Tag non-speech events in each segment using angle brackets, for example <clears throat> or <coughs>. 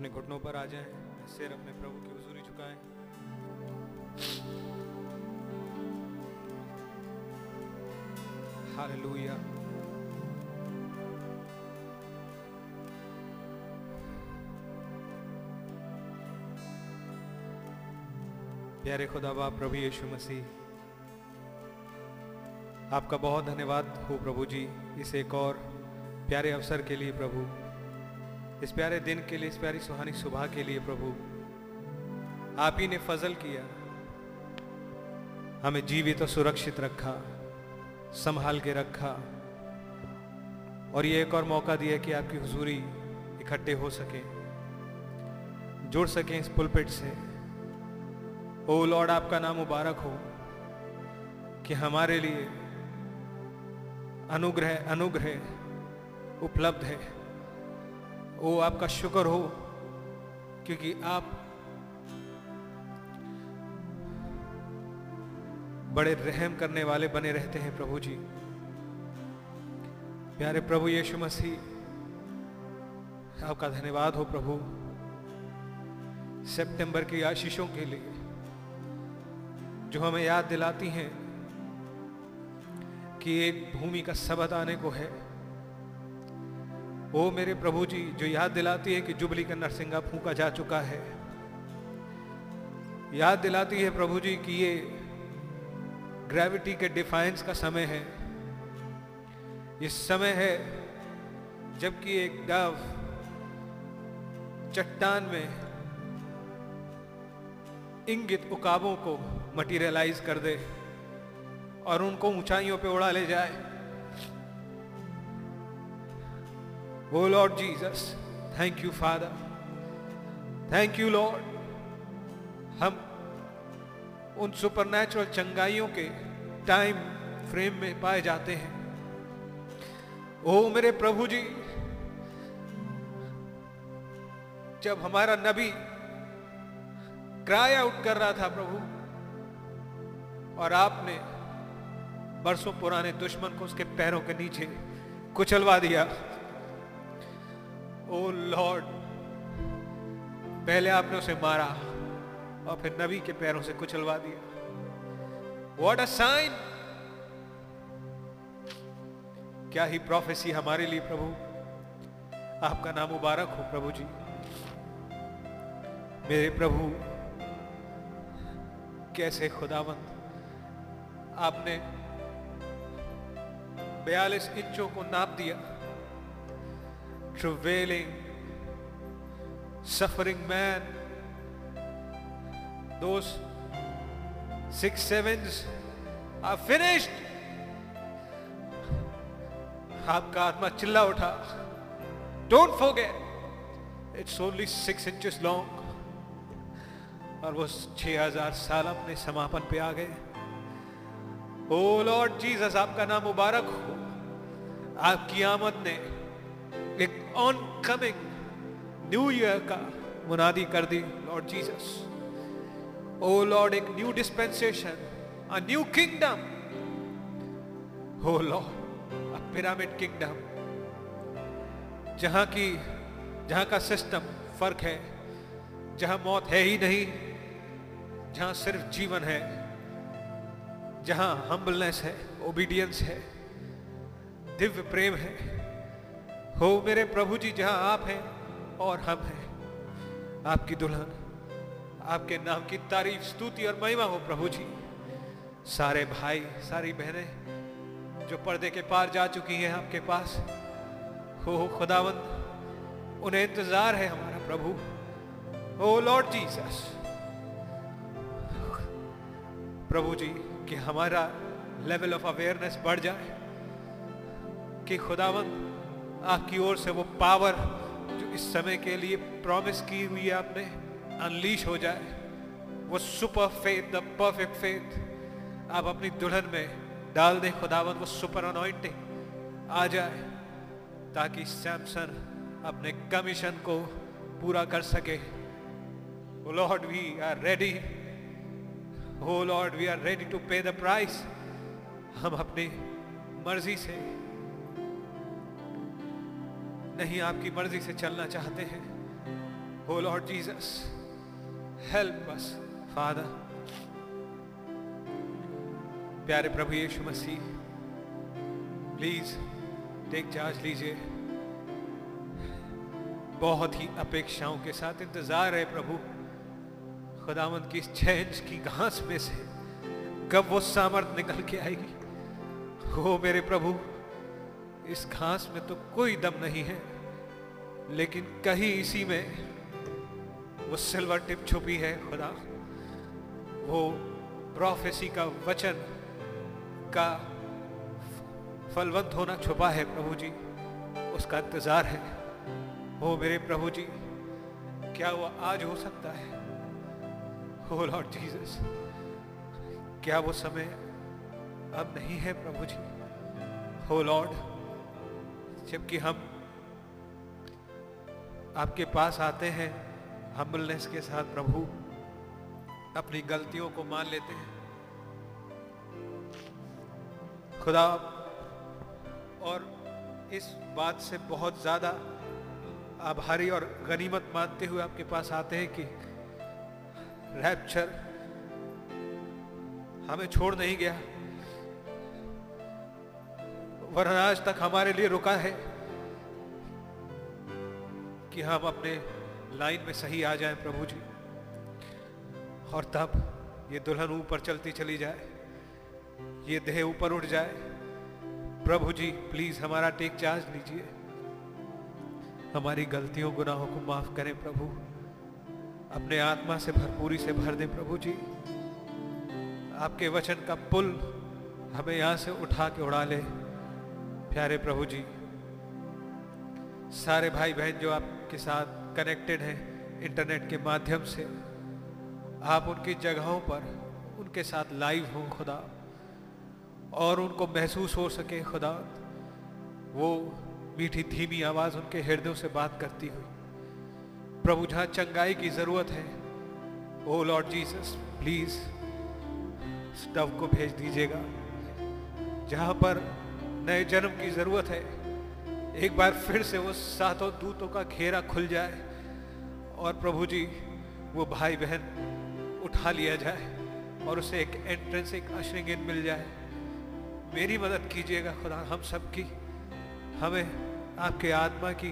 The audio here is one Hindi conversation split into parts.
अपने घुटनों पर आ जाएँ, सिर अपने प्रभु की हजूरी झुकाएँ। हालेलुया। प्यारे खुदा बाप प्रभु यीशु मसीह, आपका बहुत धन्यवाद हो प्रभु जी, इस एक और प्यारे अवसर के लिए प्रभु। इस प्यारे दिन के लिए, इस प्यारी सुहानी सुबह के लिए, प्रभु, आप ही ने फजल किया। हमें जीवित और सुरक्षित रखा, संभाल के रखा। और ये एक और मौका दिया कि आपकी हुजूरी इकट्ठे हो सके, जुड़ सके इस पुलपिट से। ओ लॉर्ड, आपका नाम मुबारक हो कि हमारे लिए अनुग्रह अनुग्रह उपलब्ध है। ओ आपका शुक्र हो, क्योंकि आप बड़े रहम करने वाले बने रहते हैं प्रभु जी। प्यारे प्रभु यीशु मसीह, आपका धन्यवाद हो प्रभु। सितंबर की आशीषों के लिए जो हमें याद दिलाती हैं कि एक भूमि का सबद आने को है वो मेरे प्रभु जी जो याद दिलाती है कि जुबली का नरसिंगा फूका जा चुका है। याद दिलाती है प्रभु जी कि ये ग्रेविटी के डिफाइंस का समय है। ये समय है जबकि एक डव चट्टान में इंगित उकाबों को मटीरियलाइज कर दे और उनको ऊंचाइयों पे उड़ा ले जाए। ओ lord Jesus thank you father thank you lord हम उन सुपरनेचुरल चंगाइयों के टाइम फ्रेम में पाए जाते हैं। ओ मेरे प्रभु जी, जब हमारा नबी क्राई आउट कर रहा था प्रभु, और आपने बरसों पुराने दुश्मन को उसके पैरों के नीचे कुचलवा दिया ओ लॉर्ड, पहले आपने उसे मारा और फिर नबी के पैरों से कुचलवा दिया। वॉट अ साइन क्या ही प्रोफेसी हमारे लिए, प्रभु। आपका नाम मुबारक हो, प्रभु जी। मेरे प्रभु, कैसे खुदावंत। आपने बयालीस इंचों को नाप दिया। Travelling suffering man those six, sevens are finished. आपका आत्मा चिल्ला उठा। Don't forget it's only six inches long और वो छह हज़ार साल अपने समापन पे आ गए। ओ लॉर्ड जीसस आपका नाम मुबारक हो। आपकी आमद ने एक ऑन कमिंग न्यू ईयर का मुनादी कर दी लॉर्ड जीसस ओ लॉर्ड एक new dispensation a new kingdom oh lord a pyramid kingdom जहाँ की, जहाँ का सिस्टम फ़र्क है, जहाँ मौत है ही नहीं, जहाँ सिर्फ़ जीवन है, जहाँ हम्बलनेस है ओबीडियंस है, दिव्य प्रेम है हो मेरे प्रभु जी, जहाँ आप हैं और हम हैं। आपकी दुल्हन, आपके नाम की तारीफ़, स्तुति और महिमा हो प्रभु जी। सारे भाई, सारी बहनें जो पर्दे के पार जा चुकी हैं आपके पास, हो खुदावंद, उन्हें इंतज़ार है हमारा प्रभु। ओ लॉर्ड जीसस, प्रभु जी, कि हमारा लेवल ऑफ़ अवेयरनेस बढ़ जाए, कि खुदावंद आपकी ओर से वो पावर जो इस समय के लिए प्रॉमिस की हुई है आपने अनलीश हो जाए। वो super faith the perfect faith आप अपनी दुल्हन में डाल दें खुदावंद वो सुपर अनॉइंटिंग आ जाए, ताकि सैमसन अपने कमीशन को पूरा कर सके। Lord we are ready oh lord we are ready to pay the price हम अपनी मर्ज़ी से नहीं आपकी मर्ज़ी से चलना चाहते हैं। Oh Lord Jesus, help us, Father. प्यारे प्रभु Yeshu Masih please take charge लीजिए। बहुत ही अपेक्षाओं के साथ इंतज़ार है प्रभु। खुदावंत की इस की घास में से कब वो सामर्थ निकल के आएगी? हो मेरे प्रभु इस घास में तो कोई दम नहीं है। लेकिन कहीं इसी में वो सिल्वर टिप छुपी है खुदा। वो प्रोफेसी का वचन का फलवंत होना छुपा है प्रभु जी। उसका इंतज़ार है। हो मेरे प्रभु जी, क्या वो आज हो सकता है? हो लॉर्ड जीसस, क्या वो समय अब नहीं है प्रभु जी? हो लॉर्ड, जबकि हम आपके पास आते हैं हम्बलनेस के साथ प्रभु, अपनी गलतियों को मान लेते हैं। खुदा, और इस बात से बहुत ज़्यादा आभारी और गनीमत मानते हुए आपके पास आते हैं कि रैप्चर हमें छोड़ नहीं गया। वरना आज तक हमारे लिए रुका है। कि हम अपने लाइन में सही आ जाएँ प्रभु जी। और तब ये दुल्हन ऊपर चलती चली जाए, ये देह ऊपर उठ जाए। प्रभु जी, प्लीज़ हमारा टेक चार्ज लीजिए। हमारी गलतियों, गुनाहों को माफ़ करें प्रभु। अपने आत्मा से भरपूरी से भर दें प्रभु जी। आपके वचन का पुल हमें यहाँ से उठा के उड़ा ले। प्यारे प्रभु जी सारे भाई बहन जो आपके साथ कनेक्टेड हैं इंटरनेट के माध्यम से, आप उनकी जगहों पर उनके साथ लाइव हों खुदा, और उनको महसूस हो सके खुदा। वो मीठी धीमी आवाज़ उनके हृदयों से बात करती हुई, प्रभु, जहाँ चंगाई की ज़रूरत है, ओ लॉर्ड जीसस प्लीज़ स्टव को भेज दीजिएगा। जहाँ पर नए जन्म की ज़रूरत है एक बार फिर से वो सातों दूतों का घेरा खुल जाए और प्रभु जी, वो भाई बहन उठा लिया जाए और उसे एक एंट्रेंस एक अशरिंग मिल जाए। मेरी मदद कीजिएगा खुदा, हम सब की हमें आपके आत्मा की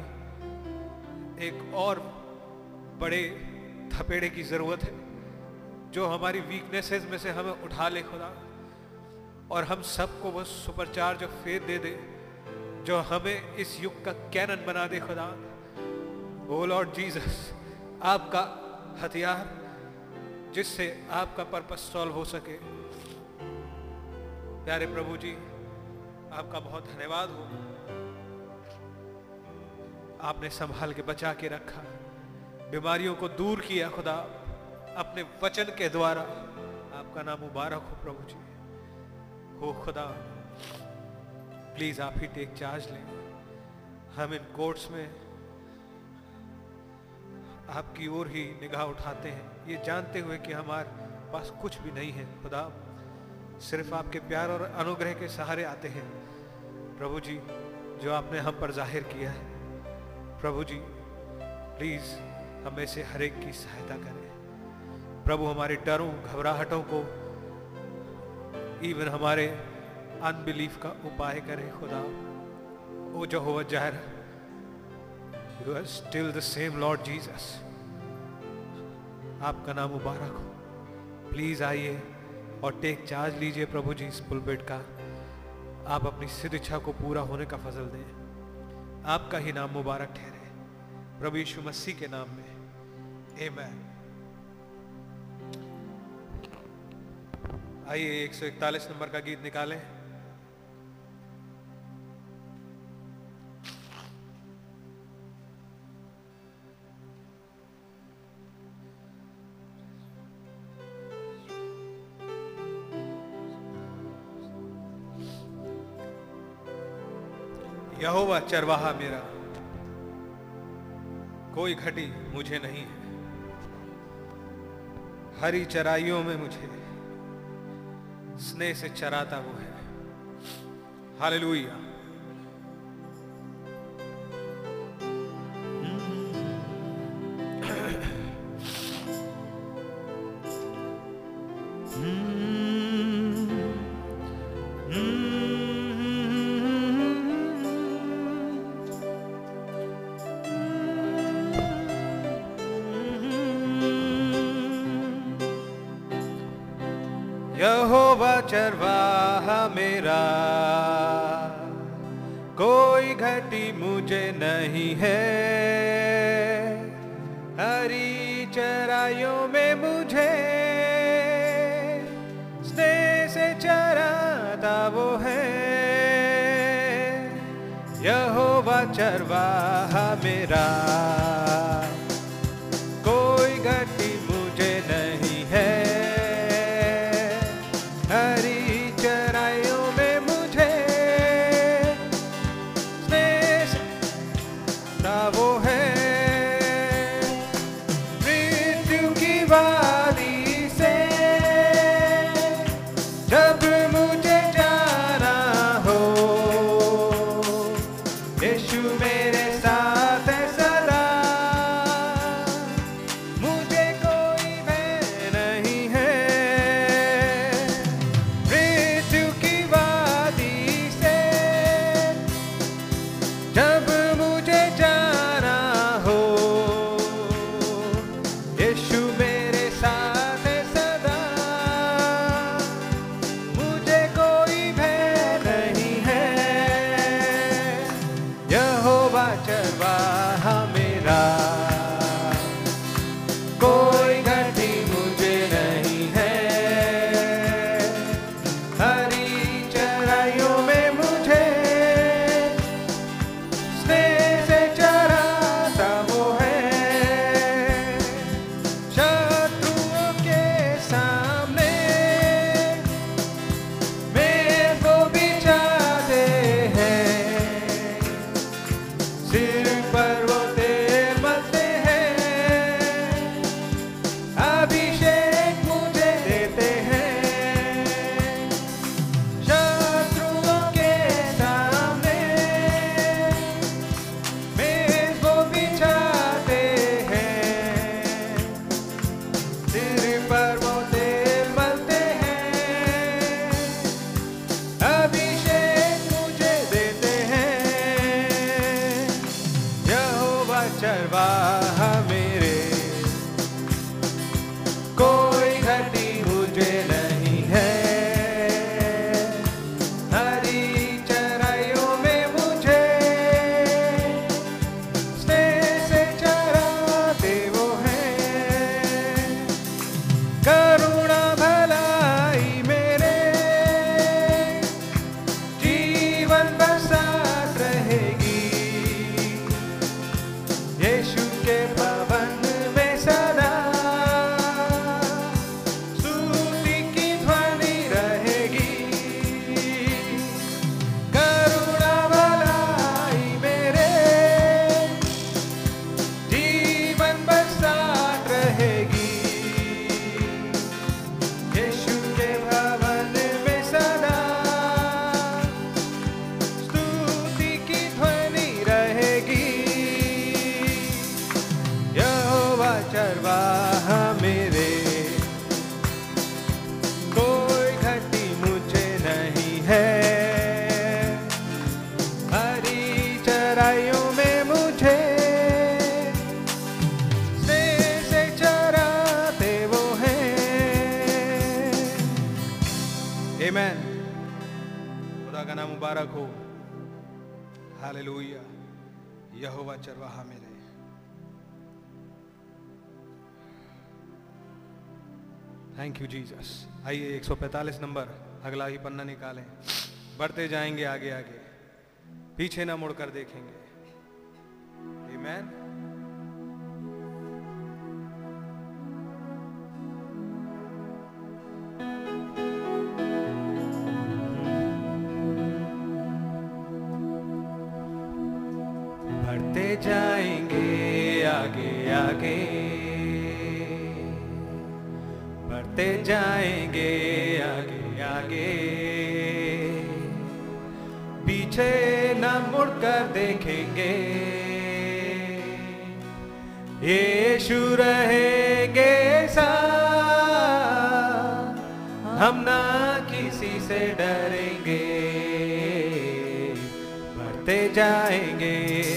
एक और बड़े थपेड़े की ज़रूरत है, जो हमारी वीकनेसेस में से हमें उठा ले खुदा, और हम सबको वो सुपरचार्ज ऑफ़ फेथ दे दे। जो हमें इस युग का कैनन बना दे, खुदा। ओ लॉर्ड जीसस, आपका हथियार जिससे आपका पर्पस सॉल्व हो सके। प्यारे प्रभु जी, आपका बहुत धन्यवाद हो। आपने संभाल के बचा के रखा। बीमारियों को दूर किया, खुदा। अपने वचन के द्वारा आपका नाम मुबारक हो, प्रभु जी। हो, खुदा। प्लीज़ आप ही टेक चार्ज लें। हम इन कोर्ट्स में आपकी ओर ही निगाह उठाते हैं। ये जानते हुए कि हमारे पास कुछ भी नहीं है, खुदा। सिर्फ़ आपके प्यार और अनुग्रह के सहारे आते हैं। प्रभु जी, जो आपने हम पर ज़ाहिर किया है। प्रभु जी, प्लीज़ हमें से हर एक की सहायता करें। प्रभु, हमारे डरों, घबराहटों को इवन हमारे अनबिलीफ का उपाय करे खुदा। ओ जो हो ज़ाहिर you are still the same lord Jesus आपका नाम मुबारक हो। प्लीज़ आइए और टेक चार्ज लीजिए प्रभु जी इस पुलपेट का। आप अपनी सिद्ध इच्छा को पूरा होने का फजल दें। आपका ही नाम मुबारक ठहरे। प्रभु यीशु मसीह के नाम में। आमेन आइए 141 नंबर का गीत निकालें। यहोवा चरवाहा मेरा। कोई घटी मुझे नहीं है। हरी चराइयों में मुझे स्नेह से चराता वो है। हालेलुया। Hmm. <clears throat> चरवाहा मेरा। कोई घटी मुझे नहीं है। हरी चरायों में मुझे। स्नेह से चराता वो है। यहोवा चरवाहा मेरा। थैंक यू जीसस आइए 145 नंबर। अगला ही पन्ना निकालें। बढ़ते जाएँगे आगे आगे। पीछे ना मुड़कर देखेंगे। Amen. बढ़ते जाएँगे आगे आगे। बढ़ते जाएँगे आगे आगे। पीछे न मुड़कर देखेंगे। यीशु रहेंगे सा हम ना किसी से डरेंगे। बढ़ते जाएँगे।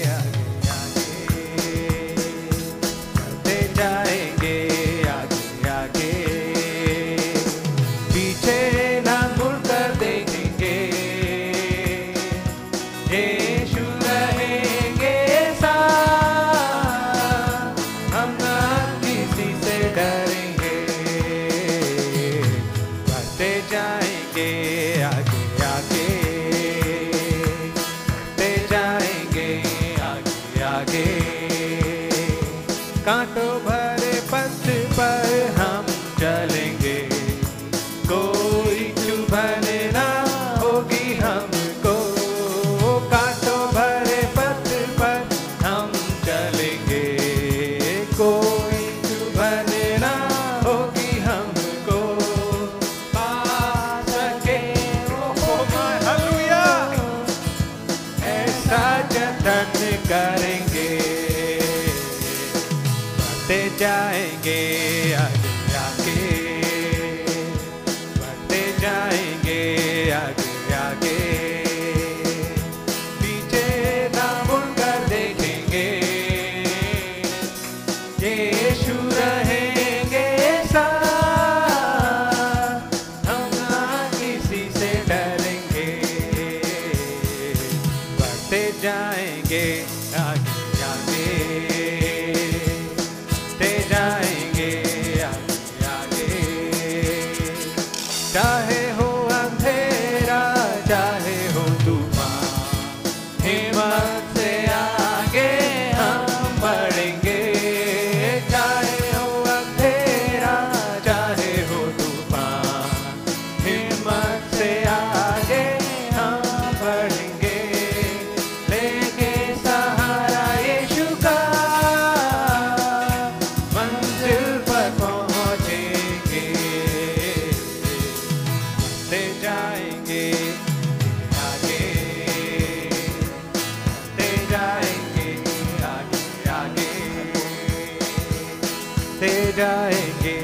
जाएँगे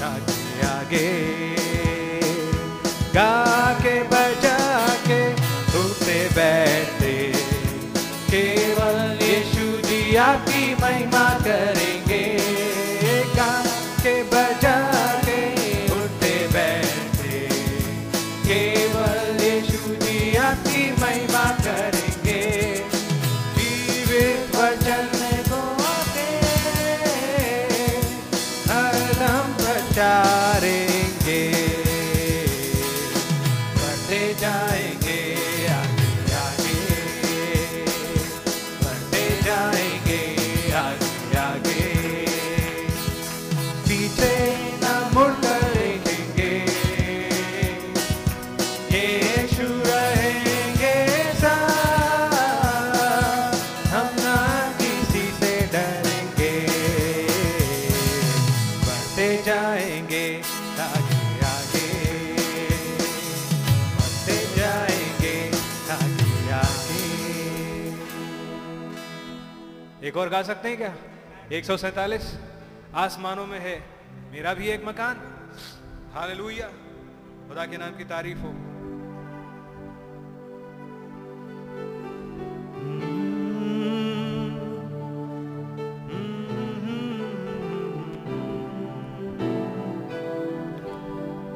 ताकि आगे। और गा सकते हैं क्या? एक सौ सैतालीस आसमानों में है। मेरा भी एक मकान। हालेलुया। खुदा के नाम की तारीफ़ हो।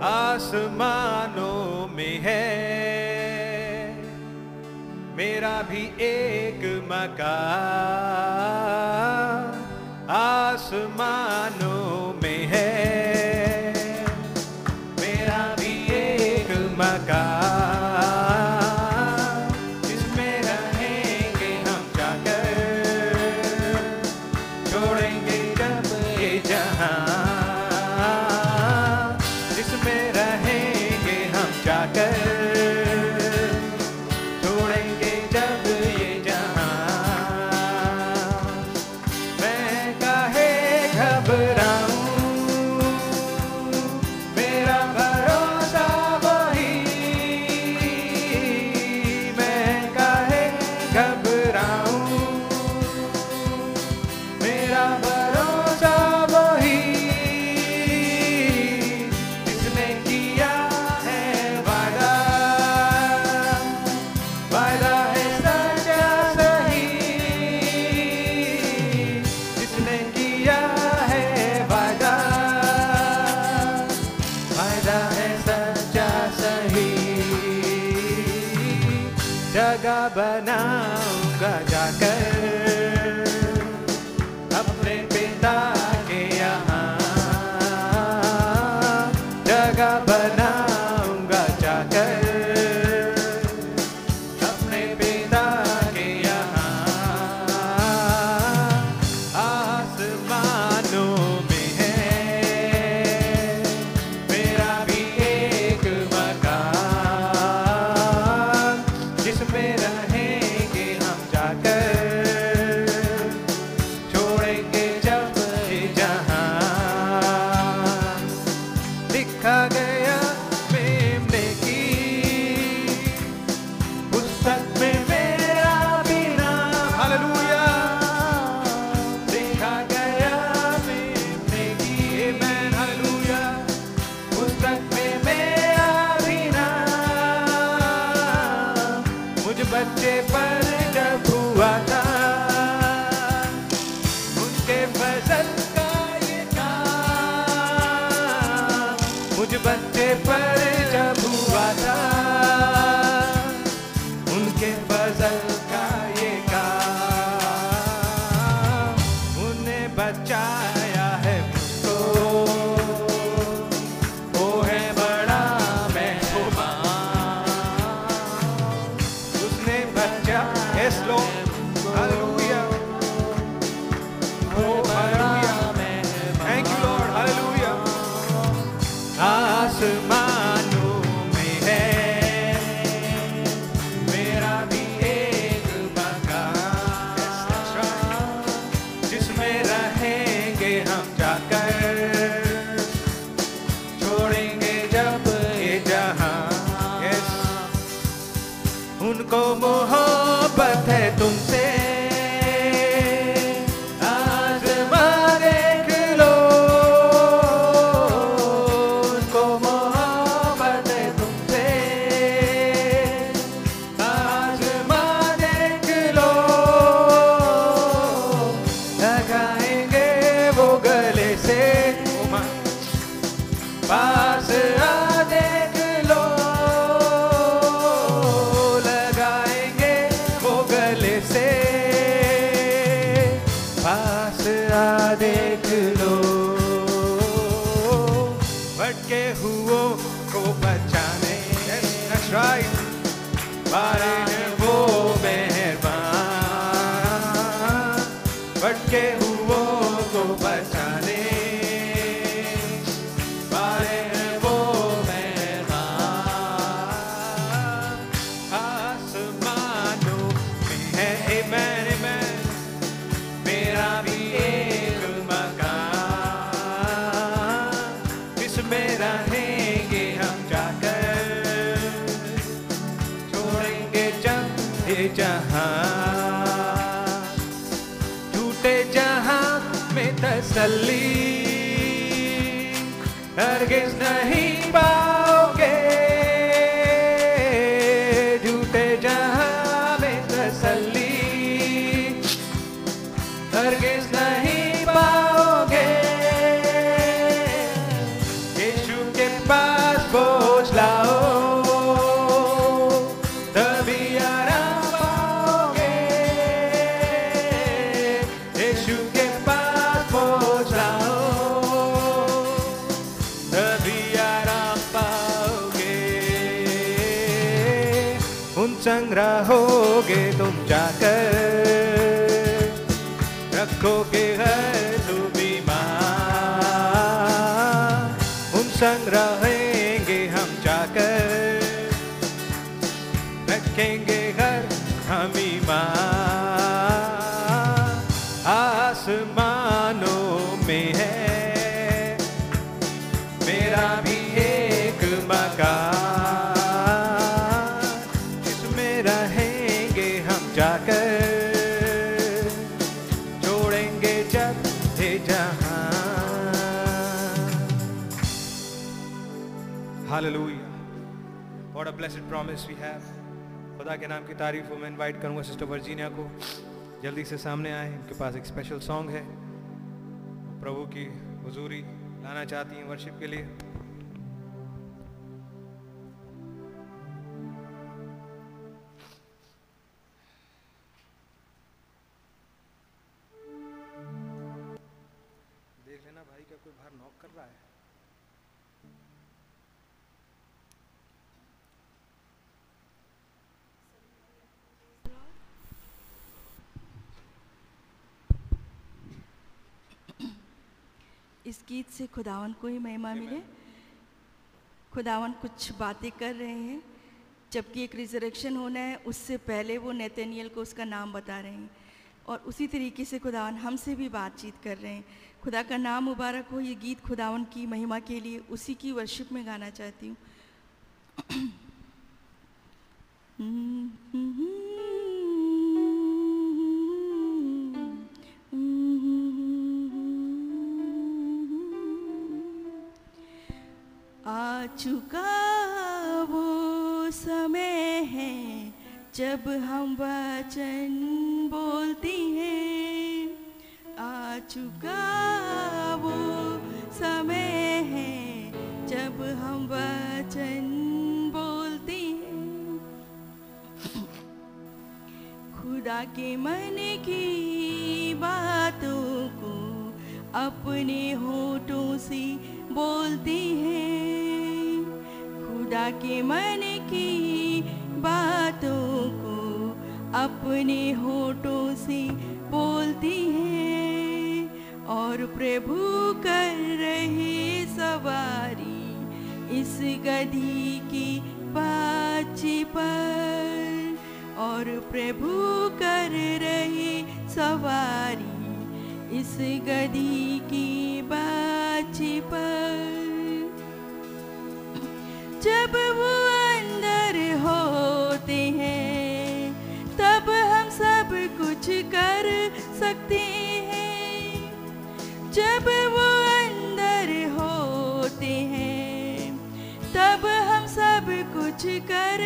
आसमानों में है। मेरा भी एक मकान। my मकान प्रॉमिस वी हैव खुदा के नाम की तारीफ़ हो। मैं इनवाइट करूँगा सिस्टर वर्जीनिया को। जल्दी से सामने आए। इनके पास एक स्पेशल सॉन्ग है। प्रभु की हुजूरी लाना चाहती हैं वर्शिप के लिए। इस गीत से खुदावन को ही महिमा मिले। खुदावन कुछ बातें कर रहे हैं। जबकि एक रिजरेक्शन होना है उससे पहले वो नेतनियल को उसका नाम बता रहे हैं। और उसी तरीके से खुदावन हमसे भी बातचीत कर रहे हैं। खुदा का नाम मुबारक हो ये गीत खुदावन की महिमा के लिए उसी की वर्शिप में गाना चाहती हूँ। <clears throat> चुका वो समय है, जब हम वचन बोलती हैं। आ चुका वो समय है, जब हम वचन बोलती हैं। खुदा के मन की बातों को अपने होठों से बोलती हैं। खुदा के मन की बातों को अपने होठों से बोलती हैं और प्रभु कर रहे सवारी इस गधी की पाची पर। और प्रभु कर रहे सवारी इस गधी की बाची पर। जब वो अंदर होते हैं, तब हम सब कुछ कर सकते हैं। जब वो अंदर होते हैं, तब हम सब कुछ कर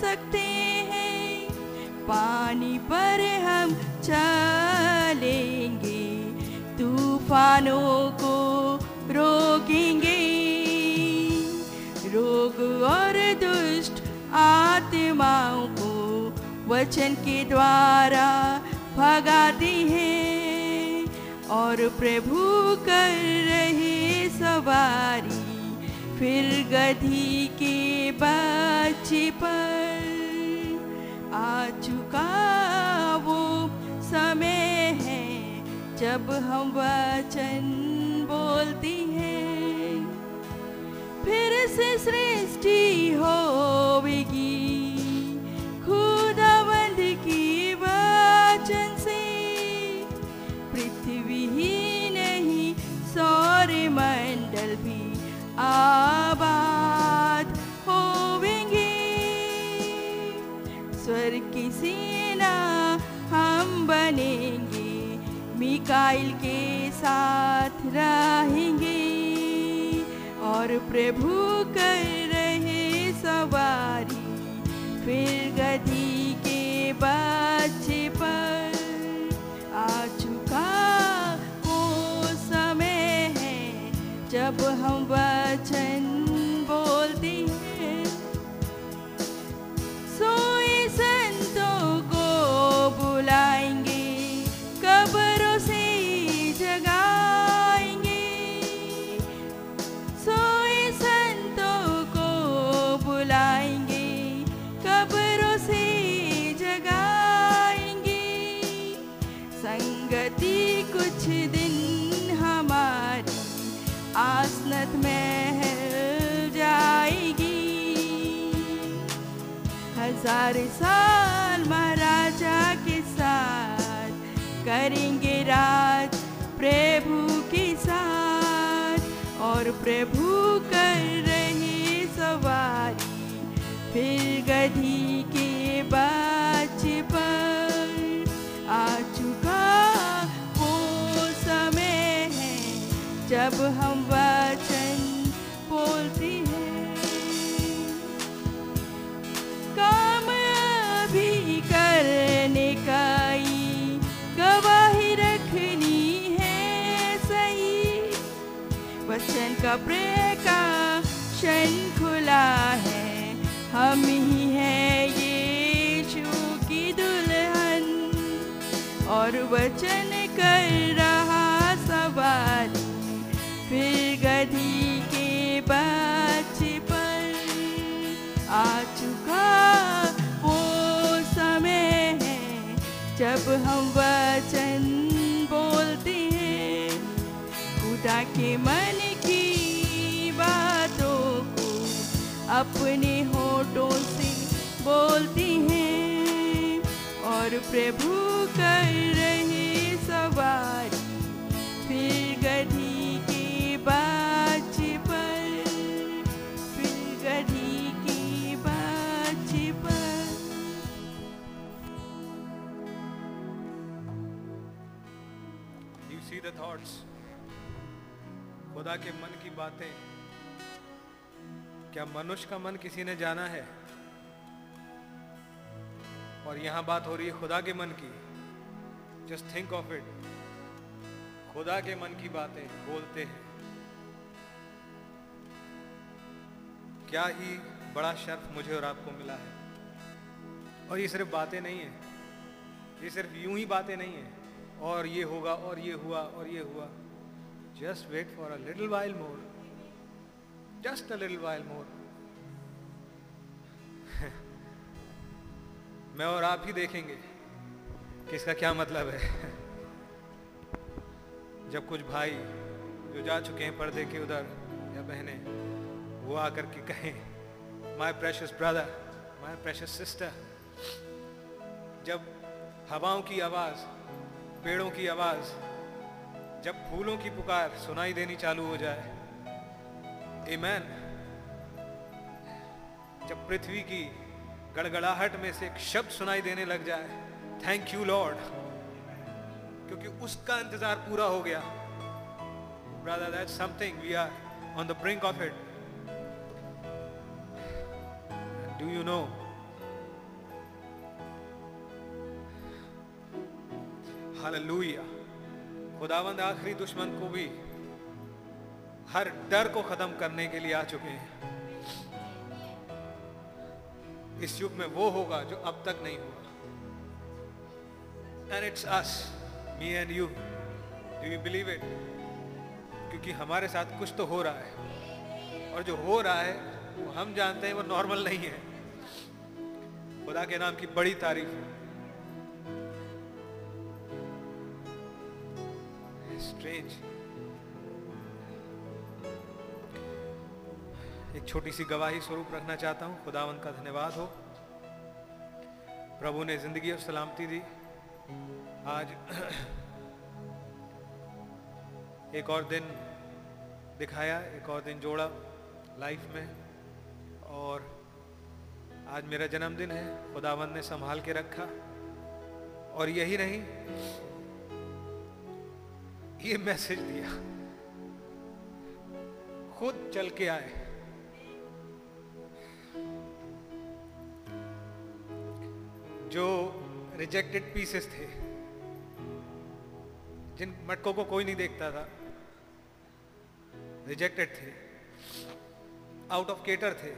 सकते हैं। पानी पर हम चलेंगे, तूफानों को रोकेंगे। और दुष्ट आत्माओं को वचन के द्वारा भगाती हैं। और प्रभु कर रहे सवारी फिर गधी के बच्चे पर आ चुका वो समय है जब हम वचन बोलती हैं। फिर से सृष्टि होगी। खुदावंद की वचन से पृथ्वी ही नहीं सौर मंडल भी आबाद होवेंगे स्वर्ग की सेना हम बनेंगे, मिकाइल के साथ रहेंगे। और प्रभु कर रहे सवारी फिर गदी के बच्चे पर। आ चुका वो समय है जब हम हज़ार साल महाराजा के साथ करेंगे राज प्रभु के साथ। और प्रभु कर रहे सवारी फिर गधी के बच्चे पर। आ चुका वो समय है जब हम वचन का प्रकाशन खुला है। हम ही हैं यीशु की दुल्हन। और वचन कर रहा सवाल, फिर गधी के बच्चे पर आ चुका वो समय है। जब हम वचन बोलते हैं, खुदा के मन अपने होठों से बोलती हैं, और प्रभु कर रहे सवारी फिर गधी के बाज पर, फिर गधी के बाज पर। यू सी द थॉट्स खुदा के मन की बातें क्या मनुष्य का मन किसी ने जाना है? और यहाँ बात हो रही है खुदा के मन की। जस्ट थिंक ऑफ़ इट खुदा के मन की बातें बोलते हैं। क्या ही बड़ा शर्फ मुझे और आपको मिला है। और ये सिर्फ़ बातें नहीं है। ये सिर्फ़ यूँ ही बातें नहीं है। और ये होगा, और ये हुआ, और ये हुआ। Just wait for a little while more just a little while more मैं और आप ही देखेंगे कि इसका क्या मतलब है। <laughs> जब कुछ भाई जो जा चुके हैं पर्दे के उधर, या बहनें, वो आकर के कहें my precious brother my precious sister जब हवाओं की आवाज़, पेड़ों की आवाज़, जब फूलों की पुकार सुनाई देनी चालू हो जाए Amen. जब पृथ्वी की गड़गड़ाहट में से एक शब्द सुनाई देने लग जाए थैंक यू लॉर्ड क्योंकि उसका इंतज़ार पूरा हो गया। Brother that's something we are on the brink of it do you know hallelujah खुदावंद आखिरी दुश्मन को भी हर डर को खत्म करने के लिए आ चुके हैं। इस युग में वो होगा जो अब तक नहीं हुआ। And it's us me and you do you believe it क्योंकि हमारे साथ कुछ तो हो रहा है। और जो हो रहा है, वो हम जानते हैं, वो नॉर्मल नहीं है। खुदा के नाम की बड़ी तारीफ़ स्ट्रेंज एक छोटी सी गवाही स्वरूप रखना चाहता हूँ। खुदावन का धन्यवाद हो। प्रभु ने ज़िंदगी और सलामती दी। आज <clears throat> एक और दिन दिखाया, एक और दिन जोड़ा लाइफ में। और आज मेरा जन्मदिन है। खुदावन ने संभाल के रखा। और यही नहीं, ये मैसेज दिया। खुद चल के आए। जो रिजेक्टेड पीसेस थे, जिन मटकों को कोई नहीं देखता था रिजेक्टेड थे आउट ऑफ़ केटर थे,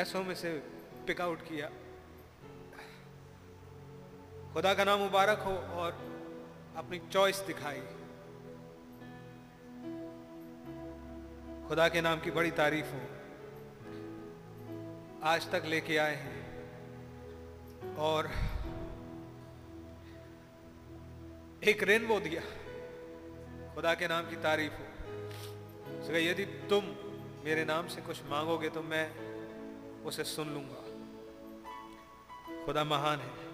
ऐसों में से पिक आउट किया। खुदा का नाम मुबारक हो और अपनी चॉइस दिखाई। खुदा के नाम की बड़ी तारीफ़ हो। आज तक लेके आए हैं। और एक रेनबो दिया। खुदा के नाम की तारीफ़ हो। उसका यदि तुम मेरे नाम से कुछ मांगोगे तो मैं उसे सुन लूँगा। खुदा महान है।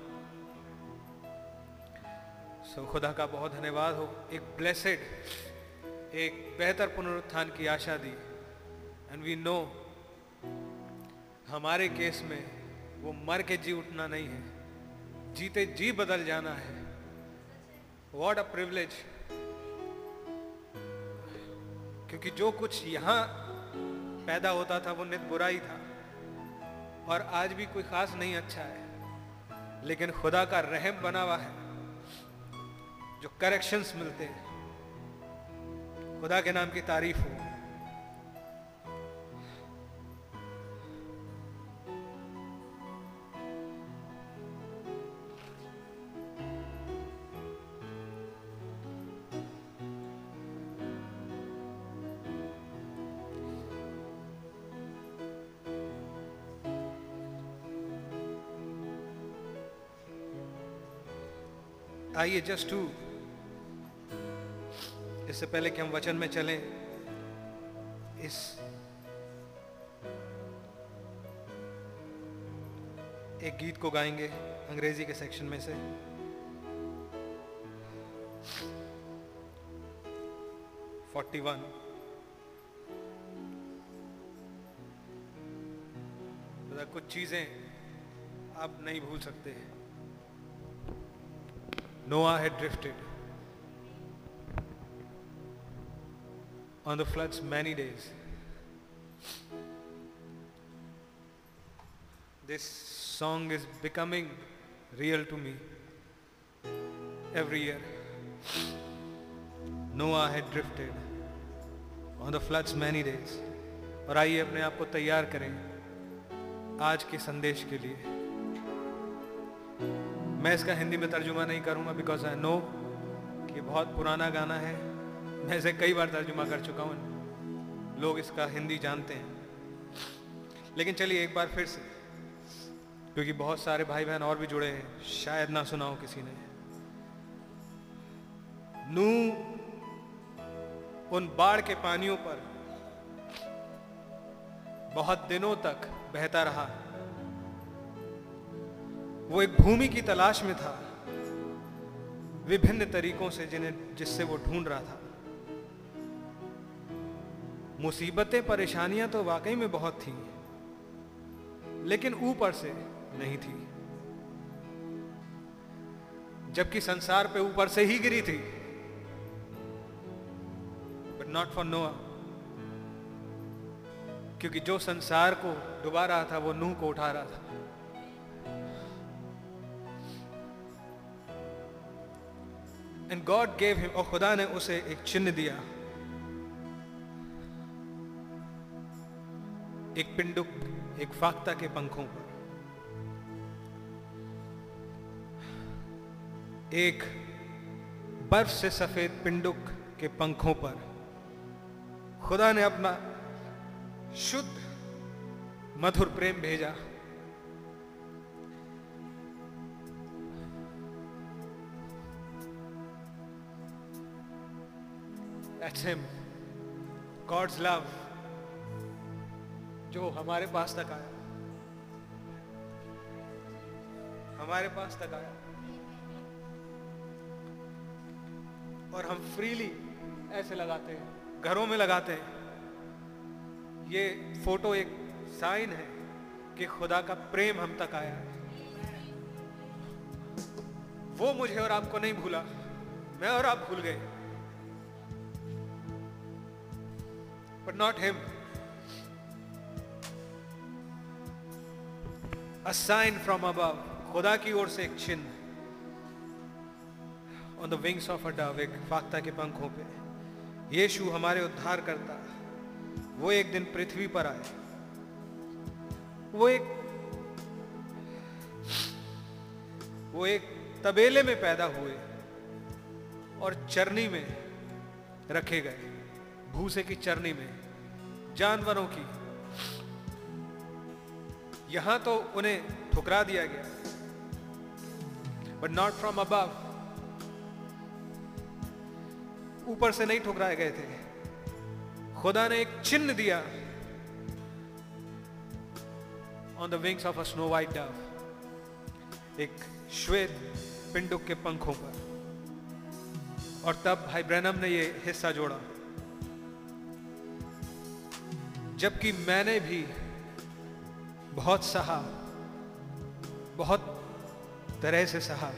सो खुदा का बहुत धन्यवाद हो। एक ब्लेसेड एक बेहतर पुनरुत्थान की आशा दी। एंड वी नो हमारे केस में वो मर के जी उठना नहीं है। जीते जी बदल जाना है। वॉट अ प्रिवलेज क्योंकि जो कुछ यहाँ पैदा होता था, वो नित बुरा ही था। और आज भी कोई खास नहीं अच्छा है। लेकिन खुदा का रहम बना हुआ है। जो करेक्शंस मिलते हैं। खुदा के नाम की तारीफ़ हो। आइए जस्ट टू इससे पहले कि हम वचन में चलें, इस एक गीत को गाएँगे अंग्रेज़ी के सेक्शन में से। फोर्टी वन कुछ चीज़ें आप नहीं भूल सकते। Noah had drifted on the floods many days. This song is becoming real to me every year. Noah had drifted on the floods many days. और आइए अपने आप को तैयार करें आज के संदेश के लिए मैं इसका हिंदी में तर्जुमा नहीं करूँगा बिकॉज़ आई नो कि बहुत पुराना गाना है। मैं इसे कई बार तर्जुमा कर चुका हूँ। लोग इसका हिंदी जानते हैं। लेकिन चलिए एक बार फिर से, क्योंकि बहुत सारे भाई बहन और भी जुड़े हैं, शायद ना सुना हो किसी ने। नू उन बाढ़ के पानियों पर बहुत दिनों तक बहता रहा। वो एक भूमि की तलाश में था, विभिन्न तरीकों से जिन्हें, जिससे वो ढूंढ रहा था। मुसीबतें, परेशानियाँ तो वाकई में बहुत थी, लेकिन ऊपर से नहीं थी। जबकि संसार पे ऊपर से ही गिरी थी। बट नॉट फॉर नोआ क्योंकि जो संसार को डुबा रहा था, वो नूह को उठा रहा था। एंड गॉड गेव हिम और खुदा ने उसे एक चिन्ह दिया एक पिंडुक एक फाख्ता के पंखों पर एक बर्फ़ से सफ़ेद पिंडुक के पंखों पर खुदा ने अपना शुद्ध मधुर प्रेम भेजा That's him. God's love. जो हमारे पास तक आया। हमारे पास तक आया। और हम फ्रीली ऐसे लगाते हैं, घरों में लगाते हैं। ये फ़ोटो एक साइन है कि खुदा का प्रेम हम तक आया। है वो मुझे और आपको नहीं भूला। मैं और आप भूल गए। But not him. A sign from above. खुदा की ओर से एक चिन्ह on the wings of a dove एक फाख्ता के पंखों पे यीशु हमारे उद्धार करता वो एक दिन पृथ्वी पर आए वो एक वो एक तबेले में पैदा हुए और चरनी में रखे गए भूसे की चरनी में, जानवरों की। यहाँ तो उन्हें ठुकरा दिया गया। बट नॉट फ्रॉम अबव ऊपर से नहीं ठुकराए गए थे। खुदा ने एक चिन्ह दिया। On the wings of a snow white dove एक श्वेत पिंडुक के पंखों पर। और तब भाई ब्रैनम ने ये हिस्सा जोड़ा। जबकि मैंने भी बहुत सहा, बहुत तरह से सहा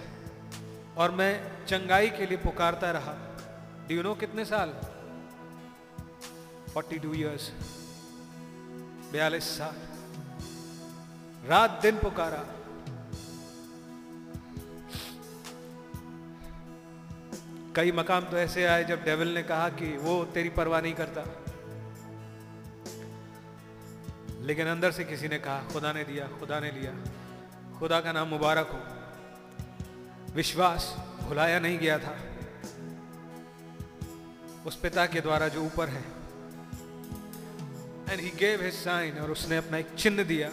और मैं चंगाई के लिए पुकारता रहा। डू कितने साल? 42 टू ईयर्स बयालीस साल। रात दिन पुकारा। कई मकाम तो ऐसे आए जब डेविल ने कहा कि वो तेरी परवाह नहीं करता। लेकिन अंदर से किसी ने कहा, खुदा ने दिया, खुदा ने लिया। खुदा का नाम मुबारक हो। विश्वास भुलाया नहीं गया था। उस पिता के द्वारा जो ऊपर है। And he gave his sign और उसने अपना एक चिन्ह दिया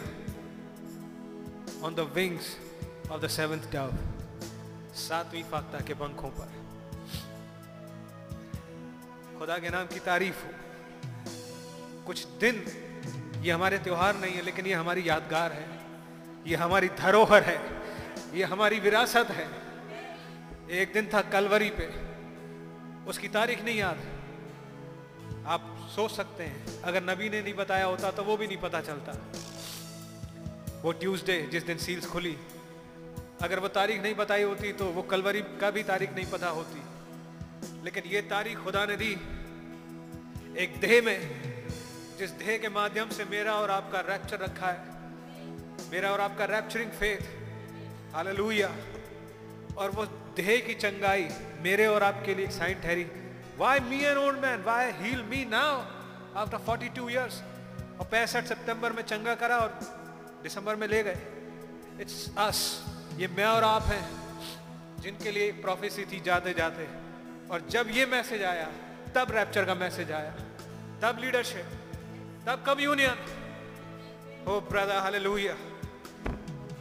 on the wings of the seventh dove सातवीं फाख्ता के पंखों पर। खुदा के नाम की तारीफ़ हो। कुछ दिन ये हमारे त्यौहार नहीं है, लेकिन ये हमारी यादगार है। ये हमारी धरोहर है। ये हमारी विरासत है। एक दिन था कलवरी पे। उसकी तारीख नहीं याद। आप सोच सकते हैं। अगर नबी ने नहीं बताया होता तो वो भी नहीं पता चलता। वो ट्यूसडे, जिस दिन सील्स खुली। अगर वो तारीख नहीं बताई होती तो वो कलवरी का भी तारीख नहीं पता होती। लेकिन ये तारीख खुदा ने दी। एक देह में जिस देह के माध्यम से मेरा और आपका रैप्चर रखा है, मेरा और आपका रैप्चरिंग फेथ हालेलुया और वो देह की चंगाई मेरे और आपके लिए साइन ठहरी। Why me an old man why heal me now after 42 years और पैंसठ सितंबर में चंगा करा और दिसंबर में ले गए। इट्स अस ये मैं और आप हैं, जिनके लिए प्रोफेसी थी जाते जाते। और जब ये मैसेज आया, तब रैप्चर का मैसेज आया, तब लीडरशिप तब communion oh brother hallelujah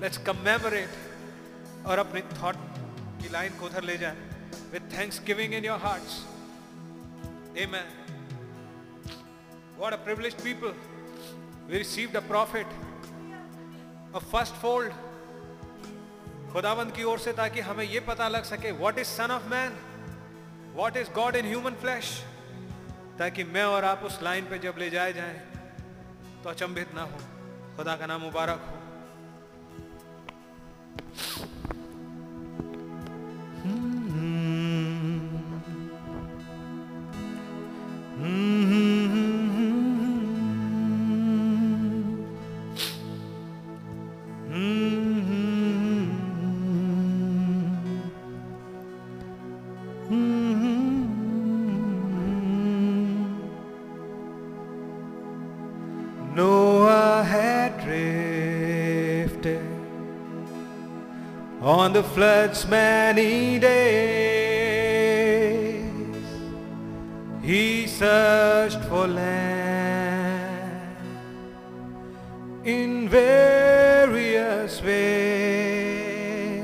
let's commemorate और अपने थॉट की लाइन को उधर ले जाए. With thanksgiving in your hearts Amen. What a privileged people. We received a prophet, a first fold. खुदावंद की ओर से ताकि हमें यह पता लग सके what is son of man what is God in human flesh ताकि मैं और आप उस लाइन पे जब ले जाए जाएँ तो अचंभित ना हो। खुदा का नाम मुबारक हो। Noah flood's many days. He searched for land in various ways.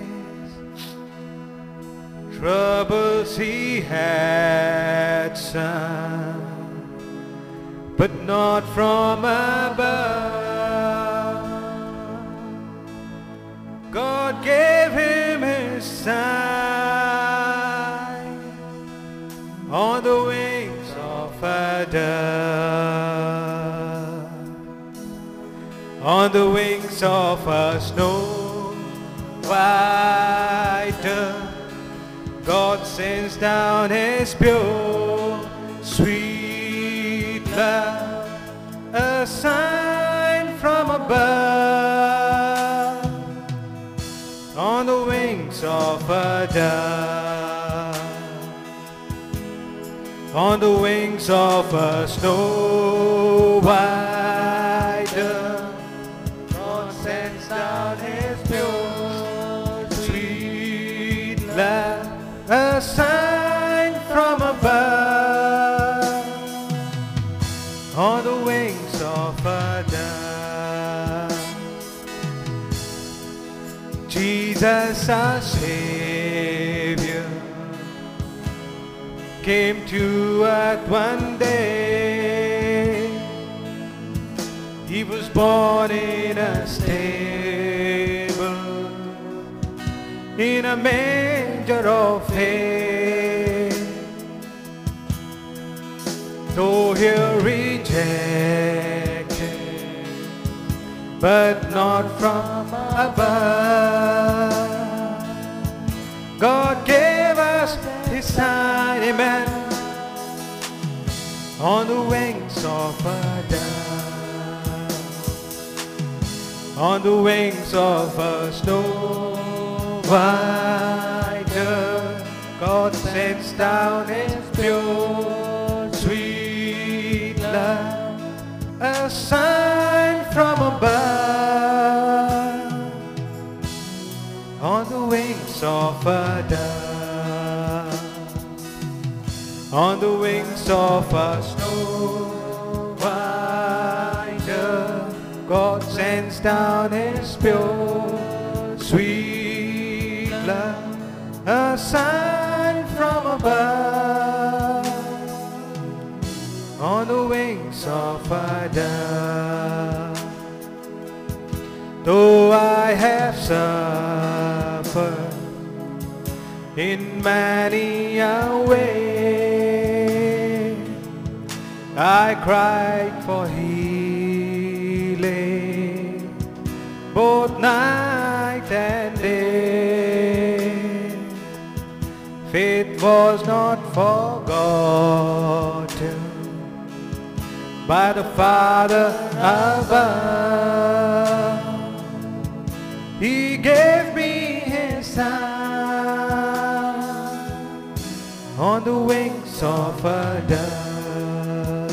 Troubles he had some but not from above. On the wings of a snow white. God sends down his pure, sweet love, a sign from above, on the wings of a dove, on the wings of a snow white Jesus, our Savior, came to earth one day. He was born in a stable, in a manger of hay. Though he rejected, but not from above. God gave us His sign, amen, on the wings of a dove, on the wings of a snow white dove. God sends down His pure, sweet love, a sign from above, on the wings of a dove, on the wings of a snow white dove. God sends down His pure, sweet love, a sign from above, on the wings of a dove. Though I have suffered in many a way, I cried for healing both night and day. Faith was not forgotten by the Father above. He gave me his son on the wings of a dove,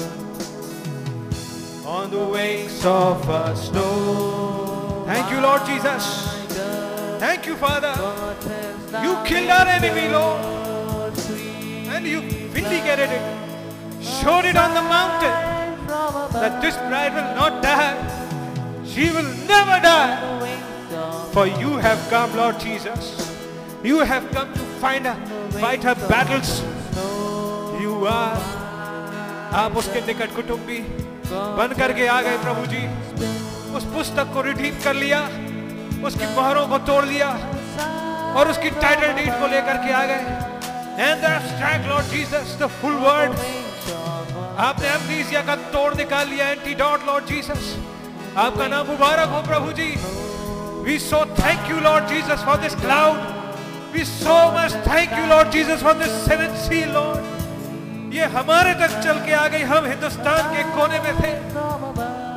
on the wings of a snow. Thank you, Lord Jesus. Thank you, Father. You killed our enemy, Lord, and you vindicated it. Showed it on the mountain that this bride will not die. She will never die. For you have come, Lord Jesus. You have come to find her, fight her battles. You are. आप उसके निकट कुटुंबी बन करके आ गए प्रभु जी। उस पुस्तक को रिडीम कर लिया। उसकी मोहरों को तोड़ लिया। और उसकी टाइटल डीड को लेकर के आ गए। Lord Jesus the full word आपने का तोड़ निकाल लिया एंटीडोट लॉर्ड जीसस आपका नाम मुबारक हो प्रभु जी। We so thank you, Lord Jesus, for this cloud. We so much thank you, Lord Jesus, for this seventh seal, Lord. ये हमारे तक चल के आ गई हम हिंदुस्तान के कोने में थे।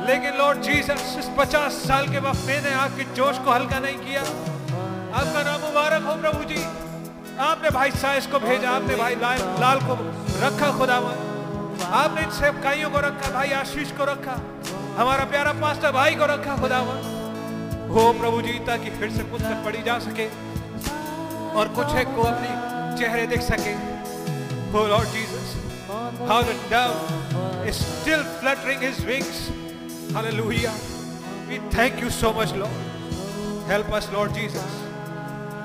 लेकिन लॉर्ड जीसस इस पचास साल के वक्फे ने आपके जोश को हल्का नहीं किया। आपका नाम मुबारक हो प्रभु जी। आपने भाई साइस को भेजा आपने भाई लाल, लाल को रखा खुदावन। आपने इन सेवकाइयों को रखा भाई आशीष को रखा। हमारा प्यारा पास्टर भाई को रखा खुदावन। हो प्रभु जी, ताकि फिर से पुस्तक पढ़ी जा सके और कुछ एक को अपनी चेहरे देख सके। हो lord Jesus how the dove is still fluttering his wings hallelujah we thank you so much, lord. Help us, lord jesus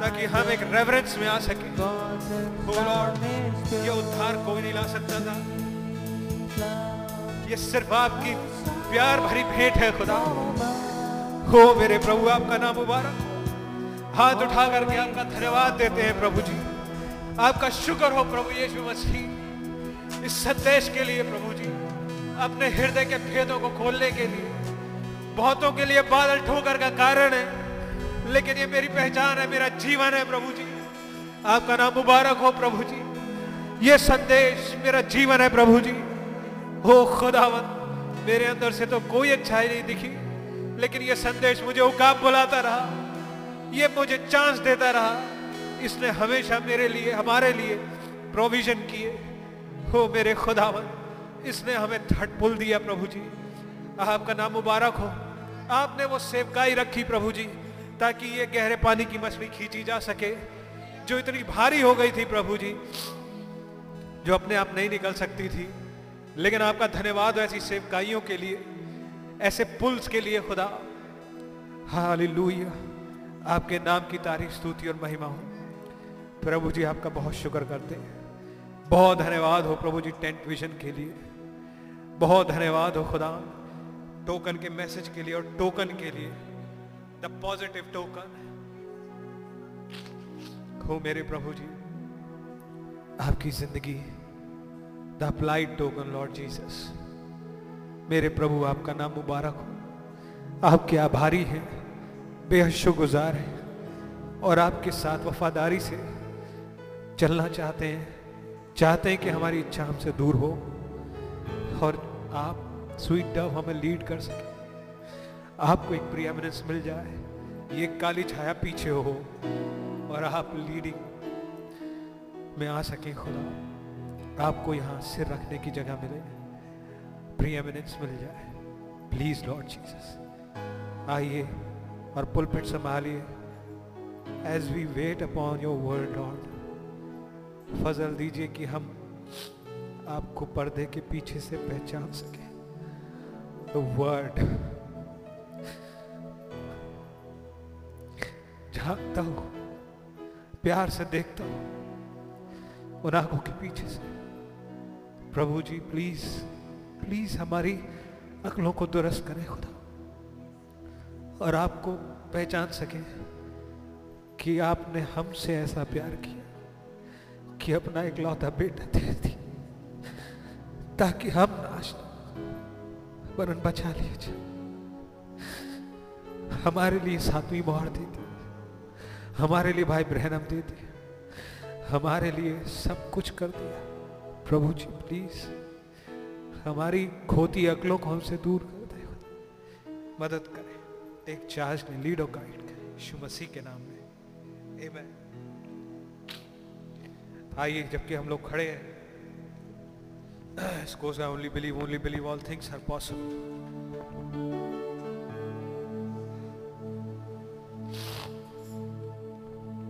ताकि हम एक रेवरेंस में आ सके। हो लॉर्ड, ये उद्धार कोई नहीं ला सकता था। ये सिर्फ़ आपकी प्यार भरी भेंट है, खुदा। हो मेरे प्रभु, आपका नाम मुबारक। हाथ उठा करके आपका धन्यवाद देते हैं प्रभु जी। आपका शुक्र हो प्रभु यीशु मसीह। इस संदेश के लिए प्रभु जी, अपने हृदय के भेदों को खोलने के लिए, बहुतों के लिए बादल ठोकर का कारण है, लेकिन ये मेरी पहचान है, मेरा जीवन है प्रभु जी। आपका नाम मुबारक हो प्रभु जी। ये संदेश मेरा जीवन है प्रभु जी। हो खुदावत मेरे अंदर से तो कोई अच्छाई नहीं दिखी। लेकिन यह संदेश मुझे उकाब बुलाता रहा। ये मुझे चांस देता रहा। इसने हमेशा मेरे लिए, हमारे लिए प्रोविज़न किए। हो मेरे खुदावन, इसने हमें थट पुल दिया प्रभु जी। आपका नाम मुबारक हो। आपने वो सेवकाई रखी प्रभु जी, ताकि ये गहरे पानी की मछली खींची जा सके, जो इतनी भारी हो गई थी प्रभु जी, जो अपने आप नहीं निकल सकती थी। लेकिन आपका धन्यवाद ऐसी सेवकाइयों के लिए। ऐसे पुल्स के लिए खुदा। हालेलुया। आपके नाम की तारीफ़, स्तुति और महिमा हो। प्रभु जी, आपका बहुत शुक्र करते हैं। बहुत धन्यवाद हो प्रभु जी, टेंट विजन के लिए। बहुत धन्यवाद हो खुदा, टोकन के मैसेज के लिए और टोकन के लिए। The positive token. हो मेरे प्रभु जी, आपकी ज़िंदगी। The applied token, lord Jesus. मेरे प्रभु, आपका नाम मुबारक हो। आपके आभारी हैं, बेहद शुक्रगुजार हैं और आपके साथ वफादारी से चलना चाहते हैं चाहते हैं कि हमारी इच्छा हमसे दूर हो और आप स्वीट डव हमें लीड कर सके। आपको एक प्रियमिनेंस मिल जाए, ये काली छाया पीछे हो और आप लीडिंग में आ सकें खुदा। आपको यहाँ सिर रखने की जगह मिले। प्रियमिनेंस मिल जाए। प्लीज़ लॉर्ड जीसस आइए और pulpit संभालिए। As we wait upon your word lord फजल दीजिए कि हम आपको पर्दे के पीछे से पहचान सके। वर्ड झांकता हूँ, प्यार से देखता हूँ, उन आँखों के पीछे से। प्रभु जी प्लीज़ प्लीज़ हमारी अकलों को दुरुस्त करें खुदा। और आपको पहचान सके कि आपने हमसे ऐसा प्यार किया कि अपना इकलौता बेटा दे दी ताकि हम नाश वरन बचा लिए हमारे लिए सातवीं मोहर दे दी, हमारे लिए भाई ब्रहणम दे दिए हमारे लिए सब कुछ कर दिया। प्रभु जी, प्लीज़ हमारी खोती अकलों को हमसे दूर कर दे। मदद करें एक चार्ज ने लीड गाइड करें यीशु मसीह के नाम में। आमेन आइए जबकि हम लोग खड़े हैं। Scores I only believe, only believe all things are possible.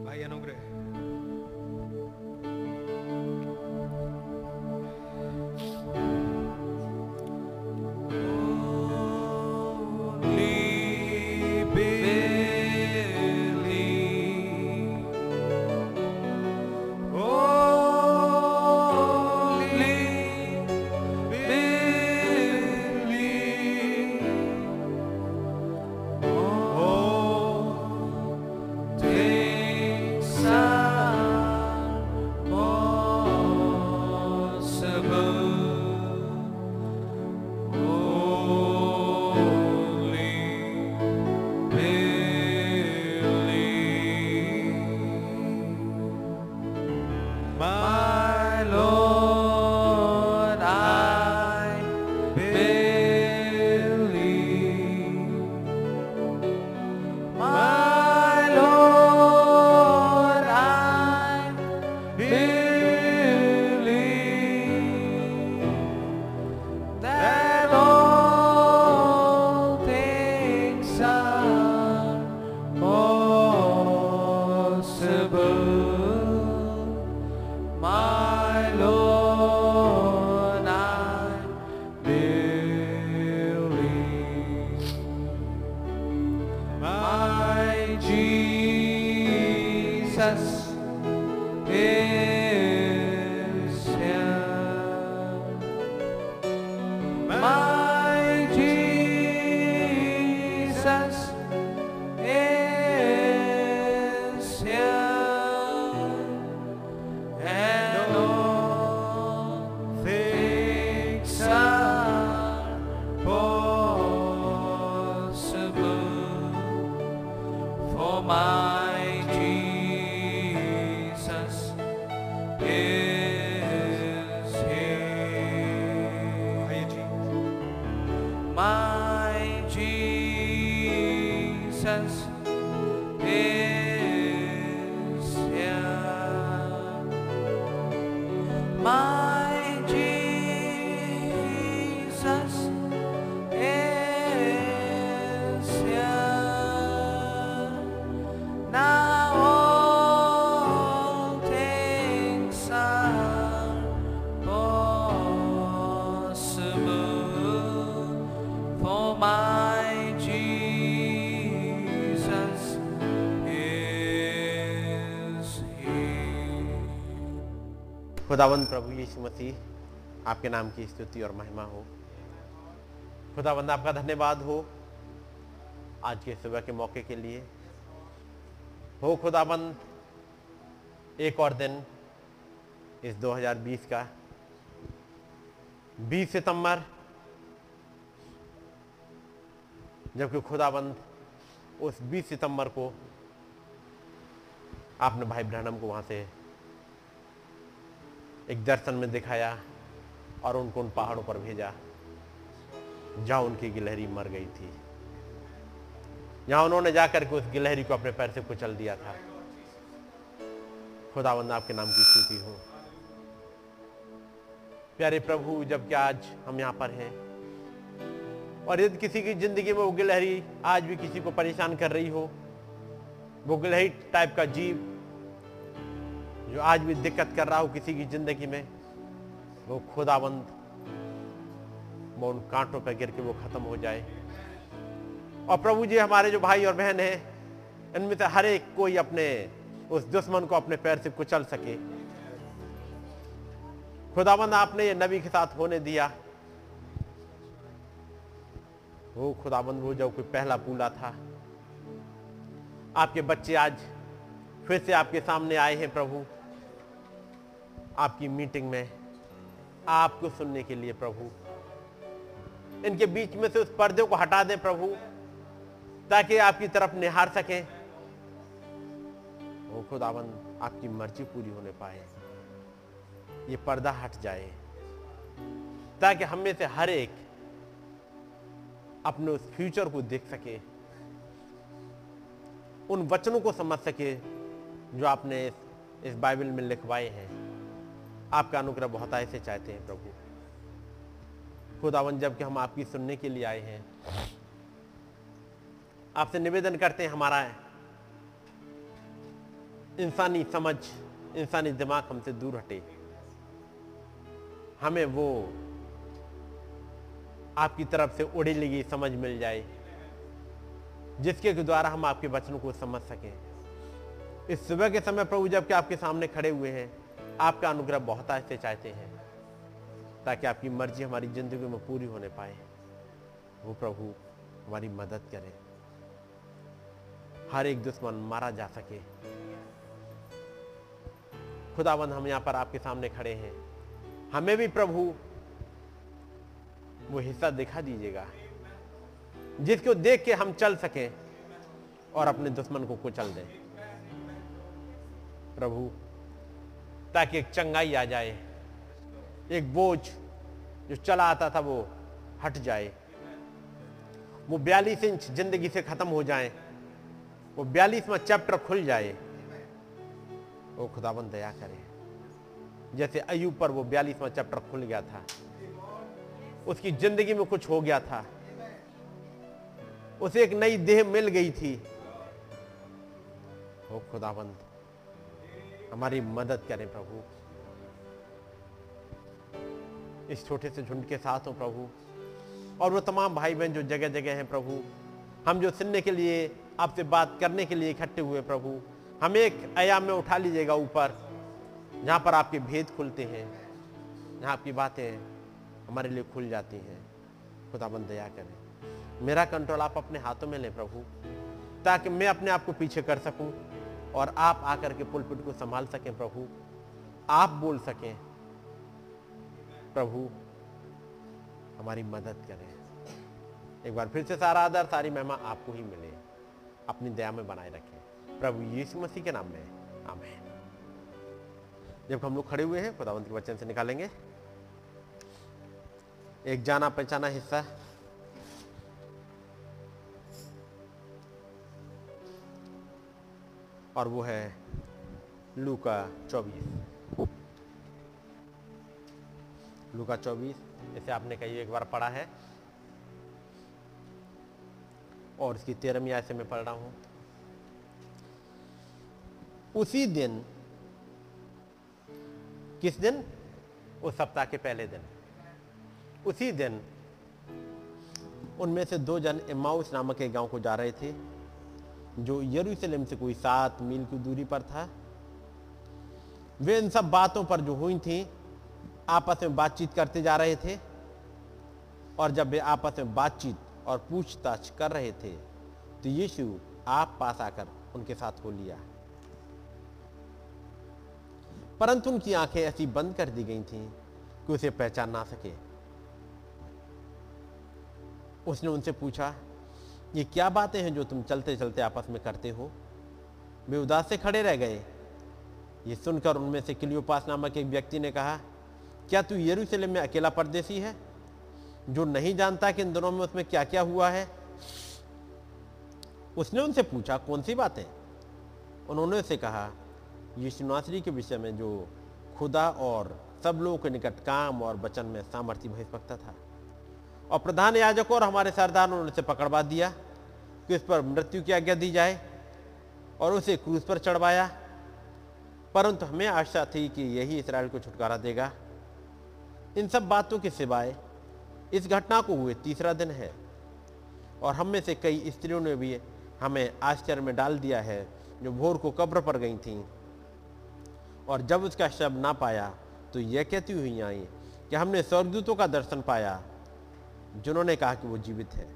भाई अनुग्रह। खुदावंद प्रभु यीशु मसीह, आपके नाम की स्तुति और महिमा हो। खुदावंद, आपका धन्यवाद हो आज के सुबह के मौके के लिए। हो खुदाबंद एक और दिन इस 2020 का। 20 सितंबर, जबकि खुदाबंद उस 20 सितंबर को आपने भाई ब्रहणम को वहाँ से एक दर्शन में दिखाया और उनको उन पहाड़ों पर भेजा, जहाँ उनकी गिलहरी मर गई थी। जहाँ उन्होंने जाकर के उस गिलहरी को अपने पैर से कुचल दिया था। खुदावंद आपके नाम की स्तुति हो। प्यारे प्रभु, जबकि आज हम यहाँ पर हैं, और यदि किसी की ज़िंदगी में वो गिलहरी आज भी किसी को परेशान कर रही हो, वो गिलहरी टाइप का जीव जो आज भी दिक्कत कर रहा हो किसी की ज़िंदगी में, वो खुदाबंद, वो उन कांटों पर गिर के वो खत्म हो जाए। और प्रभु जी, हमारे जो भाई और बहन हैं, इनमें से हर एक कोई अपने, उस दुश्मन को अपने पैर से कुचल सके। खुदाबंद, आपने ये नबी के साथ होने दिया। वो खुदाबंद, वो जब कोई पहला पूला था। आपके बच्चे आज फिर से आपके सामने आए हैं प्रभु। आपकी मीटिंग में आपको सुनने के लिए प्रभु। इनके बीच में से उस पर्दे को हटा दें प्रभु ताकि आपकी तरफ़ निहार सकें। वो खुदाबंद आपकी मर्ज़ी पूरी होने पाए। ये पर्दा हट जाए ताकि हम में से हर एक अपने उस फ्यूचर को देख सके उन वचनों को समझ सके जो आपने इस, इस बाइबल में लिखवाए हैं। आपका अनुग्रह बहुत ऐसे चाहते हैं प्रभु। खुदावन जबकि हम आपकी सुनने के लिए आए हैं, आपसे निवेदन करते हैं, हमारा इंसानी समझ, इंसानी दिमाग हमसे दूर हटे। हमें वो आपकी तरफ़ से उड़ी लगी समझ मिल जाए, जिसके द्वारा हम आपके वचनों को समझ सकें। इस सुबह के समय प्रभु, जबकि आपके सामने खड़े हुए हैं आपका अनुग्रह बहुत ऐसे चाहते हैं, ताकि आपकी मर्ज़ी हमारी ज़िंदगी में पूरी होने पाए। वो प्रभु हमारी मदद करें। हर एक दुश्मन मारा जा सके। खुदाबंद, हम यहाँ पर आपके सामने खड़े हैं। हमें भी प्रभु वो हिस्सा दिखा दीजिएगा, जिसको देख के हम चल सकें और अपने दुश्मन को कुचल दें। प्रभु ताकि एक चंगाई आ जाए, एक बोझ जो चला आता था वो हट जाए। वो बयालीस इंच ज़िंदगी से खत्म हो जाए, वो बयालीसवा चैप्टर खुल जाए, वो खुदाबंद दया करे। जैसे अयुब पर वो बयालीसवा चैप्टर खुल गया था, उसकी ज़िंदगी में कुछ हो गया था, उसे एक नई देह मिल गई थी। वो खुदाबंद हमारी मदद करें प्रभु। इस छोटे से झुंड के साथ हो प्रभु। और वो तमाम भाई बहन जो जगह जगह हैं प्रभु, हम जो सुनने के लिए, आपसे बात करने के लिए इकट्ठे हुए प्रभु, हमें एक आयाम में उठा लीजिएगा ऊपर, जहाँ पर आपके भेद खुलते हैं, जहाँ आपकी बातें हमारे लिए खुल जाती हैं। खुदाबंद दया करें। मेरा कंट्रोल आप अपने हाथों में लें प्रभु, ताकि मैं अपने आप को पीछे कर सकूँ। और आप आकर के पुलपिट को संभाल सकें प्रभु। आप बोल सकें, प्रभु, हमारी मदद करें। एक बार फिर से सारा आदर, सारी महिमा आपको ही मिले। अपनी दया में बनाए रखें। प्रभु यीशु मसीह के नाम में, आमेन। जब हम लोग खड़े हुए हैं, खुदावंत के वचन से निकालेंगे। एक जाना पहचाना हिस्सा। और वो है लू का चौबीस। लू का चौबीस, इसे आपने कही एक बार पढ़ा है। और इसकी तेरहवीं आय से मैं पढ़ रहा हूँ। उसी दिन, किस दिन? उस सप्ताह के पहले दिन। उसी दिन उनमें से दो जन इमाउस नामक एक गाँव को जा रहे थे। जो यरूशलेम से कोई सात मील की दूरी पर था, वे इन सब बातों पर जो हुई थी, आपस में बातचीत करते जा रहे थे। और जब वे आपस में बातचीत और पूछताछ कर रहे थे तो यीशु आप पास आकर उनके साथ हो लिया। परंतु उनकी आँखें ऐसी बंद कर दी गई थीं कि उसे पहचान ना सके। उसने उनसे पूछा ये क्या बातें हैं जो तुम चलते चलते आपस में करते हो? वे उदास से खड़े रह गए। ये सुनकर उनमें से किलियोपास नामक एक व्यक्ति ने कहा, क्या तू यरूशलेम में अकेला परदेसी है, जो नहीं जानता कि इन दोनों में उसमें क्या क्या हुआ है? उसने उनसे पूछा, कौन सी बातें? उन्होंने उसे कहा यीशु के विषय में जो खुदा और सब लोगों के निकट काम और वचन में सामर्थ्य भविष्यवक्ता था। और प्रधान याजक और हमारे सरदार ने उनसे पकड़वा दिया, कि उस पर मृत्यु की आज्ञा दी जाए और उसे क्रूज पर चढ़वाया। परंतु हमें आशा थी कि यही इसराइल को छुटकारा देगा। इन सब बातों के सिवाय इस घटना को हुए तीसरा दिन है और हम में से कई स्त्रियों ने भी हमें आश्चर्य में डाल दिया है, जो भोर को कब्र पर गई थीं। और जब उसका शब ना पाया तो यह कहती हुई आई कि हमने स्वर्गदूतों का दर्शन पाया जिन्होंने कहा कि वो जीवित है।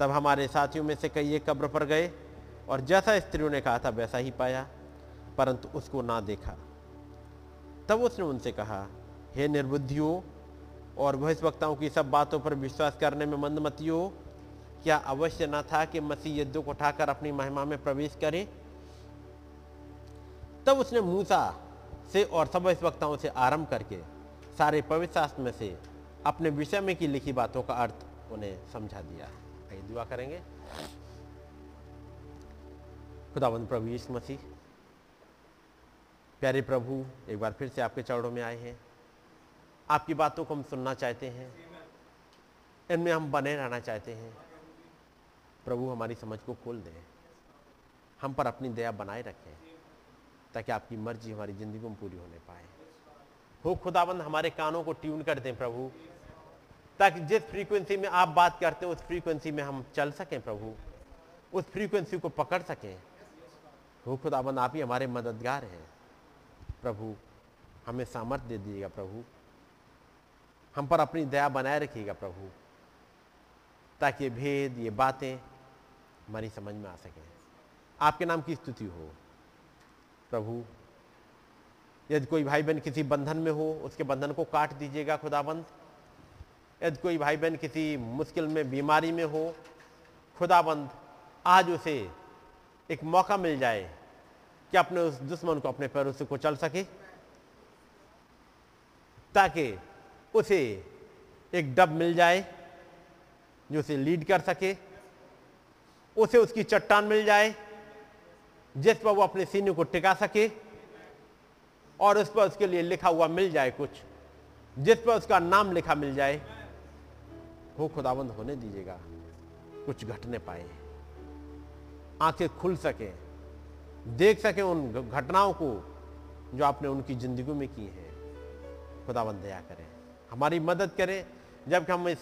तब हमारे साथियों में से कई एक कब्र पर गए और जैसा स्त्रियों ने कहा था वैसा ही पाया, परंतु उसको ना देखा। तब उसने उनसे कहा, हे निर्बुद्धियों और भविष्यवक्ताओं की सब बातों पर विश्वास करने में मंदमतियों, क्या अवश्य न था कि मसीह युद्धों को उठाकर अपनी महिमा में प्रवेश करे? तब उसने मूसा से और सब वक्ताओं से आरंभ करके सारे पवित्र शास्त्र में से अपने विषय में की लिखी बातों का अर्थ उन्हें समझा दिया आइए दुआ करेंगे। खुदावंद प्रभु यीशु मसीह, प्यारे प्रभु, एक बार फिर से आपके चरणों में आए हैं। आपकी बातों को हम सुनना चाहते हैं। इनमें हम बने रहना चाहते हैं। प्रभु, हमारी समझ को खोल दें। हम पर अपनी दया बनाए रखें, ताकि आपकी मर्ज़ी हमारी ज़िंदगी में पूरी होने पाए। हो खुदाबंद हमारे कानों को ट्यून कर दें प्रभु। ताकि जिस फ्रीक्वेंसी में आप बात करते हैं, उस फ्रीक्वेंसी में हम चल सकें प्रभु। उस फ्रीक्वेंसी को पकड़ सकें। वो खुदाबंद आप ही हमारे मददगार हैं। प्रभु, हमें सामर्थ्य दे दीजिएगा प्रभु। हम पर अपनी दया बनाए रखिएगा प्रभु, ताकि ये भेद, ये बातें हमारी समझ में आ सकें। आपके नाम की स्तुति हो। प्रभु, यदि कोई भाई बहन किसी बंधन में हो, उसके बंधन को काट दीजिएगा खुदाबंद। यदि कोई भाई बहन किसी मुश्किल में, बीमारी में हो, खुदाबंद, आज उसे एक मौका मिल जाए कि अपने उस दुश्मन को अपने पैरों से कुचल सके, ताकि उसे एक डब मिल जाए जो उसे लीड कर सके, उसे उसकी चट्टान मिल जाए, जिस पर वो अपने सीने को टिका सके और उस पर उसके लिए लिखा हुआ मिल जाए कुछ, जिस पर उसका नाम लिखा मिल जाए। वो खुदाबंद होने दीजिएगा। कुछ घटने पाए। आँखें खुल सके। देख सके उन घटनाओं को जो आपने उनकी ज़िंदगी में की है। खुदाबंद दया करें। हमारी मदद करें। जब हम इस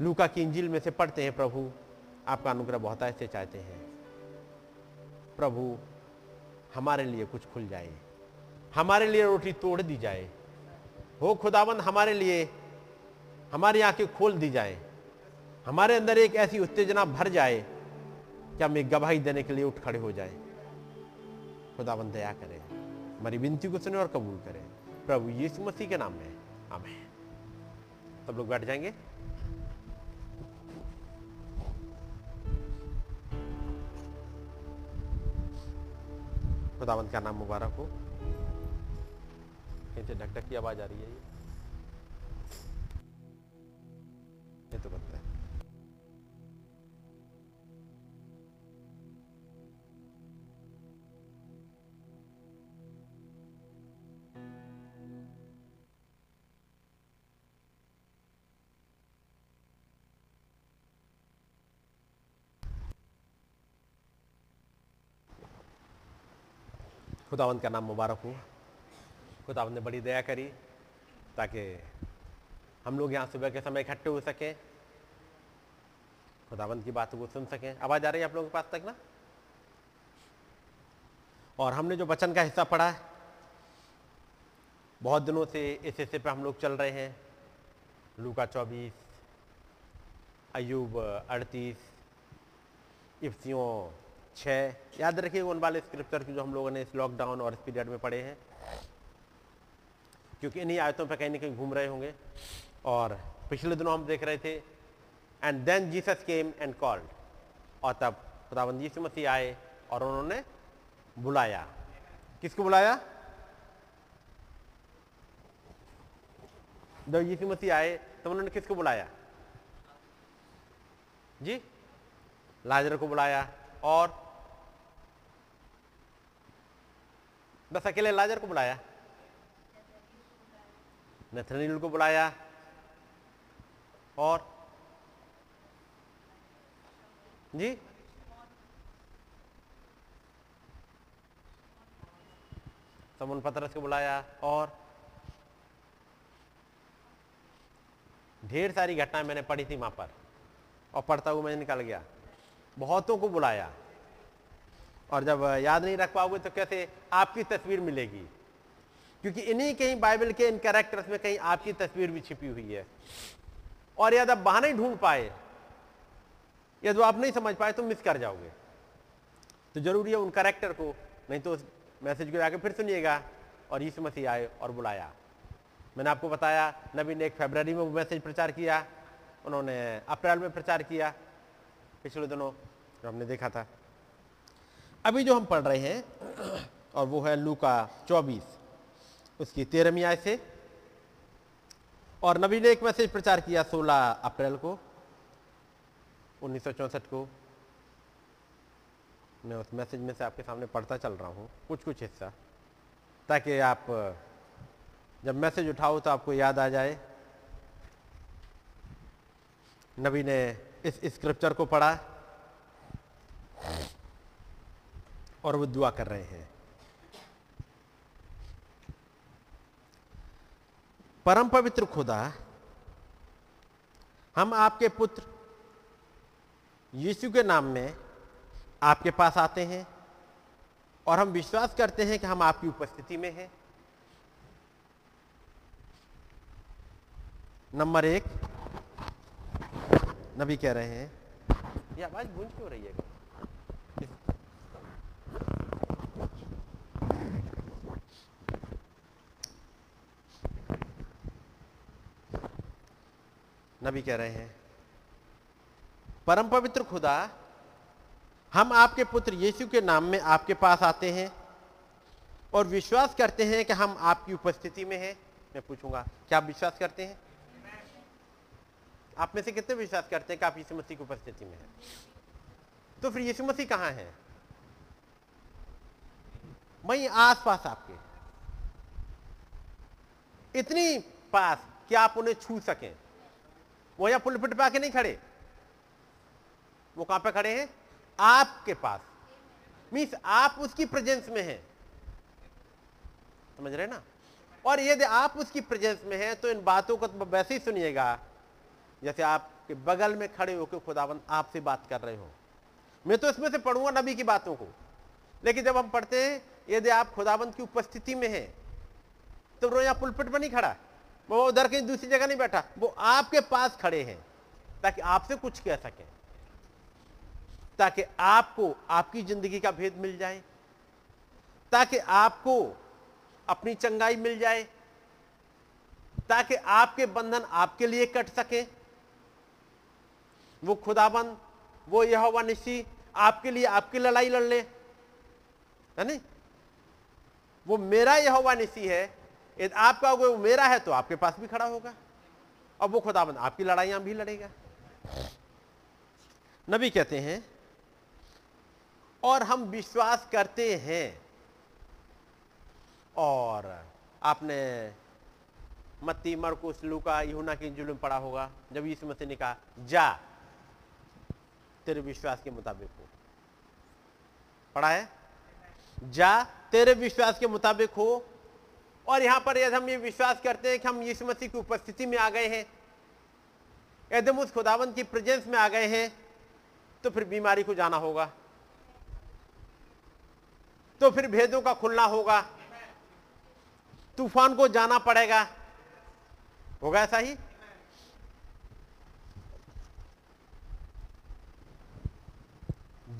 लूका की इंजिल में से पढ़ते हैं, प्रभु, आपका अनुग्रह बहुत ऐसे चाहते हैं। प्रभु, हमारे लिए कुछ खुल जाए। हमारे लिए रोटी तोड़ दी जाए। हो खुदाबंद हमारे लिए हमारी आँखें खोल दी जाए। हमारे अंदर एक ऐसी उत्तेजना भर जाए कि हम एक गवाही देने के लिए उठ खड़े हो जाए। खुदाबंद दया करें। हमारी विनती को सुने और कबूल करें। प्रभु यीशु मसीह के नाम में। आमेन। सब लोग बैठ जाएँगे। खुदावंत का नाम मुबारक हो। ढक ढक की आवाज़ आ रही है ये तो बनता है खुदावंत का नाम मुबारक हो। खुदावंत ने बड़ी दया करी ताकि हम लोग यहाँ सुबह के समय इकट्ठे हो सकें। खुदावंत की बातों को सुन सकें। आवाज़ आ रही है आप लोगों के पास तक ना? और हमने जो वचन का हिस्सा पढ़ा है, बहुत दिनों से इस हिस्से पर हम लोग चल रहे हैं। लूका चौबीस अयूब अड़तीस, इफ्सियों छः। याद रखिए उन वाले स्क्रिप्चर की जो हम लोगों ने इस लॉकडाउन और इस पीरियड में पढ़े हैं, क्योंकि इन्हीं आयतों पर कहीं ना कहीं घूम रहे होंगे। और पिछले दिनों हम देख रहे थे and then Jesus came and called और तब खुदाबंद यीशु मसीह आए और उन्होंने बुलाया। किसको बुलाया? जब यीशु मसीह आए तो उन्होंने किसको बुलाया? जी, लाजर को बुलाया और बस अकेले लाजर को बुलाया। नथनील को बुलाया। और जी? समन पत्रस को बुलाया और ढेर सारी घटनाएँ मैंने पढ़ी थी वहाँ पर और पढ़ता हुआ मैं निकल गया। बहुतों को बुलाया। और जब याद नहीं रख पाओगे तो कैसे आपकी तस्वीर मिलेगी? क्योंकि इन्हीं कहीं बाइबल के इन कैरेक्टर्स में कहीं आपकी तस्वीर भी छिपी हुई है। और यदि आप बहाने ढूंढ पाए यदि आप नहीं समझ पाए तो मिस कर जाओगे। तो ज़रूरी है उन करेक्टर को, नहीं तो उस मैसेज को जाके फिर सुनिएगा और यीशु मसीह आए और बुलाया। मैंने आपको बताया नबी ने एक फरवरी में वो मैसेज प्रचार किया, उन्होंने अप्रैल में प्रचार किया, पिछले दिनों जो हमने देखा था। अभी जो हम पढ़ रहे हैं, और वो है लू का चौबीस, उसकी तेरहवीं आय से और नबी ने एक मैसेज प्रचार किया 16 अप्रैल को, उन्नीस को। मैं उस मैसेज में से आपके सामने पढ़ता चल रहा हूँ कुछ कुछ हिस्सा, ताकि आप, जब मैसेज उठाओ तो आपको याद आ जाए। नबी ने इस स्क्रिप्चर को पढ़ा और वो दुआ कर रहे हैं। परम पवित्र खुदा, हम आपके पुत्र यीशु के नाम में आपके पास आते हैं और हम विश्वास करते हैं कि हम आपकी उपस्थिति में हैं। नंबर एक, नबी कह रहे हैं, ये आवाज़ गूंज क्यों रही है? नबी कह रहे हैं, परम पवित्र खुदा, हम आपके पुत्र यीशु के नाम में आपके पास आते हैं और विश्वास करते हैं कि हम आपकी उपस्थिति में हैं। मैं पूछूँगा, क्या आप विश्वास करते हैं? आप में से कितने विश्वास करते हैं कि आप यीशु मसीह की उपस्थिति में हैं? तो फिर यीशु मसीह कहाँ है? वहीं आस पास आपके। इतनी पास कि आप उन्हें छू सकें। वो यहाँ पुलपिट पे आके नहीं खड़े। वो कहाँ पे खड़े हैं? आपके पास। मीन्स आप उसकी प्रेजेंस में हैं। समझ रहे ना? और यदि आप उसकी प्रेजेंस में हैं तो इन बातों को तो वैसे ही सुनिएगा, जैसे आपके बगल में खड़े होकर खुदाबंद आपसे बात कर रहे हो। मैं तो इसमें से पढ़ूँगा नबी की बातों को। लेकिन जब हम पढ़ते हैं, यदि आप खुदाबंद की उपस्थिति में हैं तो यहाँ पुलपिट पर नहीं खड़ा। वो उधर कहीं दूसरी जगह नहीं बैठा। वो आपके पास खड़े हैं, ताकि आपसे कुछ कह सके, ताकि आपको आपकी ज़िंदगी का भेद मिल जाए, ताकि आपको अपनी चंगाई मिल जाए, ताकि आपके बंधन आपके लिए कट सके। वो खुदाबंद, वो यह निशी आपके लिए आपकी लड़ाई लड़ ले। है नहीं? वो मेरा यह निशी है यदि आपका वो मेरा है तो आपके पास भी खड़ा होगा। अब वो खुदाबंद आपकी लड़ाइयाँ भी लड़ेगा। नबी कहते हैं, और हम विश्वास करते हैं। और आपने मत्ती, मरकुस, लूका यूना की इंजुल में पढ़ा होगा, जब यीशु मसीह ने कहा, जा, तेरे विश्वास के मुताबिक हो। पढ़ा है? जा, तेरे विश्वास के मुताबिक हो। और यहाँ पर यदि हम ये विश्वास करते हैं कि हम यीशु मसीह की उपस्थिति में आ गए हैं, यदि हम उस खुदावंत की प्रेजेंस में आ गए हैं तो फिर बीमारी को जाना होगा तो फिर भेदों का खुलना होगा, तूफ़ान को जाना पड़ेगा, होगा ऐसा ही?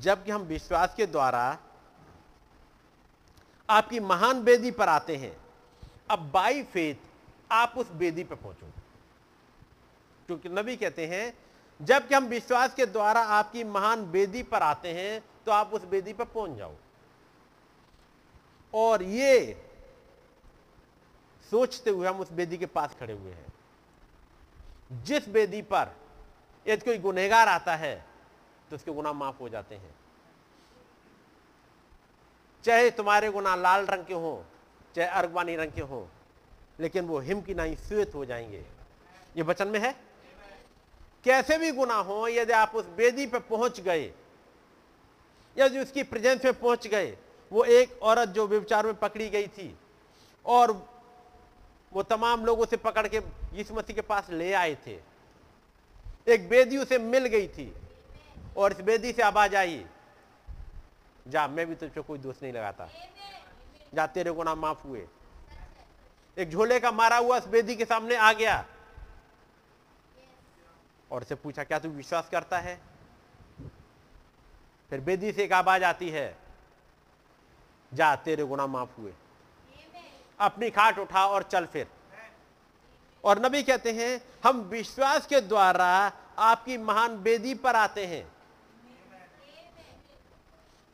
जबकि हम विश्वास के द्वारा आपकी महान वेदी पर आते हैं अब बाई फेथ आप उस बेदी पर पहुंचो क्योंकि नबी कहते हैं, जबकि हम विश्वास के द्वारा आपकी महान बेदी पर आते हैं तो आप उस बेदी पर पहुँच जाओ और ये सोचते हुए हम उस बेदी के पास खड़े हुए हैं। जिस बेदी पर यदि कोई गुनहगार आता है तो उसके गुनाह माफ़ हो जाते हैं। चाहे तुम्हारे गुनाह लाल रंग के हों चाहे अर्गवानी रंग के हो, लेकिन वो हिम की नहीं श्वेत हो जाएँगे। ये वचन में है? कैसे भी गुना हो, यदि आप उस बेदी पे पहुँच गए, यदि उसकी प्रेजेंस में पहुँच गए, वो एक औरत जो विचार में पकड़ी गई थी, और वो तमाम लोग उसे पकड़ के यीशु मसीह के पास ले आए थे। एक बेदी उसे मिल गई थी, और इस बेदी से आवाज़ आई, जा, मैं भी तुझको कोई दोष नहीं लगाता। जा तेरे गुना माफ़ हुए। एक झोले का मारा हुआ उस बेदी के सामने आ गया। और से पूछा, क्या तू विश्वास करता है? फिर बेदी से एक आवाज़ आती है, जा, तेरे गुना माफ़ हुए। अपनी खाट उठा और चल फिर। और नबी कहते हैं, हम विश्वास के द्वारा आपकी महान बेदी पर आते हैं।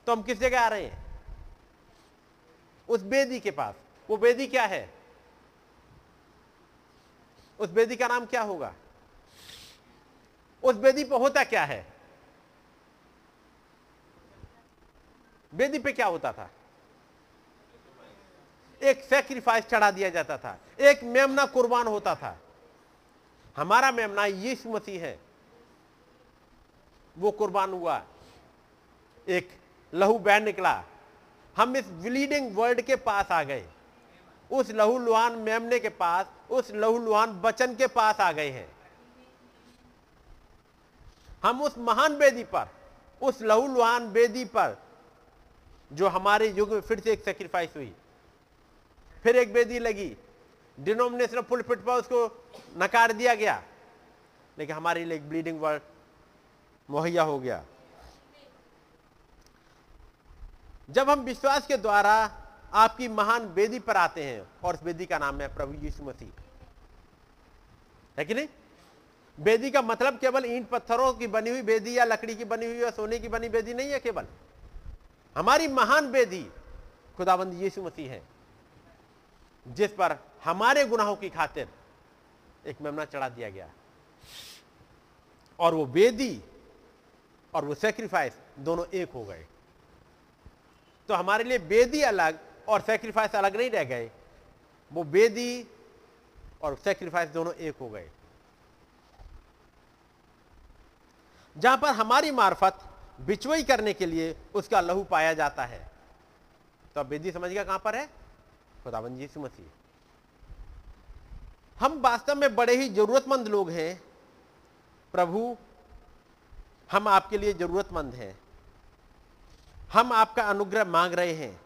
तो हम किस जगह आ रहे हैं? उस बेदी के पास। वो बेदी क्या है? उस बेदी का नाम क्या होगा? उस बेदी पर होता क्या है? बेदी पे क्या होता था? एक सेक्रीफाइस चढ़ा दिया जाता था। एक मेमना कुर्बान होता था। हमारा मेमना यीशु मसीह है। वो कुर्बान हुआ। एक लहू बह निकला। हम इस ब्लीडिंग वर्ल्ड के पास आ गए। उस लहू लुहान मेमने के पास, उस लहू लुहान बचन के पास आ गए हैं। हम उस महान बेदी पर, उस लहू लुहान बेदी पर, जो हमारे युग में फिर से एक सेक्रीफाइस हुई। फिर एक बेदी लगी। डिनोमिनेशन पुलपिट पर उसको नकार दिया गया। लेकिन हमारे लिए एक ब्लीडिंग वर्ड मुहैया हो गया। जब हम विश्वास के द्वारा आपकी महान बेदी पर आते हैं, और उस बेदी का नाम है प्रभु यीशु मसीह। है कि नहीं? बेदी का मतलब केवल ईंट पत्थरों की बनी हुई बेदी या लकड़ी की बनी हुई या सोने की बनी बेदी नहीं है केवल। हमारी महान बेदी खुदाबंद यीशु मसीह है, जिस पर हमारे गुनाहों की खातिर एक मेमना चढ़ा दिया गया। और वो बेदी और वो सेक्रीफाइस दोनों एक हो गए। तो हमारे लिए बेदी अलग और सेक्रीफाइस अलग नहीं रह गए। वो बेदी और सेक्रीफाइस दोनों एक हो गए। जहाँ पर हमारी मार्फत बिचवई करने के लिए उसका लहू पाया जाता है। तो अब बेदी समझ गया कहाँ पर है? खुदाबंद जी मसीह। हम वास्तव में बड़े ही जरूरतमंद लोग हैं। प्रभु, हम आपके लिए जरूरतमंद हैं। हम आपका अनुग्रह मांग रहे हैं।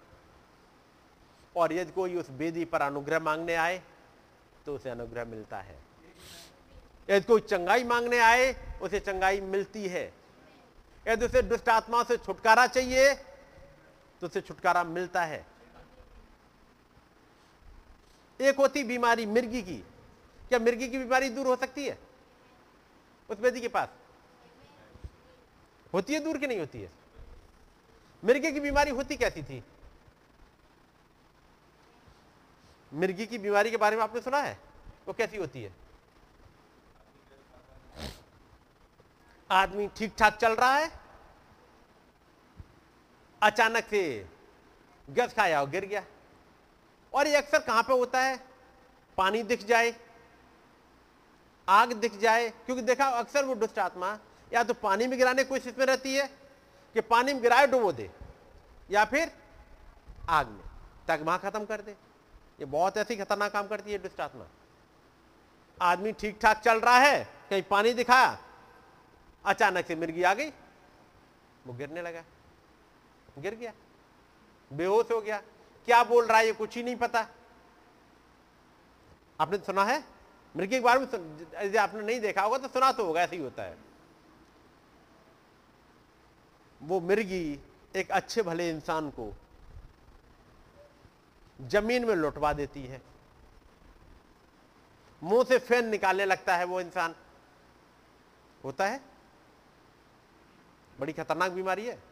और यदि कोई उस बेदी पर अनुग्रह मांगने आए तो उसे अनुग्रह मिलता है। यदि कोई चंगाई मांगने आए, उसे चंगाई मिलती है। यदि उसे दुष्ट आत्मा से छुटकारा चाहिए तो उसे छुटकारा मिलता है। एक होती बीमारी मिर्गी की। क्या मिर्गी की बीमारी दूर हो सकती है? उस बेदी के पास। होती है दूर की नहीं होती है? मिर्गी की बीमारी होती कैसी थी? मिर्गी की बीमारी के बारे में आपने सुना है? वो कैसी होती है? आदमी ठीक ठाक चल रहा है। अचानक से गस खाया और गिर गया। और ये अक्सर कहाँ पे होता है? पानी दिख जाए, आग दिख जाए, क्योंकि देखा अक्सर वो दुष्ट आत्मा या तो पानी में गिराने की कोशिश में रहती है कि पानी में गिराए डुबो दे, या फिर आग में, ताकि वहाँ खत्म कर दे। ये बहुत ऐसी खतरनाक काम करती है दुष्ट आत्मा। आदमी ठीक ठाक चल रहा है, कहीं पानी दिखाया अचानक से मिर्गी आ गई, वो गिरने लगा। गिर गया, बेहोश हो गया। क्या बोल रहा है ये कुछ ही नहीं पता। आपने सुना है? मृगी के बारे में आपने नहीं देखा होगा तो सुना तो होगा, ऐसे ही होता है। वो मिर्गी एक अच्छे भले इंसान को ज़मीन में लौटवा देती है। मुँह से फ़ैन निकालने लगता है वो इंसान। होता है? बड़ी खतरनाक बीमारी है।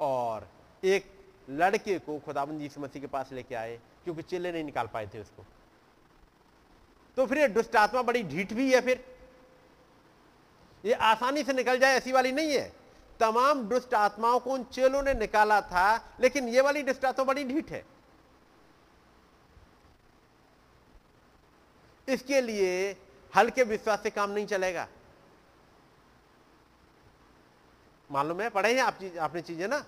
और एक लड़के को खुदाबंद यीशु मसीह के पास लेके आए, क्योंकि चेले नहीं निकाल पाए थे उसको। तो फिर ये दुष्ट आत्मा बड़ी ढीठ भी है फिर। ये आसानी से निकल जाए ऐसी वाली नहीं है। तमाम दुष्ट आत्माओं को उन चेलों ने निकाला था, लेकिन ये वाली दुष्ट आत्मा बड़ी ढीठ है। इसके लिए हल्के विश्वास से काम नहीं चलेगा। मालूम है? पढ़े हैं आप चीज़, आपने चीज़ें ना?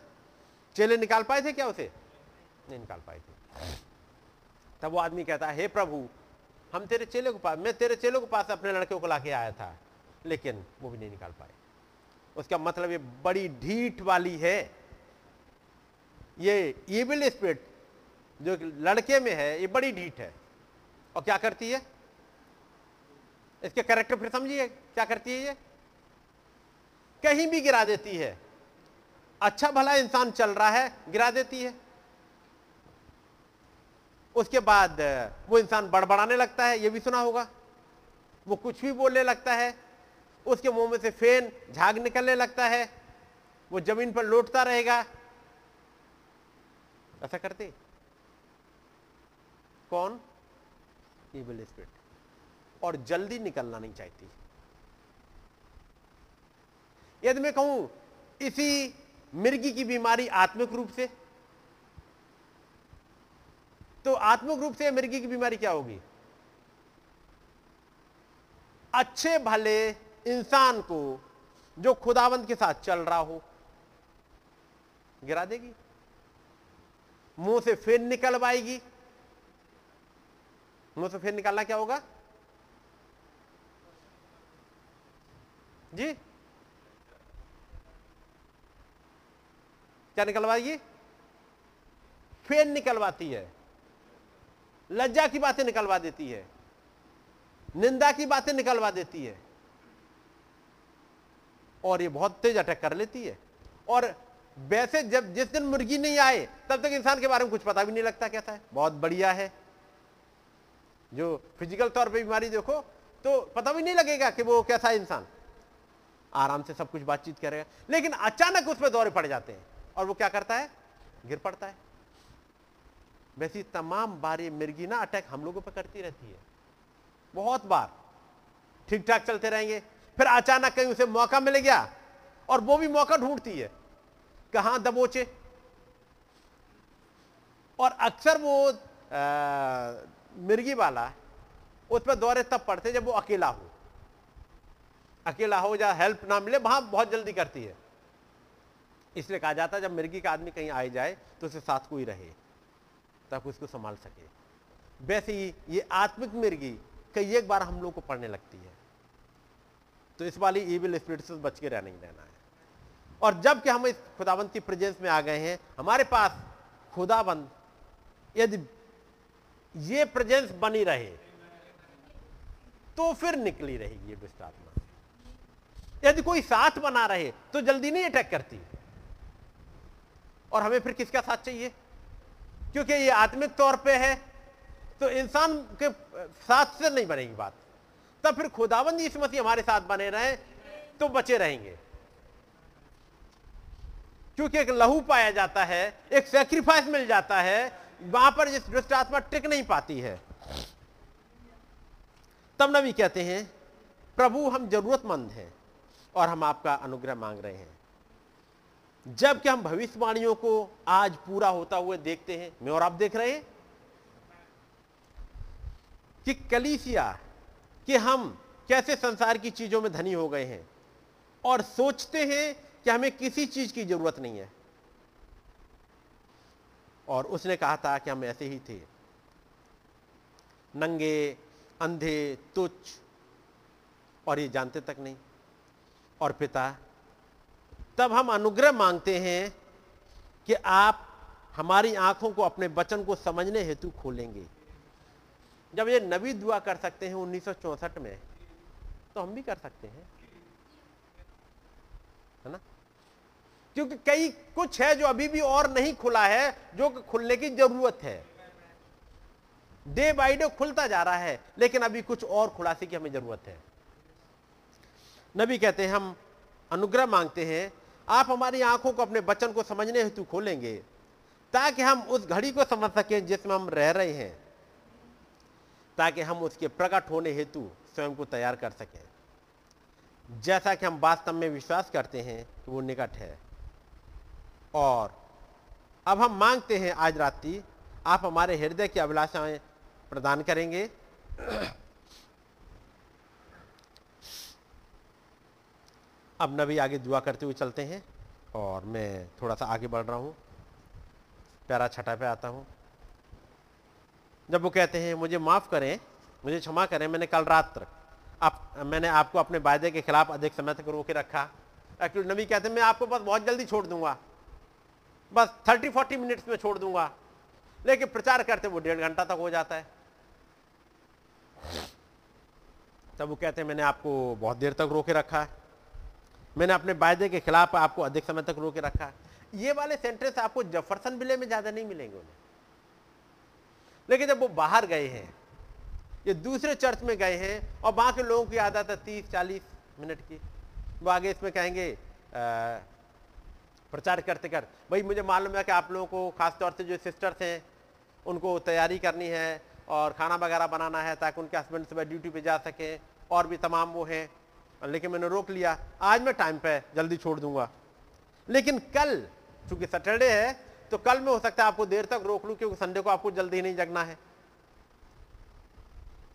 चेले निकाल पाए थे क्या उसे? नहीं निकाल पाए थे। तब वो आदमी कहता, है हे प्रभु, हम तेरे चेले को पास मैं तेरे चेलों के पास अपने लड़के को लाके आया था, लेकिन वो भी नहीं निकाल पाए। उसका मतलब ये बड़ी ढीठ वाली है। ये इविल स्पिरिट जो लड़के में है, ये बड़ी ढीठ है। और क्या करती है? इसके कैरेक्टर फिर समझिए, क्या करती है ये? कहीं भी गिरा देती है। अच्छा भला इंसान चल रहा है, गिरा देती है। उसके बाद वो इंसान बड़बड़ाने लगता है, ये भी सुना होगा। वो कुछ भी बोलने लगता है उसके मुँह में से फेन झाग निकलने लगता है। वो ज़मीन पर लौटता रहेगा। ऐसा करते? कौन? इविल स्पिरिट और जल्दी निकलना नहीं चाहती। यदि मैं कहूँ, इसी मिर्गी की बीमारी आत्मिक रूप से तो आत्मिक रूप से मिर्गी की बीमारी क्या होगी? अच्छे भले इंसान को जो खुदावंत के साथ चल रहा हो, गिरा देगी। मुँह से फिर निकलवाएगी। मुँह से फिर निकालना क्या होगा? जी? क्या निकलवाएगी? फेन निकलवाती है। लज्जा की बातें निकलवा देती है। निंदा की बातें निकलवा देती है। और ये बहुत तेज अटैक कर लेती है। और वैसे जब जिस दिन मुर्गी नहीं आए, तब तक इंसान के बारे में कुछ पता भी नहीं लगता कैसा है। बहुत बढ़िया है। जो फ़िज़िकल तौर पे बीमारी देखो तो पता भी नहीं लगेगा कि वो कैसा है इंसान। आराम से सब कुछ बातचीत करेगा। लेकिन अचानक उस पर दौरे पड़ जाते हैं और वो क्या करता है? गिर पड़ता है। वैसी तमाम बार मिर्गी ना अटैक हम लोगों पर करती रहती है। बहुत बार। ठीक ठाक चलते रहेंगे। फिर अचानक कहीं उसे मौका मिल गया और वो भी मौका ढूंढती है कहाँ दबोचे। और अक्सर वो आ, मिर्गी वाला उस पर दौरे तब पड़ते जब वो अकेला हो। अकेला हो या हेल्प ना मिले वहाँ बहुत जल्दी करती है। इसलिए कहा जाता है जब मिर्गी का आदमी कहीं आए जाए तो उसे साथ कोई रहे ताकि उसको संभाल सके। वैसे ही ये आत्मिक मिर्गी कई एक बार हम लोग को पढ़ने लगती है। तो इस वाली ईविल स्पिरिट से बच के रहना रहना है। और जब कि हम इस खुदाबंद की प्रेजेंस में आ गए हैं, हमारे पास खुदाबंद, यदि ये प्रेजेंस बनी रहे तो फिर निकली रहेगी ये दुष्ट आत्मा। यदि कोई साथ बना रहे तो जल्दी नहीं अटैक करती। और हमें फिर किसका साथ चाहिए? क्योंकि ये आत्मिक तौर पे है तो इंसान के साथ से नहीं बनेगी बात। तब फिर खुदाबंद इस मसीह हमारे साथ बने रहे तो बचे रहेंगे। क्योंकि एक लहू पाया जाता है, एक सेक्रीफाइस मिल जाता है, वहाँ पर जिस दुष्ट आत्मा टिक नहीं पाती है। तब नबी कहते हैं, प्रभु, हम जरूरतमंद हैं और हम आपका अनुग्रह मांग रहे हैं। जबकि हम भविष्यवाणियों को आज पूरा होता हुए देखते हैं, मैं और आप देख रहे हैं कि कलीसिया कि हम कैसे संसार की चीज़ों में धनी हो गए हैं और सोचते हैं कि हमें किसी चीज़ की ज़रूरत नहीं है। और उसने कहा था कि हम ऐसे ही थे। नंगे, अंधे, तुच्छ, और ये जानते तक नहीं। और पिता, तब हम अनुग्रह मांगते हैं कि आप हमारी आँखों को, अपने वचन को समझने हेतु खोलेंगे। जब ये नबी दुआ कर सकते हैं उन्नीस में तो हम भी कर सकते हैं। है ना? क्योंकि कई कुछ है जो अभी भी और नहीं खुला है, जो खुलने की ज़रूरत है। डे बाई डे खुलता जा रहा है, लेकिन अभी कुछ और खुलासे की हमें ज़रूरत है। नबी कहते हैं, हम अनुग्रह मांगते हैं, आप हमारी आँखों को अपने बचन को समझने हेतु खोलेंगे, ताकि हम उस घड़ी को समझ सकें जिसमें हम रह रहे हैं। ताकि हम उसके प्रकट होने हेतु स्वयं को तैयार कर सकें। जैसा कि हम वास्तव में विश्वास करते हैं कि वो निकट है। और अब हम मांगते हैं आज रात्रि आप हमारे हृदय की अभिलाषाएँ प्रदान करेंगे। अब नबी आगे दुआ करते हुए चलते हैं और मैं थोड़ा सा आगे बढ़ रहा हूँ। प्यारा छठा पे आता हूँ। जब वो कहते हैं, मुझे माफ़ करें, मुझे क्षमा करें, मैंने कल रात आप, मैंने आपको अपने वायदे के खिलाफ अधिक समय तक रोके रखा। एक्चुअली नबी कहते हैं, मैं आपको बस बहुत जल्दी छोड़ दूँगा। बस थर्टी फोर्टी मिनट्स में छोड़ दूँगा। लेकिन प्रचार करते वो डेढ़ घंटा तक हो जाता है। तब वो कहते हैं, मैंने आपको बहुत देर तक रोके रखा है। मैंने अपने वायदे के खिलाफ आपको अधिक समय तक रोके रखा है। ये वाले सेंटेंस आपको जफरसन विले में ज़्यादा नहीं मिलेंगे उन्हें। लेकिन जब वो बाहर गए हैं, ये दूसरे चर्च में गए हैं, और वहाँ के लोगों की आदत है तीस, चालीस मिनट की, वो आगे इसमें कहेंगे प्रचार करते कर, भाई, मुझे मालूम है कि आप लोगों को खासतौर से जो सिस्टर्स हैं, उनको तैयारी करनी है और खाना वगैरह बनाना है ताकि उनके हस्बैंड सुबह ड्यूटी पे जा सके, और भी तमाम वो हैं। लेकिन मैंने रोक लिया, आज मैं टाइम पे, जल्दी छोड़ दूँगा। लेकिन कल, चूँकि सैटरडे है तो कल में हो सकता है आपको देर तक रोक लूँ, क्योंकि संडे को आपको जल्दी नहीं जगना है।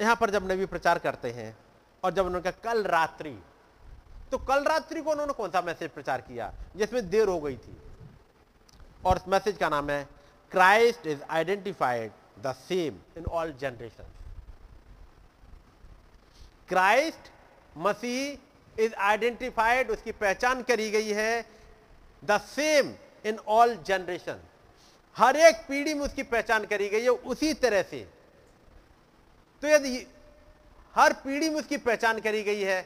यहाँ पर जब नबी प्रचार करते हैं, और जब उन्होंने कहा, कल रात्रि तो कल रात्रि को उन्होंने कौन सा मैसेज प्रचार किया? जिसमें देर हो गई थी। और उस मैसेज का नाम है Christ is identified the same in all generation Christ Masih is identified उसकी पहचान करी गई है the same in all generation हर एक पीढ़ी में उसकी पहचान करी गई है, उसी तरह से। तो यदि हर पीढ़ी में उसकी पहचान करी गई है,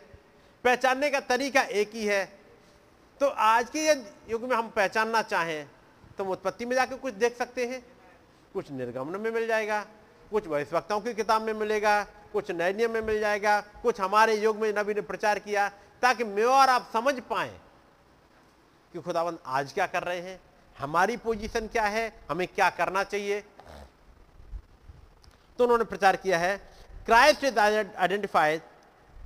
पहचानने का तरीका एक ही है तो आज के युग में हम पहचानना चाहें तो हम उत्पत्ति में जाकर कुछ देख सकते हैं। कुछ निर्गमन में मिल जाएगा, कुछ वक्ताओं की किताब में मिलेगा, कुछ नए नियम में मिल जाएगा, कुछ हमारे युग में नबी ने प्रचार किया, ताकि मैं और आप समझ पाए कि खुदावंद आज क्या कर रहे हैं? हमारी पोजीशन क्या है? हमें क्या करना चाहिए? तो उन्होंने प्रचार किया है। Christ is identified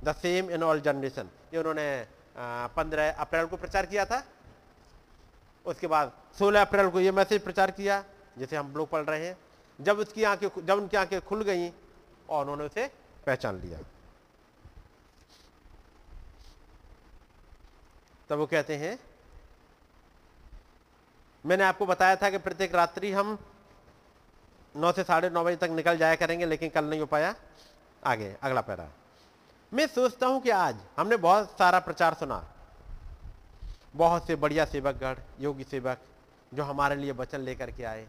the same in all generation. ये उन्होंने पंद्रह अप्रैल को प्रचार किया था। उसके बाद सोलह अप्रैल को ये मैसेज प्रचार किया, जिसे हम लोग पढ़ रहे हैं। जब उसकी आँखें जब उनकी आँखें खुल गई और उन्होंने उसे पहचान लिया। तब वो कहते हैं मैंने आपको बताया था कि प्रत्येक रात्रि हम नौ से साढ़े नौ बजे तक निकल जाया करेंगे, लेकिन कल नहीं हो पाया। आगे, अगला पैरा। मैं सोचता हूँ कि आज हमने बहुत सारा प्रचार सुना। बहुत से बढ़िया सेवकगढ़ योगी सेवक, जो हमारे लिए वचन लेकर के आए।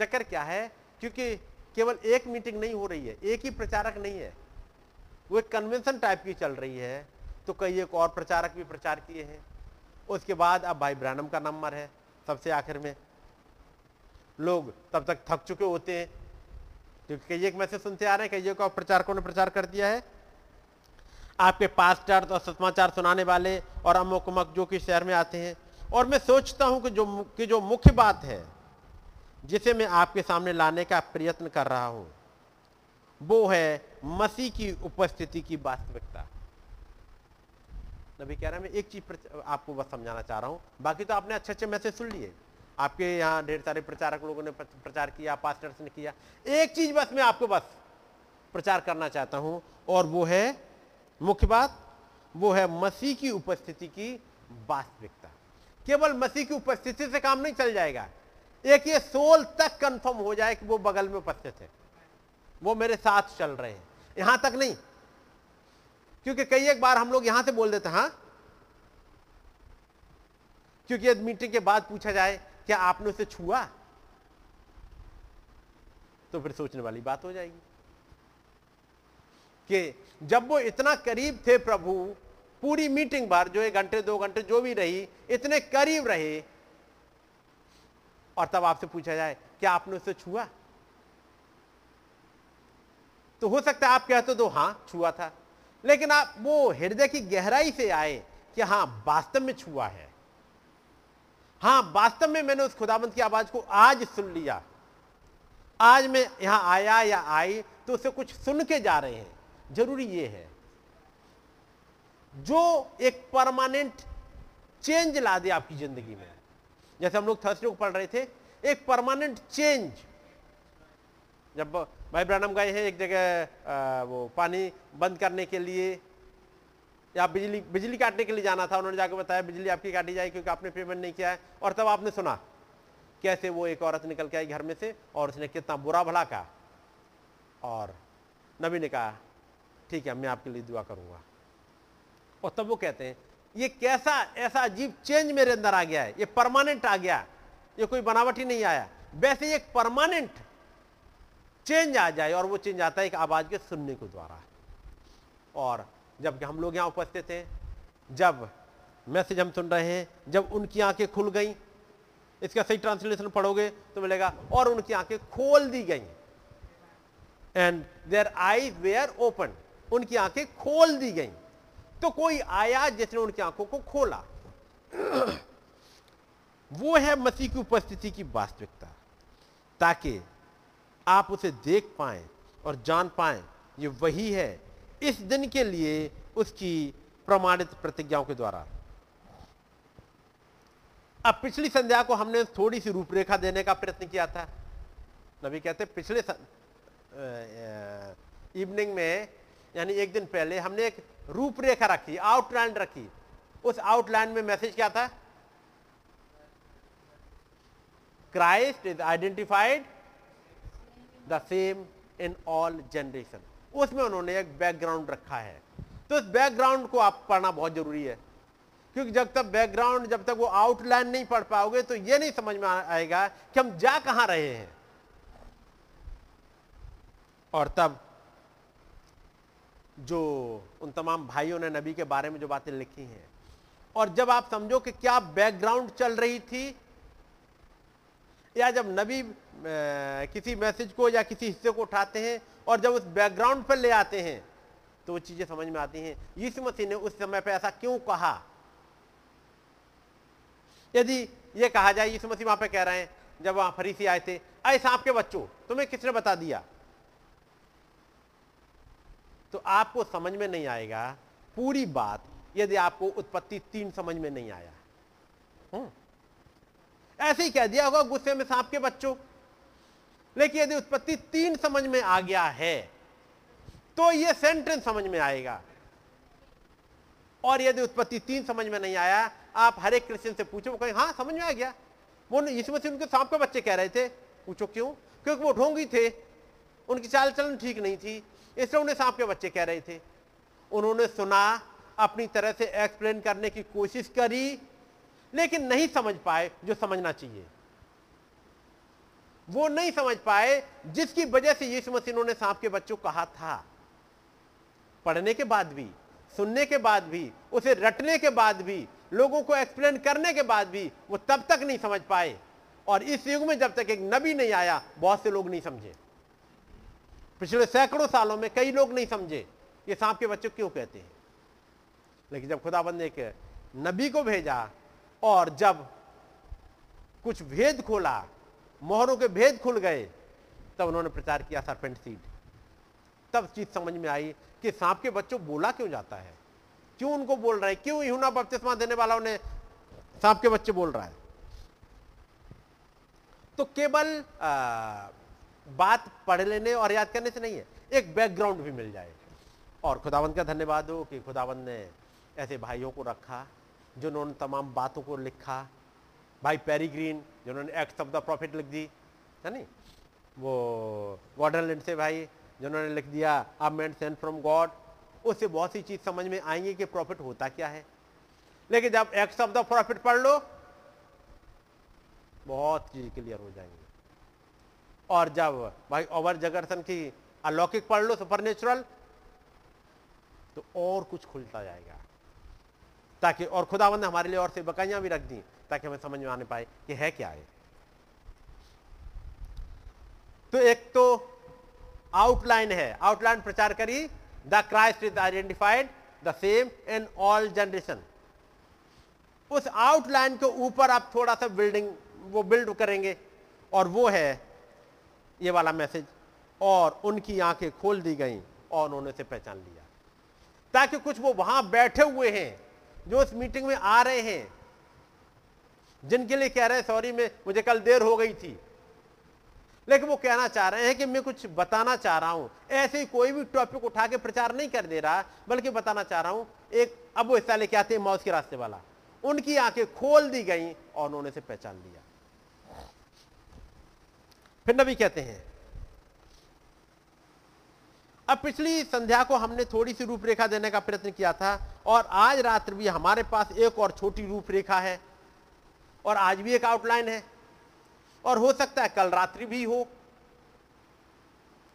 चक्कर क्या है? क्योंकि केवल एक मीटिंग नहीं हो रही है, एक ही प्रचारक नहीं है। वो एक कन्वेंशन टाइप की चल रही है। तो कई एक और प्रचारक भी प्रचार किए हैं। उसके बाद अब भाई ब्रानम का नंबर है। सबसे आखिर में लोग तब तक थक चुके होते हैं। क्योंकि कई एक मैसेज सुनते आ रहे हैं, कई और प्रचारकों ने प्रचार कर दिया है? आपके पास्टर और समाचार सुनाने वाले और अमुक उमक जो कि शहर में आते हैं। और मैं सोचता हूँ कि जो कि जो मुख्य बात है, जिसे मैं आपके सामने लाने का प्रयत्न कर रहा हूँ, वो है मसीह की उपस्थिति की वास्तविकता। नबी कह रहा है, मैं एक चीज़ आपको बस समझाना चाह रहा हूँ। बाकी तो आपने अच्छे अच्छे मैसेज सुन लिए। आपके यहाँ ढेर सारे प्रचारक लोगों ने प्रचार किया पास्टर्स ने किया। एक चीज़ बस मैं आपको बस प्रचार करना चाहता हूँ, और वो है, मुख्य बात, वो है मसीह की उपस्थिति की वास्तविकता। केवल मसीह की उपस्थिति से काम नहीं चल जाएगा। एक ये सोल तक कंफर्म हो जाए कि वो बगल में उपस्थित है। वो मेरे साथ चल रहे हैं। यहाँ तक नहीं क्योंकि कई एक बार हम लोग यहाँ से बोल देते हैं हाँ? क्योंकि यदि मीटिंग के बाद पूछा जाए, क्या आपने उसे छुआ? तो फिर सोचने वाली बात हो जाएगी कि जब वो इतना करीब थे प्रभु, पूरी मीटिंग भर जो एक घंटे, दो घंटे जो भी रही, इतने करीब रहे, और तब आपसे पूछा जाए, क्या आपने उसे छुआ? तो हो सकता है आप कहते तो हाँ, छुआ था। लेकिन आप वो हृदय की गहराई से आए कि हाँ, वास्तव में छुआ है। हाँ, वास्तव में मैंने उस खुदाबंद की आवाज़ को आज सुन लिया। आज मैं यहाँ आया या आई तो उसे कुछ सुन के जा रहे हैं। ज़रूरी ये है, जो एक परमानेंट चेंज ला दे आपकी ज़िंदगी में। जैसे हम लोग थर्सडे को पढ़ रहे थे, एक परमानेंट चेंज। जब भाई ब्रानम गए हैं, एक जगह वो पानी बंद करने के लिए, या बिजली बिजली काटने के लिए जाना था, उन्होंने जाकर बताया बिजली आपकी काटी जाए क्योंकि आपने पेमेंट नहीं किया है। और तब आपने सुना कैसे वो एक औरत निकल के आई घर में से और उसने कितना बुरा भला कहा। और नबी ने कहा, ठीक है, मैं आपके लिए दुआ करूँगा। और तब वो कहते हैं, ये कैसा, ऐसा अजीब चेंज मेरे अंदर आ गया है, ये परमानेंट आ गया, ये कोई बनावट ही नहीं आया। वैसे एक परमानेंट चेंज आ जाए और वो चेंज आता है एक आवाज़ के सुनने के द्वारा। और जब हम लोग यहाँ उपस्थित हैं, जब मैसेज हम सुन रहे हैं, जब उनकी आँखें खुल गई, इसका सही ट्रांसलेशन पढ़ोगे तो मिलेगा, और उनकी आँखें खोल दी गई। And their eyes were open उनकी आँखें खोल दी गई। तो कोई आया जिसने उनकी आँखों को खोला। <clears throat> वो है मसीह की उपस्थिति की वास्तविकता, ताकि आप उसे देख पाए और जान पाए, ये वही है इस दिन के लिए उसकी प्रमाणित प्रतिज्ञाओं के द्वारा। अब पिछली संध्या को हमने थोड़ी सी रूपरेखा देने का प्रयत्न किया था। नबी कहते पिछले इवनिंग में, यानी एक दिन पहले हमने एक रूपरेखा रखी आउटलाइन रखी। उस आउटलाइन में मैसेज क्या था? Christ is identified the same in all generation उसमें उन्होंने एक बैकग्राउंड रखा है। तो इस बैकग्राउंड को आप पढ़ना बहुत ज़रूरी है। क्योंकि जब तक बैकग्राउंड जब तक वो आउटलाइन नहीं पढ़ पाओगे तो ये नहीं समझ में आएगा कि हम जा कहाँ रहे हैं। और तब जो उन तमाम भाइयों ने नबी के बारे में जो बातें लिखी हैं। और जब आप समझो कि क्या बैकग्राउंड चल रही थी या जब नबी किसी मैसेज को या किसी हिस्से को उठाते हैं और जब उस बैकग्राउंड पर ले आते हैं तो वो चीज़ें समझ में आती हैं। यीशु मसीह ने उस समय पर ऐसा क्यों कहा? यदि ये कहा जाए, यीशु मसीह वहाँ पर कह रहे हैं, जब वहाँ फरीसी आए थे अरे सांप के बच्चों, तुम्हें किसने बता दिया? तो आपको समझ में नहीं आएगा। पूरी बात यदि आपको उत्पत्ति तीन समझ में नहीं आया। हम्म। ऐसे ही कह दिया होगा, गुस्से में सांप के बच्चों। लेकिन यदि उत्पत्ति तीन समझ में आ गया है तो यह सेंटेंस समझ में आएगा। और यदि उत्पत्ति तीन समझ में नहीं आया, आप हर एक क्रिश्चियन से पूछो, वो कहें हाँ समझ में आ गया। वो यीशु मसीह उनके सांप के बच्चे कह रहे थे, पूछो क्यों? क्योंकि वो ढोंगी थे, उनकी चाल चलन ठीक नहीं थी, इसलिए उन्हें सांप के बच्चे कह रहे थे। उन्होंने सुना, अपनी तरह से एक्सप्लेन करने की कोशिश करी लेकिन नहीं समझ पाए जो समझना चाहिए। वो नहीं समझ पाए जिसकी वजह से यीशु मसीह ने सांप के बच्चों कहा था। पढ़ने के बाद भी, सुनने के बाद भी, उसे रटने के बाद भी, लोगों को एक्सप्लेन करने के बाद भी वो तब तक नहीं समझ पाए। और इस युग में जब तक एक नबी नहीं आया, बहुत से लोग नहीं समझे। पिछले सैकड़ों सालों में कई लोग नहीं समझे ये सांप के बच्चों क्यों कहते हैं। लेकिन जब खुदाबंद ने एक नबी को भेजा और जब कुछ भेद खोला, मोहरों के भेद खुल गए, तब उन्होंने प्रचार किया सरपेंट सीड तब चीज़ समझ में आई कि सांप के बच्चों बोला क्यों जाता है? क्यों उनको बोल रहा है? क्यों यूना बपतिस्मा देने वाला उन्हें सांप के बच्चे बोल रहा है? तो केवल बात पढ़ लेने और याद करने से नहीं है, एक बैकग्राउंड भी मिल जाए। और खुदावंत का धन्यवाद हो कि खुदावंत ने ऐसे भाइयों को रखा। जिन्होंने तमाम बातों को लिखा, भाई पेरी ग्रीन जिन्होंने एक्ट ऑफ़ द प्रॉफिट लिख दी, है नहीं? वो वॉडरलैंड से भाई, जिन्होंने लिख दिया, अब मैन सेंड फ्रॉम गॉड उससे बहुत सी चीज़ समझ में आएँगी कि प्रॉफिट होता क्या है। लेकिन जब एक्ट ऑफ़ द प्रॉफिट पढ़ लो, बहुत चीज़ क्लियर हो जाएँगे। और जब भाई ओवर जगरसन की अलौकिक पढ़ लो सुपर नेचुरल तो और कुछ खुलता जाएगा। ताकि और खुदावंद ने हमारे लिए और से बकाइयाँ भी रख दी ताकि हमें समझ में आने पाए कि है क्या है तो एक तो आउटलाइन है। आउटलाइन प्रचार करी the Christ is identified the same in all generation उस आउटलाइन के ऊपर आप थोड़ा सा बिल्डिंग वो बिल्ड करेंगे और वो है ये वाला मैसेज और उनकी आँखें खोल दी गई और उन्होंने से पहचान लिया। ताकि कुछ वो वहाँ बैठे हुए हैं जो इस मीटिंग में आ रहे हैं, जिनके लिए कह रहे हैं, सॉरी, में, मुझे कल देर हो गई थी। लेकिन वो कहना चाह रहे हैं कि मैं कुछ बताना चाह रहा हूँ। ऐसे ही कोई भी टॉपिक उठा के प्रचार नहीं कर दे रहा, बल्कि बताना चाह रहा हूँ, एक अब वो हिस्सा लेके आते हैं मौज के रास्ते वाला। उनकी आँखें खोल दी गई और उन्होंने से पहचान लिया। फिर नबी कहते हैं अब पिछली संध्या को हमने थोड़ी सी रूपरेखा देने का प्रयत्न किया था और आज रात्र भी हमारे पास एक और छोटी रूपरेखा है और आज भी एक आउटलाइन है। और हो सकता है कल रात्रि भी हो।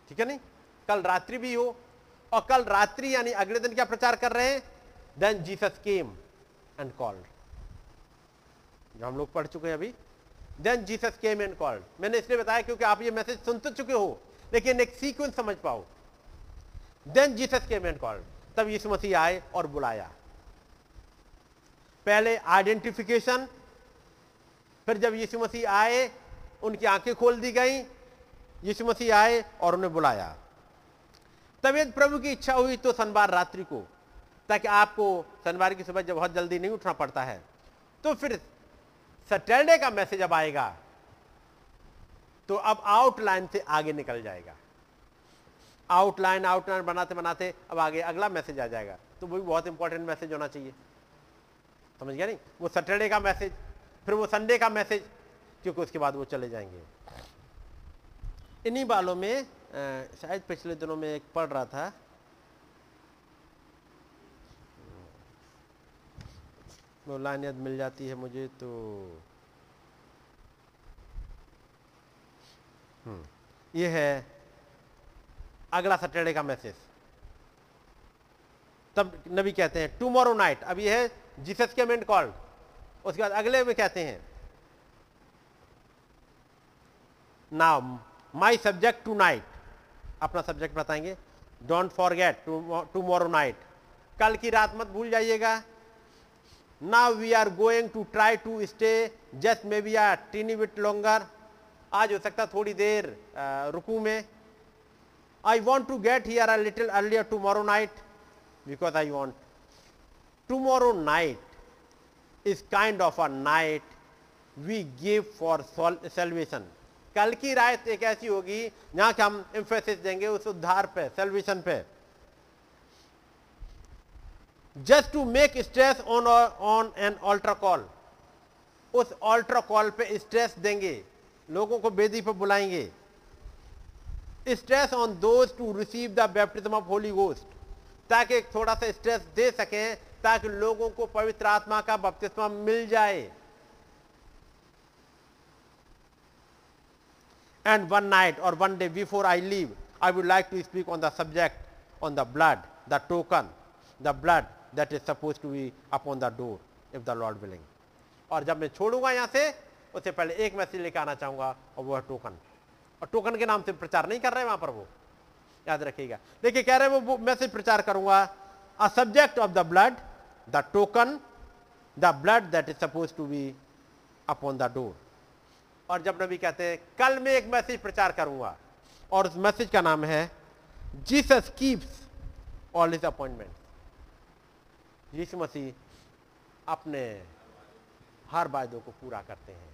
ठीक है नहीं? कल रात्रि भी हो। और कल रात्रि यानी अगले दिन क्या प्रचार कर रहे हैं? Then Jesus came and called जो हम लोग पढ़ चुके हैं अभी। Then Jesus came and called मैंने इसलिए बताया क्योंकि आप ये मैसेज सुन तो चुके हो, लेकिन एक सीक्वेंस समझ पाओ। Then Jesus came and called तब यीशु मसीह आए और बुलाया। पहले आइडेंटिफिकेशन फिर जब यीशु मसीह आए, उनकी आँखें खोल दी गई, यीशु मसीह आए और उन्हें बुलाया। तब यदि प्रभु की इच्छा हुई तो शनिवार रात्रि को, ताकि आपको शनिवार की सुबह जब बहुत जल्दी नहीं उठना पड़ता है तो फिर सैटरडे का मैसेज अब आएगा तो अब आउटलाइन से आगे निकल जाएगा। आउटलाइन आउटलाइन बनाते बनाते अब आगे अगला मैसेज आ जाएगा। तो वो भी बहुत इंपॉर्टेंट मैसेज होना चाहिए। समझ गया नहीं? वो सैटरडे का मैसेज फिर वो संडे का मैसेज क्योंकि उसके बाद वो चले जाएँगे। इन्हीं बालों में अ, शायद पिछले दिनों में एक पढ़ रहा था। वो लाइन याद मिल जाती है मुझे तो हम्म, ये है अगला सैटरडे का मैसेज। तब नबी कहते हैं टुमारो नाइट अब ये है जीसस के मेंट कॉल्ड उसके बाद अगले में कहते हैं now my subject tonight अपना सब्जेक्ट बताएँगे। डोंट फॉरगेट टुमारो नाइट कल की रात मत भूल जाइएगा। Now we are going to try to stay just maybe are tiny bit longer आज हो सकता थोड़ी देर रुकू में। I want to get here a little earlier tomorrow night because I want tomorrow night is kind of a night we give for salvation कल की रात एक ऐसी होगी, जहाँ कि हम एम्फेसिस देंगे उस उद्धार पे सेल्वेशन पे। Just to make stress on on an altar call उस ऑल्ट्रा कॉल पे स्ट्रेस देंगे। लोगों को बेदी पे बुलाएँगे। Stress on those to receive the baptism of Holy Ghost ताकि एक थोड़ा सा स्ट्रेस दे सके, ताकि लोगों को पवित्र आत्मा का बपतिस्मा मिल जाए। एंड वन नाइट और one day before I leave I would like to speak on the subject on the blood the token the blood that is suppose to be upon the door if the Lord willing और जब मैं छोड़ूँगा यहाँ से, उससे पहले एक मैसेज लेकर आना चाहूँगा, और वह टोकन है और टोकन के नाम से प्रचार नहीं कर रहे वहाँ पर वो। याद रखिएगा। देखिए, कह रहे हैं वो मैसेज प्रचार करूँगा। A subject of the blood the token the blood that is suppose to be upon the door और जब नबी कहते हैं, कल मैं एक मैसेज प्रचार करूँगा। और उस मैसेज का नाम है Jesus keeps all his appointment यीशु मसीह अपने हर वायदों को पूरा करते हैं।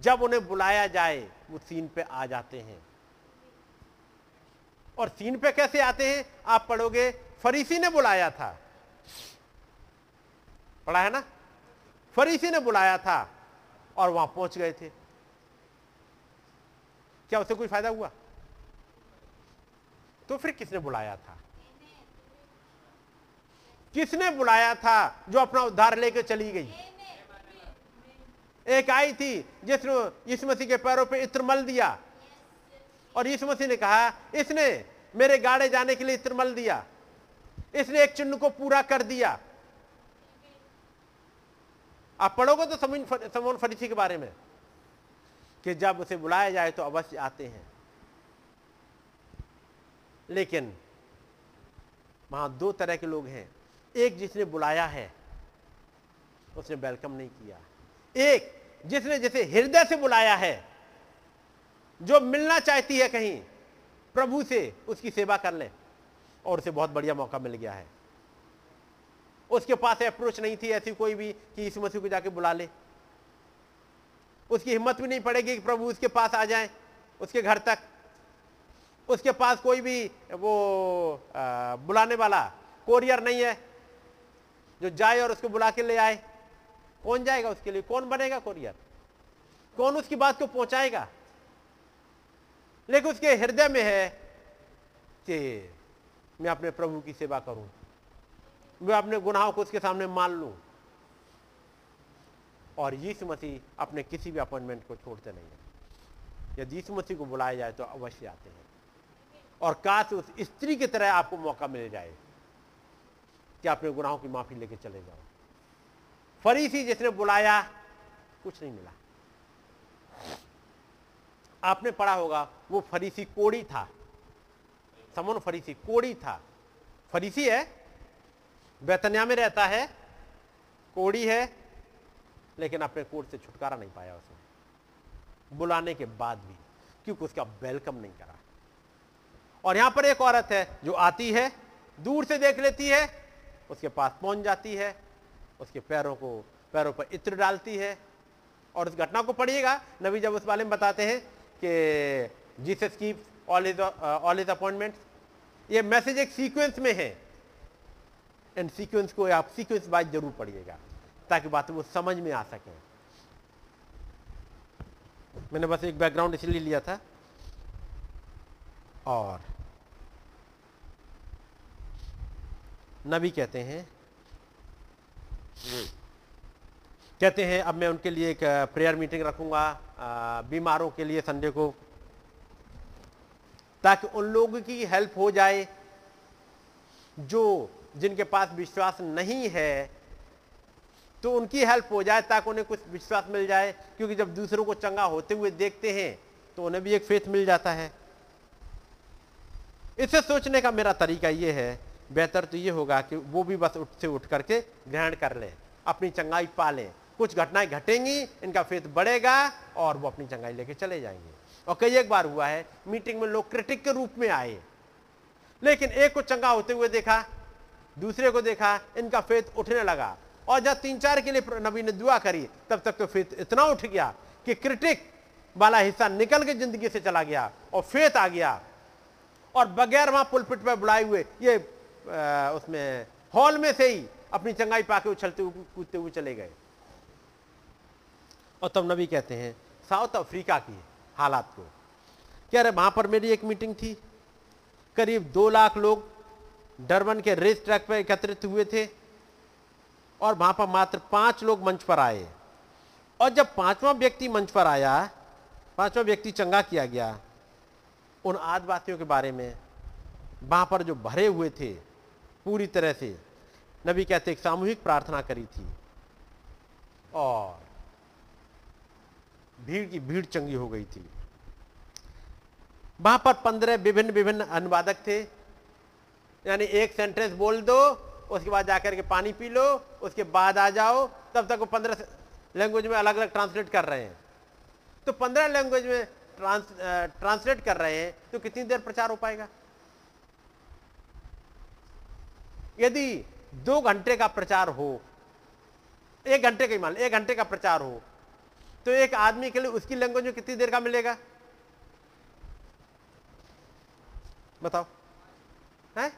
जब उन्हें बुलाया जाए, वो सीन पे आ जाते हैं। और सीन पे कैसे आते हैं? आप पढ़ोगे, फरीसी ने बुलाया था। पढ़ा है ना? फरीसी ने बुलाया था और वहाँ पहुँच गए थे। क्या उसे कोई फ़ायदा हुआ? तो फिर किसने बुलाया था? किसने बुलाया था जो अपना उद्धार लेकर चली गई? एक आई थी, जिसने यीशु मसीह के पैरों पे इत्र मल दिया। और यीशु मसीह ने कहा, इसने मेरे गाड़े जाने के लिए इत्र मल दिया। इसने एक चिन्ह को पूरा कर दिया। आप पढ़ोगे तो समून फरीसी के बारे में, कि जब उसे बुलाया जाए तो अवश्य आते हैं। लेकिन, वहाँ दो तरह के लोग हैं। एक जिसने बुलाया है, उसने वेलकम नहीं किया। एक जिसने जैसे हृदय से बुलाया है जो मिलना चाहती है कहीं प्रभु से उसकी सेवा कर ले। और उसे बहुत बढ़िया मौका मिल गया है। उसके पास अप्रोच नहीं थी ऐसी कोई भी कि यीशु मसीह को जाके बुला ले। उसकी हिम्मत भी नहीं पड़ेगी कि प्रभु उसके पास आ जाए उसके घर तक। उसके पास कोई भी वो आ, बुलाने वाला कोरियर नहीं है जो जाए और उसको बुला के ले आए। कौन जाएगा उसके लिए? कौन बनेगा कोरियर? कौन उसकी बात को पहुंचाएगा? लेकिन उसके हृदय में है कि मैं अपने प्रभु की सेवा करूँ। मैं अपने गुनाहों को उसके सामने मान लूँ। और यीशु मसीह अपने किसी भी अपॉइंटमेंट को छोड़ते नहीं है। यदि यीशु मसीह को बुलाया जाए तो अवश्य आते हैं। और काश उस स्त्री की तरह आपको मौका मिल जाए कि अपने गुनाहों की माफ़ी लेके चले जाओ। फरीसी जिसने बुलाया, कुछ नहीं मिला। आपने पढ़ा होगा, वो फरीसी कोड़ी था। समन फरीसी कोड़ी था। फरीसी है, बेतनिया में रहता है, कोड़ी है, लेकिन अपने कोर्ट से छुटकारा नहीं पाया उसने बुलाने के बाद भी, क्योंकि उसका वेलकम नहीं करा। और यहाँ पर एक औरत है जो आती है, दूर से देख लेती है, उसके पास पहुँच जाती है। उसके पैरों को, पैरों पर इत्र डालती है। और उस घटना को पढ़िएगा। नबी जब उस बारे में बताते हैं कि जीसस की all is all is appointment ये मैसेज एक सीक्वेंस में है। एंड सीक्वेंस को आप सीक्वेंस वाइज ज़रूर पढ़िएगा, ताकि बात वो समझ में आ सके। मैंने बस एक बैकग्राउंड इसलिए लिया था। और नबी कहते हैं कहते हैं, अब मैं उनके लिए एक प्रेयर मीटिंग रखूँगा बीमारों के लिए संडे को, ताकि उन लोगों की हेल्प हो जाए, जो जिनके पास विश्वास नहीं है तो उनकी हेल्प हो जाए, ताकि उन्हें कुछ विश्वास मिल जाए, क्योंकि जब दूसरों को चंगा होते हुए देखते हैं तो उन्हें भी एक फेथ मिल जाता है। इसे सोचने का मेरा तरीका यह है बेहतर तो ये होगा कि वो भी बस उठ से उठ करके ग्रहण कर लें, अपनी चंगाई पा लें। कुछ घटनाएँ घटेंगी, इनका फेथ बढ़ेगा और वो अपनी चंगाई लेके चले जाएँगे। और कई एक बार हुआ है, मीटिंग में लोग क्रिटिक के रूप में आए। लेकिन एक को चंगा होते हुए देखा, दूसरे को देखा, इनका फेथ उठने लगा। और जब तीन चार के लिए नबी ने दुआ करी, तब तक तो फेथ इतना उठ गया कि क्रिटिक वाला हिस्सा निकल के ज़िंदगी से चला गया और फेथ आ गया। और बगैर वहाँ पुलपिट पर बुलाए हुए, ये उसमें हॉल में से ही अपनी चंगाई पाके उछलते हुए कूदते हुए चले गए। और तब नबी कहते हैं, साउथ अफ्रीका की हालात को। क्या अरे वहाँ पर मेरी एक मीटिंग थी। करीब दो लाख लोग डरबन के रेस ट्रैक पर एकत्रित हुए थे और वहाँ पर मात्र पाँच लोग मंच पर आए। और जब पांचवा व्यक्ति मंच पर आया, पांचवा व्यक्ति चंगा किया गया, उन आदिवासियों के बारे में वहाँ पर जो भरे हुए थे पूरी तरह से। नबी कहते, एक सामूहिक प्रार्थना करी थी। और भीड़ की, भीड़ चंगी हो गई थी। वहाँ पर पंद्रह विभिन्न विभिन्न अनुवादक थे। यानी एक सेंटेंस बोल दो, उसके बाद जाकर के पानी पी लो, उसके बाद आ जाओ, तब तक वो पंद्रह लैंग्वेज में अलग अलग ट्रांसलेट कर रहे हैं। तो पंद्रह लैंग्वेज में ट्रांस ट्रांसलेट कर रहे हैं तो कितनी देर प्रचार हो पाएगा? यदि दो घंटे का प्रचार हो, एक घंटे का मान एक घंटे का प्रचार हो तो एक आदमी के लिए उसकी लैंग्वेज में कितनी देर का मिलेगा? बताओ। है?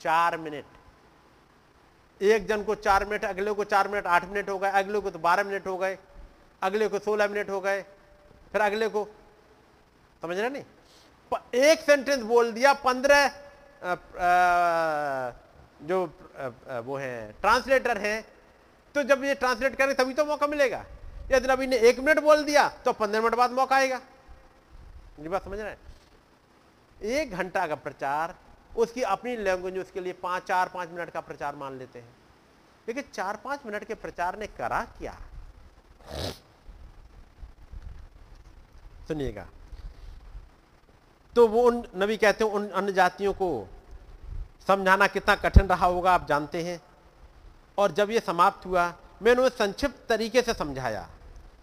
चार मिनट। एक जन को चार मिनट, अगले को चार मिनट, आठ मिनट हो गए, अगले को तो बारह मिनट हो गए, अगले को सोलह मिनट हो गए, फिर अगले को, समझ रहे नहीं? एक सेंटेंस बोल दिया, पंद्रह जो वो है ट्रांसलेटर हैं तो जब ये ट्रांसलेट करें तभी तो मौका मिलेगा। यदि नबी ने एक मिनट बोल दिया तो पंद्रह मिनट बाद मौका आएगा। ये बात समझ रहे हैं? एक घंटा का प्रचार, उसकी अपनी लैंग्वेज उसके लिए पाँच, चार, पाँच मिनट का प्रचार मान लेते हैं। लेकिन चार, पाँच मिनट के प्रचार ने करा क्या? सुनिएगा। तो वो उन नबी कहते हैं, उन अन्य जातियों को समझाना कितना कठिन रहा होगा, आप जानते हैं। और जब ये समाप्त हुआ, मैंने उन्हें संक्षिप्त तरीके से समझाया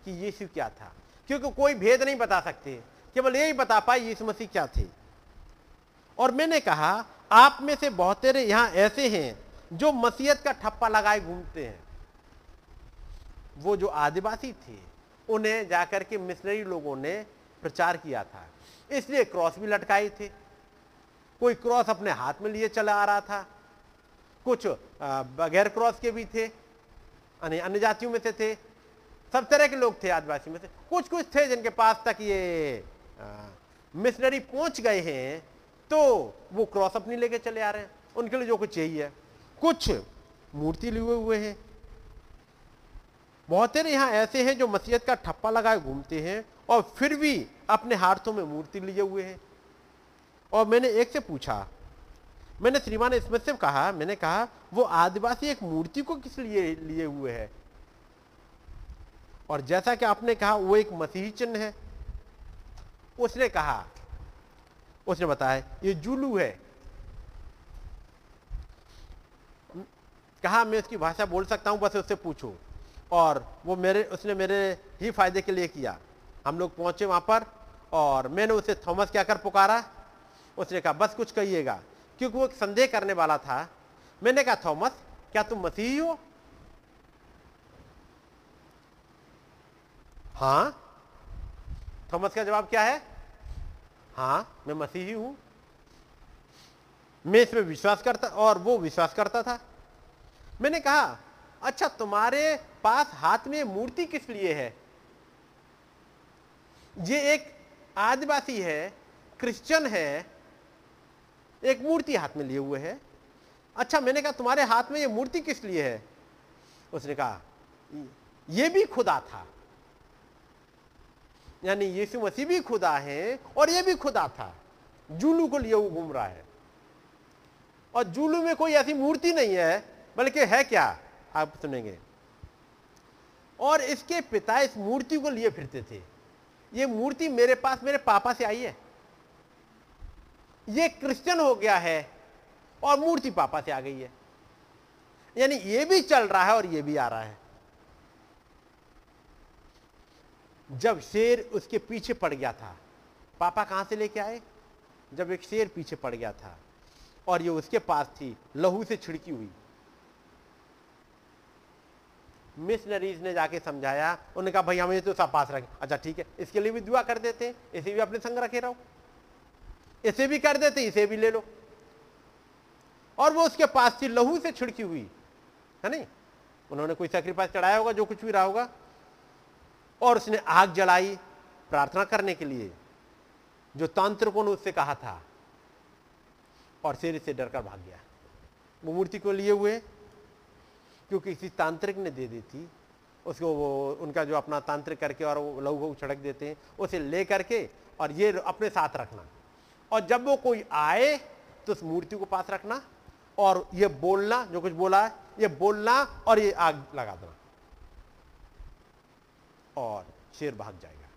कि यीशु क्या था। क्योंकि कोई भेद नहीं बता सकते, केवल यही बता पाए यीशु मसीह क्या थे। और मैंने कहा, आप में से बहुत तेरे यहाँ ऐसे हैं जो मसीहत का ठप्पा लगाए घूमते हैं। वो जो आदिवासी थे, उन्हें जाकर के मिशनरी लोगों ने प्रचार किया था। इसलिए क्रॉस भी लटकाए थे। कोई क्रॉस अपने हाथ में लिए चला आ रहा था। कुछ बगैर क्रॉस के भी थे। अन्य जातियों में से थे। सब तरह के लोग थे, आदिवासी में से। कुछ कुछ थे जिनके पास तक ये मिशनरी पहुँच गए हैं तो वो क्रॉस अपनी लेके चले आ रहे हैं। उनके लिए जो कुछ चाहिए कुछ मूर्ति लिए हुए हैं। बहुत से यहाँ ऐसे हैं जो मसीहत का ठप्पा लगाए घूमते हैं और फिर भी अपने हाथों में मूर्ति लिए हुए हैं। और मैंने एक से पूछा, मैंने श्रीमान स्मिथ से कहा, मैंने कहा, वो आदिवासी एक मूर्ति को किस लिए लिए हुए है? और जैसा कि आपने कहा, वो एक मसीही चिन्ह है। उसने कहा, उसने बताया, ये जुलू है। कहा, मैं उसकी भाषा बोल सकता हूँ, बस उससे पूछो। और वो मेरे, उसने मेरे ही फ़ायदे के लिए किया। हम लोग पहुँचे वहाँ पर, और मैंने उसे थॉमस क्या कर पुकारा। उसने कहा, बस कुछ कहिएगा, क्योंकि वो संदेह करने वाला था। मैंने कहा, थॉमस, क्या तुम मसीही हो? हाँ। थॉमस का जवाब क्या है? हाँ मैं मसीही हूँ। मैं इसमें विश्वास करता, और वो विश्वास करता था। मैंने कहा अच्छा तुम्हारे पास हाथ में मूर्ति किस लिए है? ये एक आदिवासी है, क्रिश्चियन है, एक मूर्ति हाथ में लिए हुए है। अच्छा मैंने कहा, तुम्हारे हाथ में ये मूर्ति किस लिए है? उसने कहा, ये भी खुदा था। यानी यीशु मसीह भी खुदा है और ये भी खुदा था। जूलू को लिए घूम रहा है। और जूलू में कोई ऐसी मूर्ति नहीं है, बल्कि है क्या? आप सुनेंगे। और इसके पिता इस मूर्ति को लिए फिरते थे। ये मूर्ति मेरे पास मेरे पापा से आई है। ये क्रिश्चियन हो गया है और मूर्ति पापा से आ गई है। यानी ये भी चल रहा है और ये भी आ रहा है। जब शेर उसके पीछे पड़ गया था, पापा कहाँ से लेके आए? जब एक शेर पीछे पड़ गया था और ये उसके पास थी, लहू से छिड़की हुई। मिशनरीज ने जाके समझाया, उन्होंने कहा, भाई, हम तो सब पास रखें। अच्छा ठीक है, इसके लिए भी दुआ कर देते हैं, इसे भी अपने संग रखे रहो। इसे भी कर देते इसे भी ले लो। और वो उसके पास थी लहू से छिड़की हुई, है नहीं? उन्होंने कोई सेक्रीफाइस चढ़ाया होगा, जो कुछ भी रहा होगा। और उसने आग जलाई प्रार्थना करने के लिए, जो तांत्रिकों ने उससे कहा था। और शेर से डरकर भाग गया। वो मूर्ति को लिए हुए क्योंकि किसी तांत्रिक ने दे दी थी। उसको वो, उनका जो अपना तांत्रिक करके और वो लहू को छिड़क देते हैं, उसे ले करके और ये अपने साथ रखना। और जब वो कोई आए तो उस मूर्ति को पास रखना और ये बोलना, जो कुछ बोला है, ये बोलना और ये आग लगा देना। और शेर भाग जाएगा।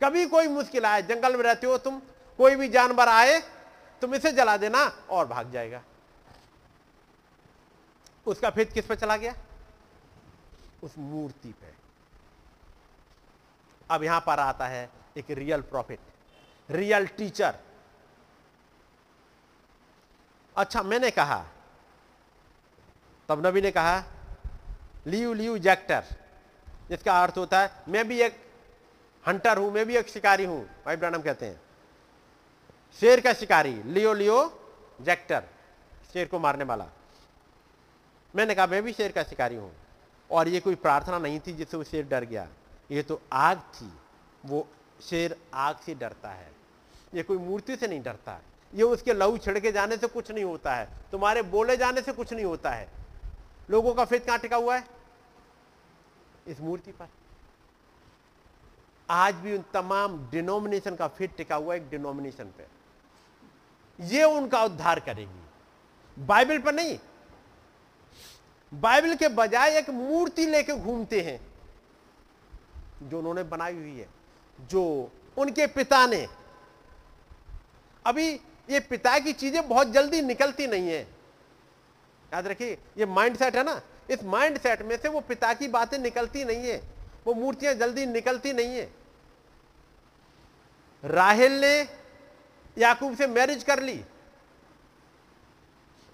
कभी कोई मुश्किल आए, जंगल में रहते हो तुम, कोई भी जानवर आए, तुम इसे जला देना और भाग जाएगा। उसका फेद किस पे चला गया? उस मूर्ति पे। अब यहाँ पर आता है एक रियल प्रॉफिट रियल टीचर अच्छा मैंने कहा, तब नबी ने कहा, लियू लियू जैक्टर, जिसका अर्थ होता है, मैं भी एक हंटर हूँ, मैं भी एक शिकारी हूँ। भाई ब्रानम कहते हैं। शेर का शिकारी, लियो लियो जैक्टर, शेर को मारने वाला। मैंने कहा, मैं भी शेर का शिकारी हूँ। और ये कोई प्रार्थना नहीं थी जिससे वो शेर डर गया। ये तो आग थी। वो शेर आग से डरता है। ये कोई मूर्ति से नहीं डरता। ये उसके लहू छिड़के जाने से कुछ नहीं होता है। तुम्हारे बोले जाने से कुछ नहीं होता है। लोगों का फेत कहाँ टिका हुआ है? इस मूर्ति पर। आज भी उन तमाम डिनोमिनेशन का फिट टिका हुआ एक डिनोमिनेशन पे। ये उनका उद्धार करेगी। बाइबल पर नहीं बाइबल के बजाय एक मूर्ति लेके घूमते हैं, जो उन्होंने बनाई हुई है, जो उनके पिता ने। अभी ये पिता की चीज़ें बहुत जल्दी निकलती नहीं है। याद रखिए, ये माइंड सेट है ना? इस माइंड सेट में से वो पिता की बातें निकलती नहीं है। वो मूर्तियाँ जल्दी निकलती नहीं है। राहेल ने याकूब से मैरिज कर ली।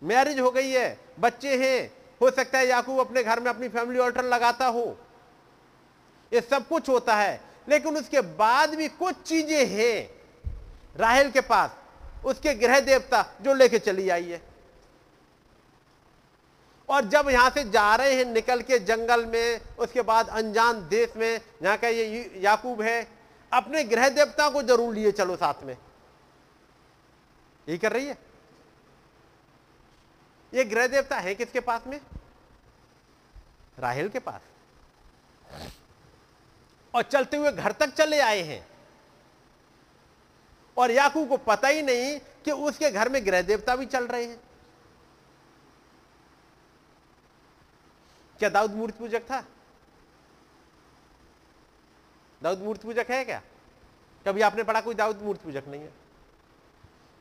मैरिज हो गई है, बच्चे हैं। हो सकता है याकूब अपने घर में अपनी फैमिली ऑल्टर लगाता हो। ये सब कुछ होता है, लेकिन उसके बाद भी कुछ चीज़ें हैं राहेल के पास, उसके गृह देवता जो लेके चली आई है। और जब यहाँ से जा रहे हैं निकल के जंगल में, उसके बाद अनजान देश में जहाँ का ये याकूब है, अपने गृह देवता को ज़रूर लिए चलो साथ में। यही कर रही है? ये गृह देवता है किसके पास में? राहेल के पास। और चलते हुए घर तक चले आए हैं। और याकूब को पता ही नहीं कि उसके घर में ग्रह देवता भी चल रहे हैं। क्या दाऊद मूर्ति पूजक था? दाऊद मूर्ति पूजक है क्या? कभी आपने पढ़ा कोई दाऊद मूर्ति पूजक नहीं है?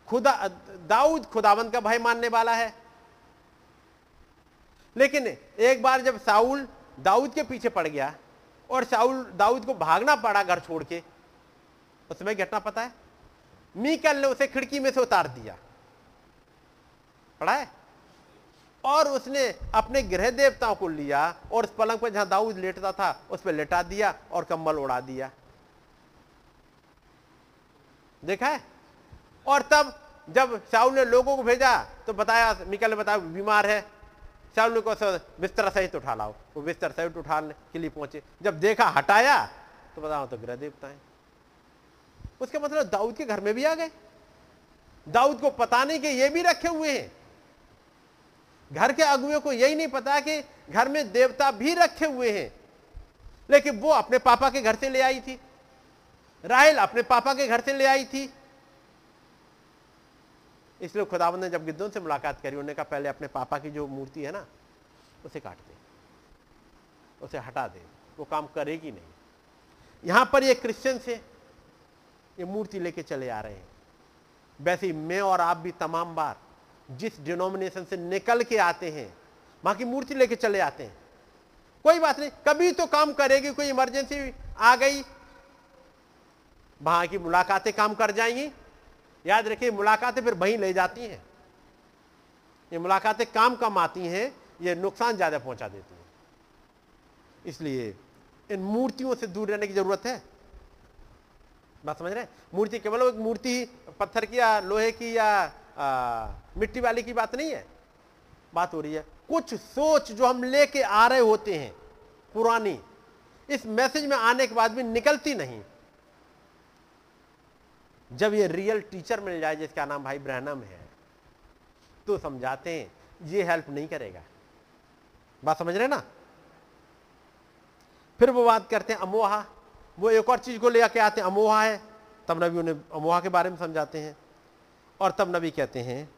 खुदा, दाऊद खुदावंत का भय मानने वाला है। लेकिन एक बार जब साउल दाऊद के पीछे पड़ गया और साउल दाऊद को भागना पड़ा घर छोड़ के उसमें घटना पता है? मीकल ने उसे खिड़की में से उतार दिया। पढ़ा है? और उसने अपने गृह देवताओं को लिया और उस पलंग पर जहाँ दाऊद लेटता था, उस पर लेटा दिया और कंबल उड़ा दिया। देखा है? और तब जब शाहुल ने लोगों को भेजा तो बताया, मिकल ने बताया, बीमार है। शाहुल को बिस्तर सहित उठा लाओ। वो बिस्तर सहित उठाने के लिए पहुँचे। जब देखा हटाया तो बताओ तो गृह देवता है। उसका मतलब दाऊद के घर में भी आ गए। दाऊद को पता नहीं कि ये भी रखे हुए हैं। घर के अगुए को यही नहीं पता कि घर में देवता भी रखे हुए हैं। लेकिन वो अपने पापा के घर से ले आई थी। राहल अपने पापा के घर से ले आई थी। इसलिए खुदावन ने जब गिद्धों से मुलाकात करी, उन्होंने कहा, पहले अपने पापा की जो मूर्ति है ना, उसे काट दे, उसे हटा दे, वो काम करेगी नहीं। यहाँ पर ये क्रिश्चियन से ये मूर्ति लेके चले आ रहे हैं। वैसे ही मैं और आप भी तमाम बार जिस डिनोमिनेशन से निकल के आते हैं, वहाँ की मूर्ति लेके चले आते हैं। कोई बात नहीं, कभी तो काम करेगी, कोई इमरजेंसी आ गई, वहाँ की मुलाकातें काम कर जाएँगी। याद रखिए मुलाकातें फिर वहीं ले जाती हैं। ये मुलाकातें काम कम आती हैं ये नुकसान ज़्यादा पहुँचा देती हैं। इसलिए इन मूर्तियों से दूर रहने की ज़रूरत है। बात समझ रहे मूर्ति केवल एक मूर्ति पत्थर की या लोहे की या आ, मिट्टी वाली की बात नहीं है। बात हो रही है कुछ सोच जो हम लेके आ रहे होते हैं पुरानी इस मैसेज में आने के बाद भी निकलती नहीं। जब ये रियल टीचर मिल जाए जिसका नाम भाई ब्रहणम है तो समझाते हैं, ये हेल्प नहीं करेगा। बात समझ रहे ना? फिर वो बात करते हैं, अमोहा। वो एक और चीज़ को ले आके आते हैं, अमोहा है। तब नबी उन्हें अमोहा के बारे में समझाते हैं और तब नबी कहते हैं,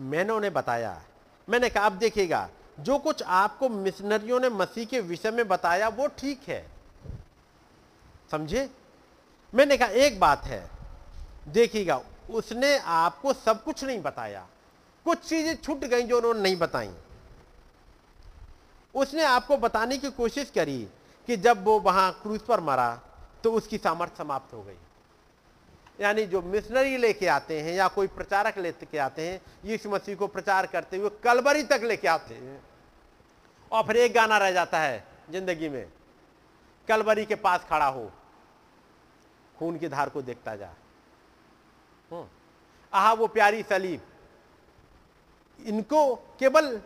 मैंने उन्हें बताया। मैंने कहा, अब देखिएगा, जो कुछ आपको मिशनरियों ने मसीह के विषय में बताया, वो ठीक है। समझे? मैंने कहा, एक बात है, देखिएगा, उसने आपको सब कुछ नहीं बताया। कुछ चीज़ें छूट गई जो उन्होंने नहीं बताई। उसने आपको बताने की कोशिश करी कि जब वो वहाँ क्रूज पर मरा तो उसकी सामर्थ्य समाप्त हो गई। यानी जो मिशनरी लेके आते हैं या कोई प्रचारक लेके आते हैं, यीशु मसीह को प्रचार करते हुए कलबरी तक लेके आते हैं। और फिर एक गाना रह जाता है ज़िंदगी में, कलबरी के पास खड़ा हो। खून की धार को देखता जा। हम्म। आहा वो प्यारी सलीब इनको केवल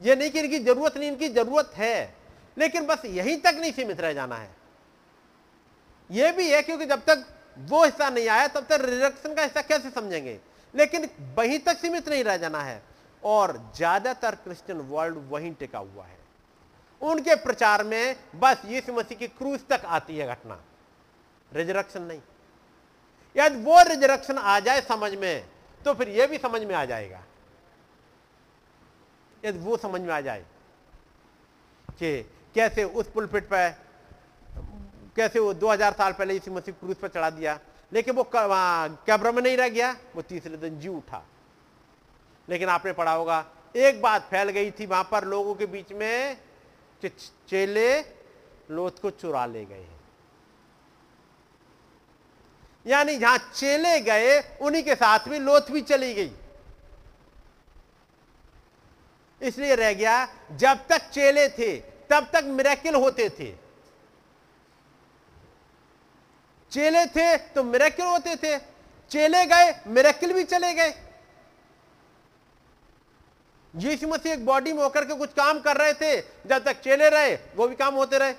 ये नहीं कि इनकी ज़रूरत नहीं इनकी ज़रूरत है लेकिन बस यहीं तक नहीं सीमित रह जाना है। यह भी है क्योंकि जब तक वो हिस्सा नहीं आया तब तक रिजर्वेशन का हिस्सा कैसे समझेंगे? लेकिन वहीं तक सीमित नहीं रह जाना है और ज़्यादातर क्रिश्चियन वर्ल्ड वहीं टिका हुआ है। उनके प्रचार में बस यीशु मसीह की क्रूज तक आती है घटना। रिजरक्शन नहीं। यदि वो रिजरक्शन आ जाए समझ में तो फिर यह भी समझ में आ जाएगा। यदि वो समझ में आ जाए कि कैसे उस पुलपिट पर कैसे वो 2000 साल पहले इसी मसीह क्रूज पर चढ़ा दिया, लेकिन वो कैब्र में नहीं रह गया, वो तीसरे दिन जी उठा। लेकिन आपने पढ़ा होगा, एक बात फैल गई थी, वहाँ पर लोगों के बीच में चेले लोथ को चुरा ले गए यानी जहाँ चेले गए, उन्हीं के साथ में लोथ भी चली गई। इसलिए रह गया, जब तक चेले थे, तब तक मिरेकिल होते थे। चेले थे तो मिरेकिल होते थे, चेले गए मिरेकिल भी चले गए। यीशु मसीह एक बॉडी में होकर के कुछ काम कर रहे थे, जब तक चेले रहे, वो भी काम होते रहे।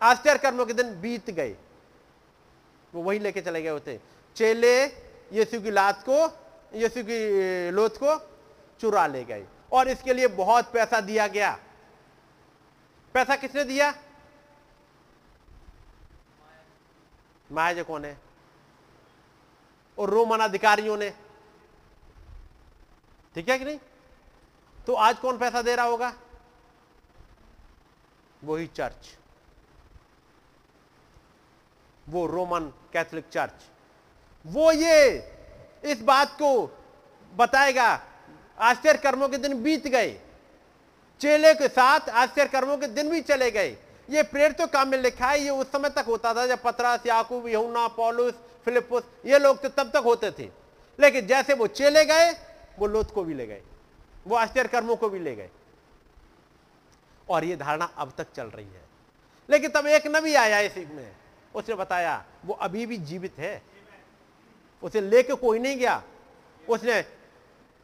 आश्चर्य कर्मों के दिन बीत गए। वो वही लेके चले गए होते। चेले यीशु की लात को, यीशु की लोथ को चुरा ले गए और इसके लिए बहुत पैसा दिया गया। पैसा किसने दिया? माया कौन है? और रोमन अधिकारियों ने। ठीक है कि नहीं? तो आज कौन पैसा दे रहा होगा? वही चर्च। वो रोमन कैथोलिक चर्च। वो ये इस बात को बताएगा, आश्चर्य कर्मों के दिन बीत गए। चेले के साथ आश्चर्य कर्मों के दिन भी चले गए। ये प्रेर तो काम में लिखा है, ये उस समय तक होता था जब पतरस, याकूब यहुना पौलुस फिलिपुस ये लोग तो तब तक होते थे। लेकिन जैसे वो चेले गए, वो लोथ को भी ले गए, वो आश्चर्य कर्मों को भी ले गए। और ये धारणा अब तक चल रही है। लेकिन तब एक नबी आया इस में। उसने बताया वो अभी भी जीवित है। उसे लेके कोई नहीं गया। उसने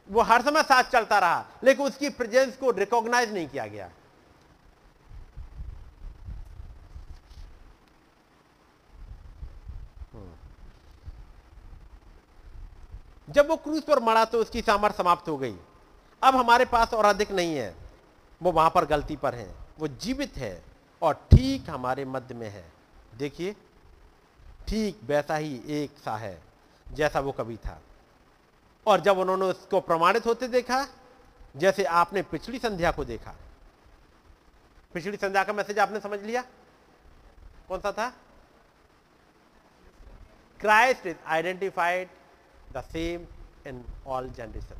वो हर समय साथ चलता रहा लेकिन उसकी प्रेजेंस को रिकॉग्नाइज नहीं किया गया। जब वो क्रूज पर मरा तो उसकी सामर्थ समाप्त हो गई। अब हमारे पास और अधिक नहीं है। वो वहाँ पर गलती पर है। वो जीवित है और ठीक हमारे मध्य में है। देखिए, ठीक वैसा ही एक सा है, जैसा वो कभी था। और जब उन्होंने उसको प्रमाणित होते देखा, जैसे आपने पिछली संध्या को देखा। पिछली संध्या का मैसेज आपने समझ लिया? कौन सा था? Christ is identified the same in all generation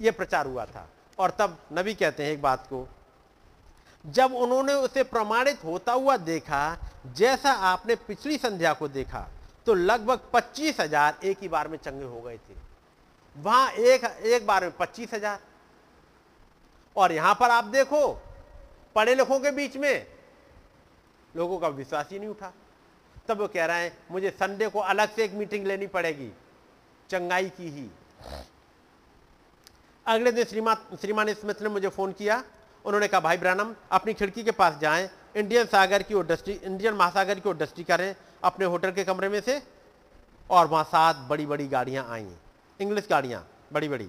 ये प्रचार हुआ था। और तब नबी कहते हैं एक बात को जब उन्होंने उसे प्रमाणित होता हुआ देखा, जैसा आपने पिछली संध्या को देखा तो लगभग पच्चीस हज़ार एक ही बार में चंगे हो गए थे। वहाँ एक एक बार में पच्चीस हज़ार। और यहाँ पर आप देखो, पढ़े लिखों के बीच में लोगों का विश्वास ही नहीं उठा। तब वो कह रहे हैं, मुझे संडे को अलग से एक मीटिंग लेनी पड़ेगी, चंगाई की ही। अगले दिन श्रीमान श्रीमान स्मिथ ने मुझे फ़ोन किया उन्होंने कहा, भाई ब्रानम अपनी खिड़की के पास जाएँ, इंडियन सागर की दृष्टि, इंडियन महासागर की दृष्टि करें अपने होटल के कमरे में से। और वहाँ सात बड़ी बड़ी गाड़ियाँ आई, इंग्लिश गाड़ियाँ बड़ी बड़ी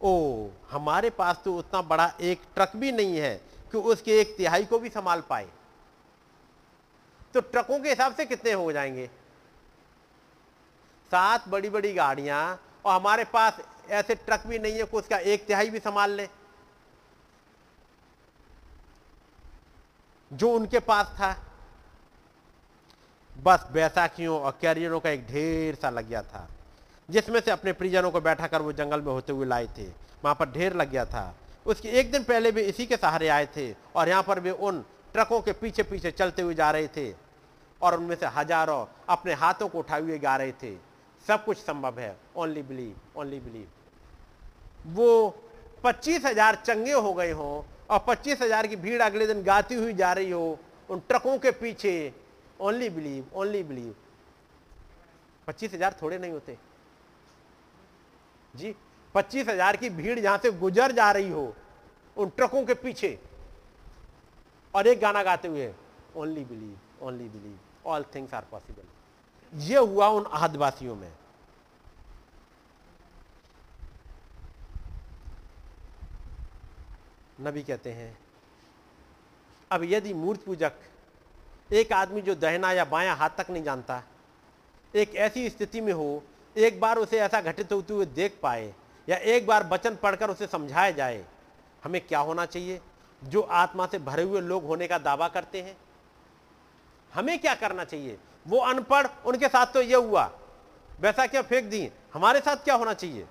ओ, हमारे पास तो उतना बड़ा एक ट्रक भी नहीं है कि उसके एक तिहाई को भी संभाल पाए। तो ट्रकों के हिसाब से कितने हो जाएँगे? सात बड़ी बड़ी गाड़ियाँ, और हमारे पास ऐसे ट्रक भी नहीं है कि उसका एक तिहाई भी संभाल ले। जो उनके पास था। बस बैसाखियों और कैरियरों का एक ढेर सा लग गया था, जिसमें से अपने परिजनों को बैठा कर वो जंगल में होते हुए लाए थे। वहाँ पर ढेर लग गया था। उसके एक दिन पहले भी इसी के सहारे आए थे, और यहाँ पर वे उन ट्रकों के पीछे पीछे चलते हुए जा रहे थे, और उनमें से हज़ारों अपने हाथों को उठाए हुए गा रहे थे। सब कुछ संभव है। ओनली बिलीव ओनली बिलीव वो पच्चीस हज़ार चंगे हो गए हों और पच्चीस हज़ार की भीड़ अगले दिन गाती हुई जा रही हो, उन ट्रकों के पीछे। ओनली बिलीव ओनली बिलीव पच्चीस हज़ार थोड़े नहीं होते। जी, पच्चीस हज़ार की भीड़ जहाँ से गुजर जा रही हो, उन ट्रकों के पीछे। और एक गाना गाते हुए only believe only believe all things are possible ये हुआ उन आहदवासियों में। नबी कहते हैं, अब यदि मूर्ति पूजक एक आदमी जो दहना या बायां हाथ तक नहीं जानता, एक ऐसी स्थिति में हो, एक बार उसे ऐसा घटित होते हुए देख पाए या एक बार वचन पढ़कर उसे समझाया जाए, हमें क्या होना चाहिए? जो आत्मा से भरे हुए लोग होने का दावा करते हैं, हमें क्या करना चाहिए? वो अनपढ़, उनके साथ तो यह हुआ, वैसा क्या फेंक दी? हमारे साथ क्या होना चाहिए?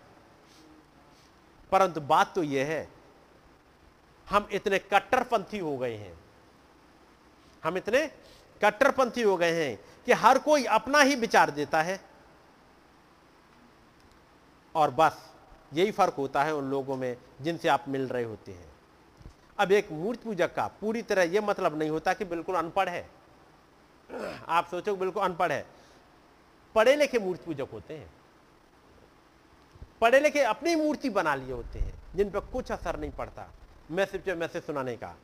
परंतु बात तो यह है हम इतने कट्टरपंथी हो गए हैं। हम इतने कट्टरपंथी हो गए हैं कि हर कोई अपना ही विचार देता है। और बस यही फ़र्क होता है उन लोगों में जिनसे आप मिल रहे होते हैं। अब एक मूर्ति पूजक का पूरी तरह यह मतलब नहीं होता कि बिल्कुल अनपढ़ है। आप सोचो बिल्कुल अनपढ़ है। पढ़े लिखे मूर्ति पूजक होते हैं। पढ़े लिखे अपनी मूर्ति बना लिए होते हैं, जिन पर कुछ असर नहीं पड़ता। मैसेज मैसेज सुनाने का।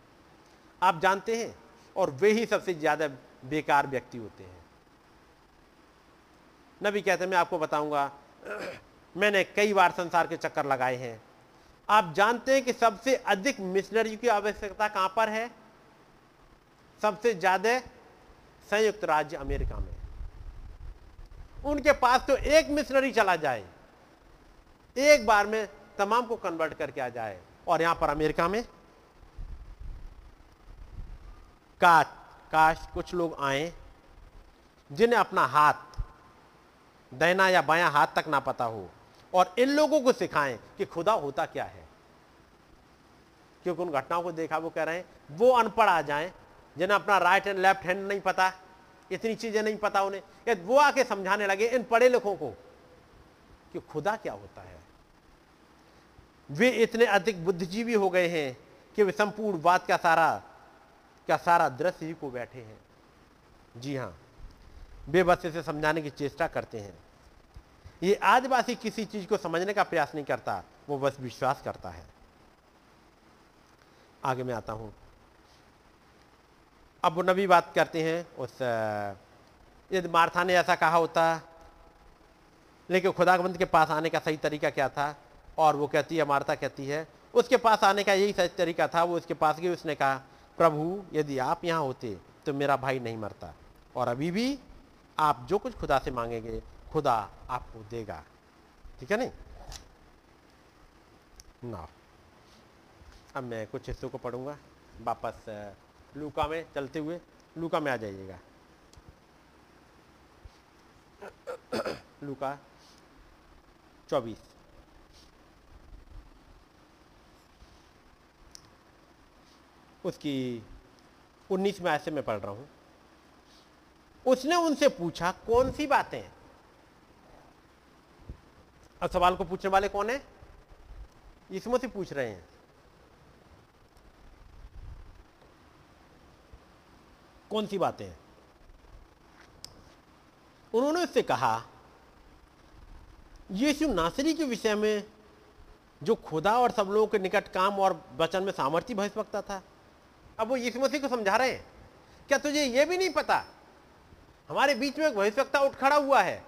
आप जानते हैं और वे ही सबसे ज़्यादा बेकार व्यक्ति होते हैं। नबी कहते मैं आपको बताऊँगा, <clears throat> मैंने कई बार संसार के चक्कर लगाए हैं। आप जानते हैं कि सबसे अधिक मिशनरी की आवश्यकता कहाँ पर है? सबसे ज़्यादा संयुक्त राज्य अमेरिका में। उनके पास तो एक मिशनरी चला जाए, एक बार में तमाम को कन्वर्ट करके आ जाए। और यहाँ पर अमेरिका में। काश काश कुछ लोग आए जिन्हें अपना हाथ, दाहिना या बायां हाथ तक ना पता हो और इन लोगों को सिखाएँ कि खुदा होता क्या है। क्योंकि उन घटनाओं को देखा, वो कह रहे हैं, वो अनपढ़ आ जाएँ जिन्हें अपना राइट एंड लेफ़्ट हैंड नहीं पता, इतनी चीज़ें नहीं पता उन्हें। वो आके समझाने लगे इन पढ़े लिखों को कि खुदा क्या होता है। वे इतने अधिक बुद्धिजीवी हो गए हैं कि वे संपूर्ण बात का सारा का सारा दृश्य ही को बैठे हैं। जी हाँ वे बस इसे समझाने की चेष्टा करते हैं। ये आदिवासी किसी चीज़ को समझने का प्रयास नहीं करता, वो बस विश्वास करता है। आगे मैं आता हूँ। अब वो नबी बात करते हैं, उस यदि मार्था ने ऐसा कहा होता, लेकिन खुदाबंद के पास आने का सही तरीका क्या था? और वो कहती है मार्था कहती है। उसके पास आने का यही तरीका था, वो उसके पास गई, उसने कहा, प्रभु, यदि आप यहाँ होते तो मेरा भाई नहीं मरता। और अभी भी आप जो कुछ खुदा से मांगेंगे, खुदा आपको देगा। ठीक है नहीं? ना। अब मैं कुछ हिस्सों को पढ़ूँगा। वापस लूका में चलते हुए, लूका में आ जाइएगा। लूका चौबीस। उसकी उन्नीस में ऐसे में पढ़ रहा हूँ। उसने उनसे पूछा, कौन सी बातें? अब सवाल को पूछने वाले कौन है? इसमें से पूछ रहे हैं। कौन सी बातें उन्होंने उससे कहा, यीशु नासरी के विषय में जो खुदा और सब लोगों के निकट काम और वचन में सामर्थ्य भविष्यवक्ता था। अब वो यीशु मसीह को समझा रहे हैं। क्या तुझे ये भी नहीं पता? हमारे बीच में एक भविष्यवक्ता उठ खड़ा हुआ है।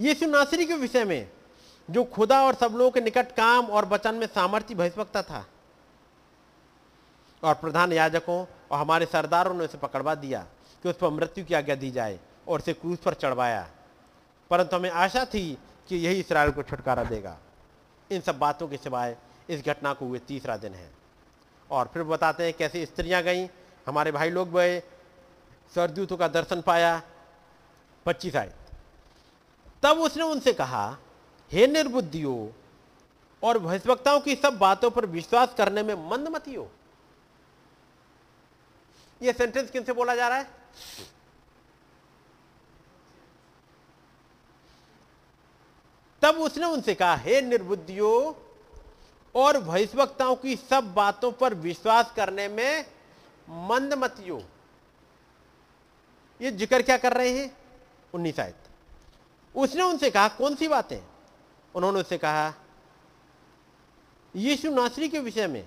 यीशु नासरी के विषय में, जो खुदा और सब लोगों के निकट काम और वचन में सामर्थ्य भविष्यवक्ता था। और प्रधान याजकों और हमारे सरदारों ने उसे पकड़वा दिया कि उस पर मृत्यु की आज्ञा दी जाए और उसे क्रूज पर चढ़वाया। परंतु हमें आशा थी कि यही इसराइल को छुटकारा देगा। इन सब बातों के सिवाय इस घटना को हुए तीसरा दिन है। और फिर बताते हैं कैसे स्त्रियाँ गई। हमारे भाई लोग गए सरदूतों का दर्शन पाया, पच्चीस आए। तब उसने उनसे कहा, हे निर्बुद्धियों और भविष्यवक्ताओं की सब बातों पर विश्वास करने में मंद मती हो यह सेंटेंस किन से बोला जा रहा है? तब उसने उनसे कहा, हे निर्बुद्धियों और भविष्यवक्ताओं की सब बातों पर विश्वास करने में मंद मतियो ये ज़िक्र क्या कर रहे हैं? उन्नीस आयत। उसने उनसे कहा, कौन सी बातें? उन्होंने उससे कहा, यीशु नासरी के विषय में,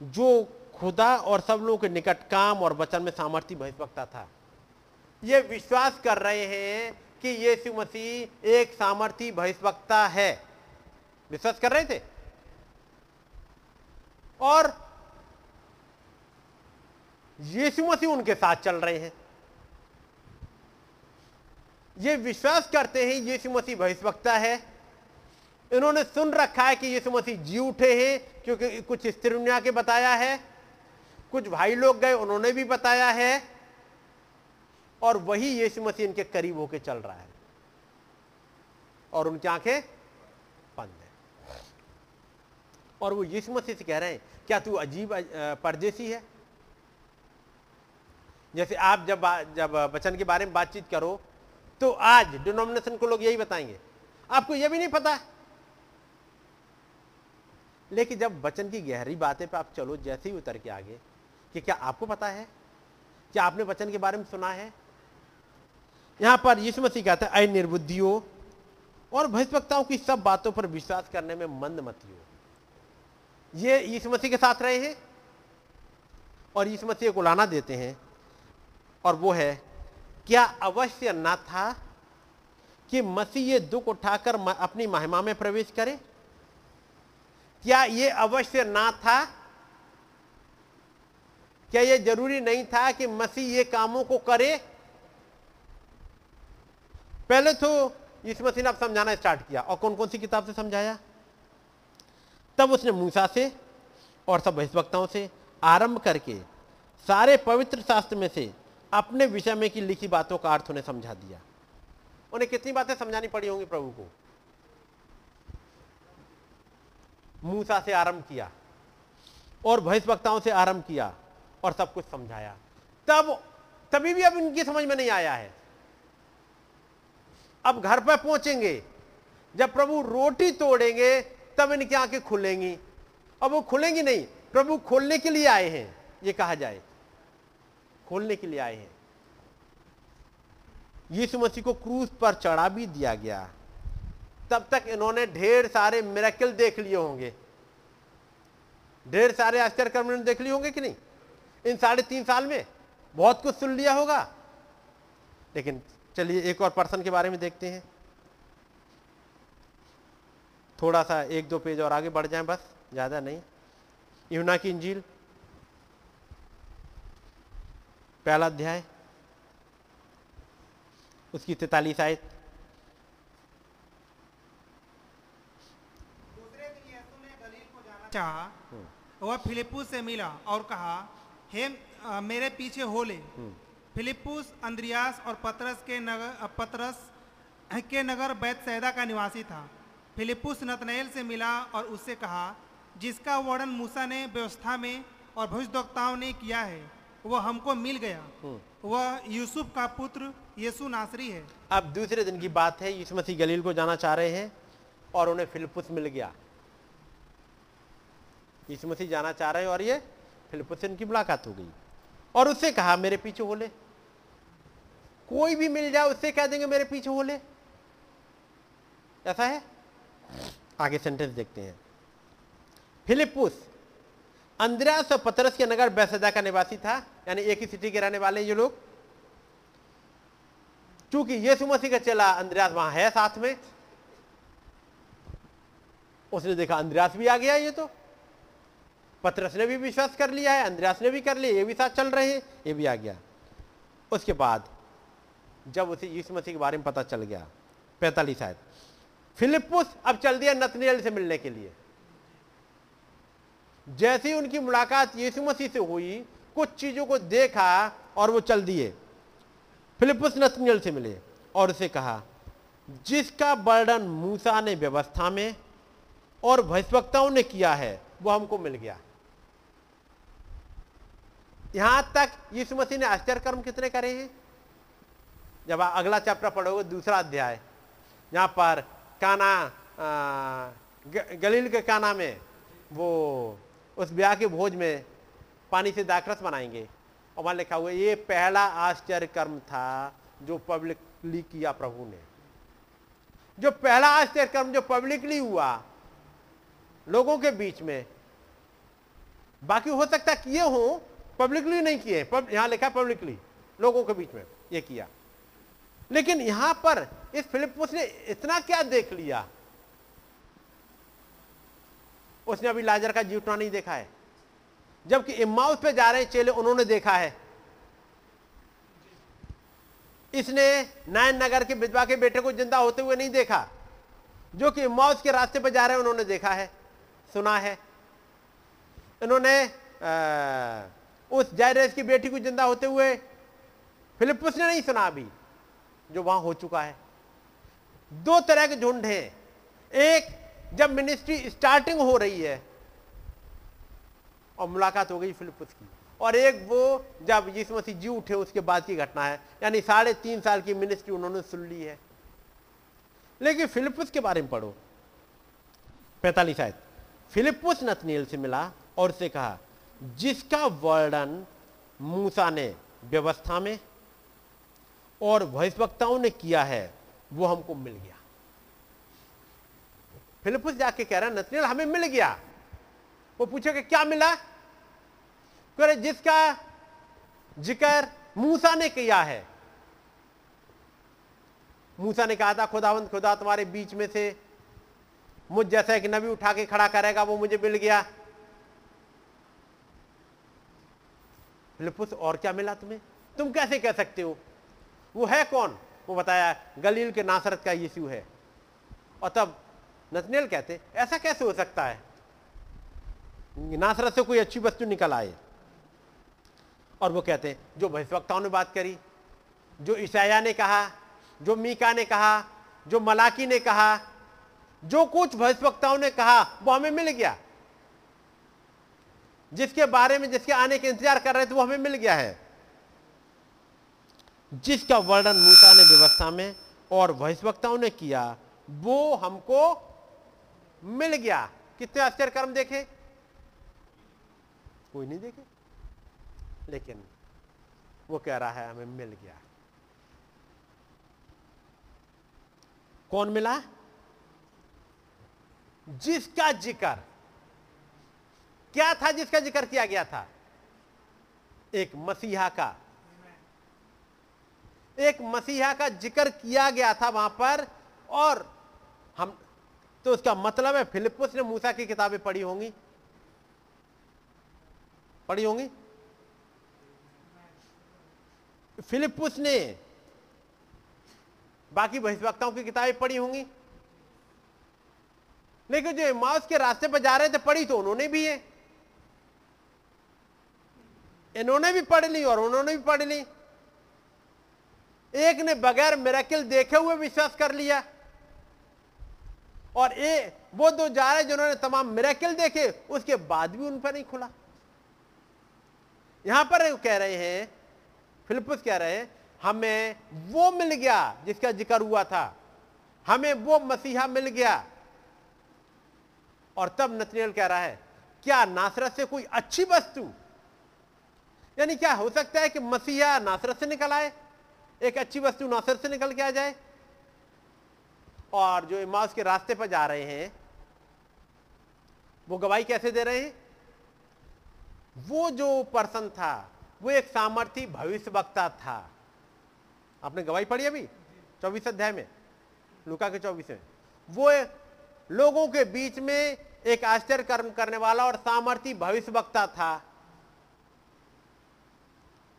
जो खुदा और सब लोगों के निकट काम और वचन में सामर्थ्य भविष्यवक्ता था, ये विश्वास कर रहे हैं कि यीशु मसीह एक सामर्थ्य भविष्यवक्ता है। विश्वास कर रहे थे? और यीशु मसीह उनके साथ चल रहे हैं। ये विश्वास करते हैं, यीशु मसीह भविष्यवक्ता है। इन्होंने सुन रखा है कि यीशु मसीह जी उठे हैं, क्योंकि कुछ स्त्री ने आके बताया है। कुछ भाई लोग गए, उन्होंने भी बताया है। और वही यीशु मसीह इनके करीब होके चल रहा है। और उनकी आँखें बंद है और वो यीशु मसीह से कह रहे हैं, क्या तू अजीब परदेसी है? जैसे आप जब जब वचन के बारे में बातचीत करो तो आज डिनोमिनेशन को लोग यही बताएँगे। आपको यह भी नहीं पता। लेकिन जब वचन की गहरी बातें पे आप चलो, जैसे ही उतर के आगे, कि क्या आपको पता है? क्या आपने वचन के बारे में सुना है? यहाँ पर यीशु मसीह कहता है अय निर्बुद्धियों और भविष्यवक्ताओं की सब बातों पर विश्वास करने में मंद मत हो ये यीशु मसीह के साथ रहे हैं और यीशु मसीह को लाना देते हैं। और वो है, क्या अवश्य ना था कि मसीह ये दुख उठाकर अपनी महिमा में प्रवेश करे? क्या ये अवश्य ना था? क्या यह ज़रूरी नहीं था कि मसीह ये कामों को करे? पहले तो इस मसीह ने आप समझाना स्टार्ट किया। और कौन कौन सी किताब से समझाया? तब उसने मूसा से और सब भविष्यवक्ताओं से आरंभ करके सारे पवित्र शास्त्र में से अपने विषय में की लिखी बातों का अर्थ उन्हें समझा दिया। उन्हें कितनी बातें समझानी पड़ी होंगी प्रभु को? मूसा से आरंभ किया और भविष्यवक्ताओं से आरंभ किया और सब कुछ समझाया। तब, तभी भी अब इनकी समझ में नहीं आया है। अब घर पर पहुँचेंगे, जब प्रभु रोटी तोड़ेंगे तब इनकी आँखें खुलेंगी। अब वो खुलेंगी नहीं, प्रभु खोलने के लिए आए हैं, ये कहा जाए। खोलने के लिए आए हैं। यीशु मसीह को क्रूज पर चढ़ा भी दिया गया। तब तक इन्होंने ढेर सारे मिरेकल देख लिए होंगे। ढेर सारे आश्चर्य कर्म देख लिए होंगे कि नहीं? इन साढ़े तीन साल में बहुत कुछ सुन लिया होगा। लेकिन चलिए एक और पर्सन के बारे में देखते हैं। थोड़ा सा एक दो पेज और आगे बढ़ जाएँ बस ज़्यादा नहीं। यूना की इंजील। पहला अध्याय। उसकी तैतालीस आयत। चाहा वह फिलिपुस से मिला और कहा हे मेरे पीछे हो ले। फिलिपुस अंद्रियास और पतरस के नगर पतरस के नगर बैतसैदा का निवासी था। फिलिपुस नतनएल से मिला और उससे कहा जिसका वर्णन मूसा ने व्यवस्था में और भविष्यवक्ताओं ने किया है वह हमको मिल गया। वह यूसुफ का पुत्र यीशु नासरी है। अब दूसरे दिन की बात है यीशु मसीह गलील को जाना चाह रहे हैं और उन्हें फिलिपुस मिल गया। यीशु मसीह जाना चाह रहे हैं और ये फिलिपुस से इनकी मुलाकात हो गई। और उससे कहा मेरे पीछे हो ले। कोई भी मिल जाए उससे कह देंगे मेरे पीछे हो ले। ऐसा है? आगे सेंटेंस देखते हैं। फिलिपुस अंद्रयास और पतरस के नगर बैसदा का निवासी था, यानी एक ही सिटी के रहने वाले ये लोग। चूँकि यीशु मसीह का चेला अंद्रयास वहाँ है साथ में, उसने देखा अंद्रयास भी आ गया ये तो। पतरस ने भी विश्वास कर लिया है अंद्रयास ने भी कर लिया, ये भी साथ चल रहे हैं, ये भी आ गया। उसके बाद, जब उसे यीशु मसीह के बारे में पता चल गया, पैंतालीस शायद फिलिपुस अब चल दिया नतनेल से मिलने के लिए। जैसे ही उनकी मुलाकात यीशु मसीह से हुई, कुछ चीज़ों को देखा और वो चल दिए। फिलिपुस नतनियल से मिले और उसे कहा, जिसका वर्णन मूसा ने व्यवस्था में और भविष्यवक्ताओं ने किया है, वो हमको मिल गया। यहाँ तक यीशु मसीह ने आश्चर्य कर्म कितने करे हैं? जब अगला चैप्टर पढ़ोगे, दूसरा अध्याय, यहाँ पर काना गलील के काना में, वो, उस ब्याह के भोज में पानी से दाखरस बनाएँगे। और वहाँ लिखा हुआ ये पहला आश्चर्य कर्म था जो पब्लिकली किया प्रभु ने। जो पहला आश्चर्य कर्म जो पब्लिकली हुआ लोगों के बीच में, बाकी हो सकता किए हो, पब्लिकली नहीं किए यहाँ लिखा पब्लिकली, लोगों के बीच में ये किया। लेकिन यहाँ पर इस फिलिपुस ने इतना क्या देख लिया? उसने अभी लाजर का जीवटना नहीं देखा है। जबकि इमाउस पे जा रहे चेले उन्होंने देखा है। इसने नायन नगर के विधवा के बेटे को ज़िंदा होते हुए नहीं देखा। जो कि इमाउस के रास्ते पर जा रहे उन्होंने देखा है, सुना है। इन्होंने उस जायरेस की बेटी को ज़िंदा होते हुए फिलिपुस ने नहीं सुना अभी। जो वहाँ हो चुका है। दो तरह के झुंड हैं। एक, जब मिनिस्ट्री स्टार्टिंग हो रही है, और मुलाकात हो गई फिलिपुस की, और एक वो जब यीशु मसीह जी उठे, उसके बाद की घटना है। यानी साढ़े तीन साल की मिनिस्ट्री उन्होंने सुन ली है। लेकिन फिलिपुस के बारे में पढ़ो। पैतालीस आयत। फिलिपुस नतनील से मिला और उससे कहा, जिसका वर्णन मूसा ने व्यवस्था में और भविष्यवक्ताओं ने किया है, वो हमको मिल गया। फिलिपुस जाके कह रहा नतनील हमें मिल गया। वो पूछे कि क्या मिला? कह जिसका ज़िक्र मूसा ने किया है। मूसा ने कहा था खुदावंत खुदा तुम्हारे बीच में से मुझ जैसा एक नबी उठा के खड़ा करेगा, वो मुझे मिल गया। फिलिपुस और क्या मिला तुम्हें? तुम कैसे कह सकते हो? वो है कौन? वो बताया, गलील के नासरत का यीशु है। और तब नतनेल कहते, ऐसा कैसे हो सकता है? नासरत से कोई अच्छी वस्तु निकल आए। और वो कहते, जो भविष्यवक्ताओं ने बात करी, जो ईसाया ने कहा, जो मीका ने कहा, जो मलाकी ने कहा, जो कुछ भविष्यवक्ताओं ने कहा, वो हमें मिल गया। जिसके बारे में, जिसके आने के इंतज़ार कर रहे थे, वो हमें मिल गया है। जिसका वर्णन मूसा ने व्यवस्था में और भविष्यवक्ताओं ने किया, वो हमको मिल गया। कितने आश्चर्य कर्म देखे? कोई नहीं देखे। लेकिन वो कह रहा है, हमें मिल गया। कौन मिला? जिसका ज़िक्र। क्या था जिसका ज़िक्र किया गया था? एक मसीहा का एक मसीहा का ज़िक्र किया गया था वहाँ पर, और हम तो उसका मतलब है फिलिपुस ने मूसा की किताबें पढ़ी होंगी। पढ़ी होंगी? फिलिपुस ने बाकी भविष्यवक्ताओं की किताबें पढ़ी होंगी। लेकिन जो माउस के रास्ते पर जा रहे थे, पढ़ी तो उन्होंने भी है। इन्होंने भी पढ़ ली और उन्होंने भी पढ़ ली। एक ने बगैर मेरेकिल देखे हुए विश्वास कर लिया। और ए, वो दो जा रहे जिन्होंने तमाम मेरेकिल देखे, उसके बाद भी उन पर नहीं खुला। यहाँ पर कह रहे हैं फिलिपस कह रहे हैं, हमें वो मिल गया जिसका ज़िक्र हुआ था। हमें वो मसीहा मिल गया। और तब नतनियल कह रहा है, क्या नासरत से कोई अच्छी वस्तु? यानी क्या हो सकता है कि मसीहा नासरत से निकल आए? एक अच्छी वस्तु नासरत से निकल के आ जाए। और जो इमास के रास्ते पर जा रहे हैं, वो गवाही कैसे दे रहे हैं? वो जो पर्सन था, वो एक सामर्थी भविष्य वक्ता था। आपने गवाही पढ़ी अभी? चौबीस अध्याय में। लुका के चौबीस में। वो लोगों के बीच में एक आश्चर्य कर्म करने वाला और सामर्थी भविष्य वक्ता था।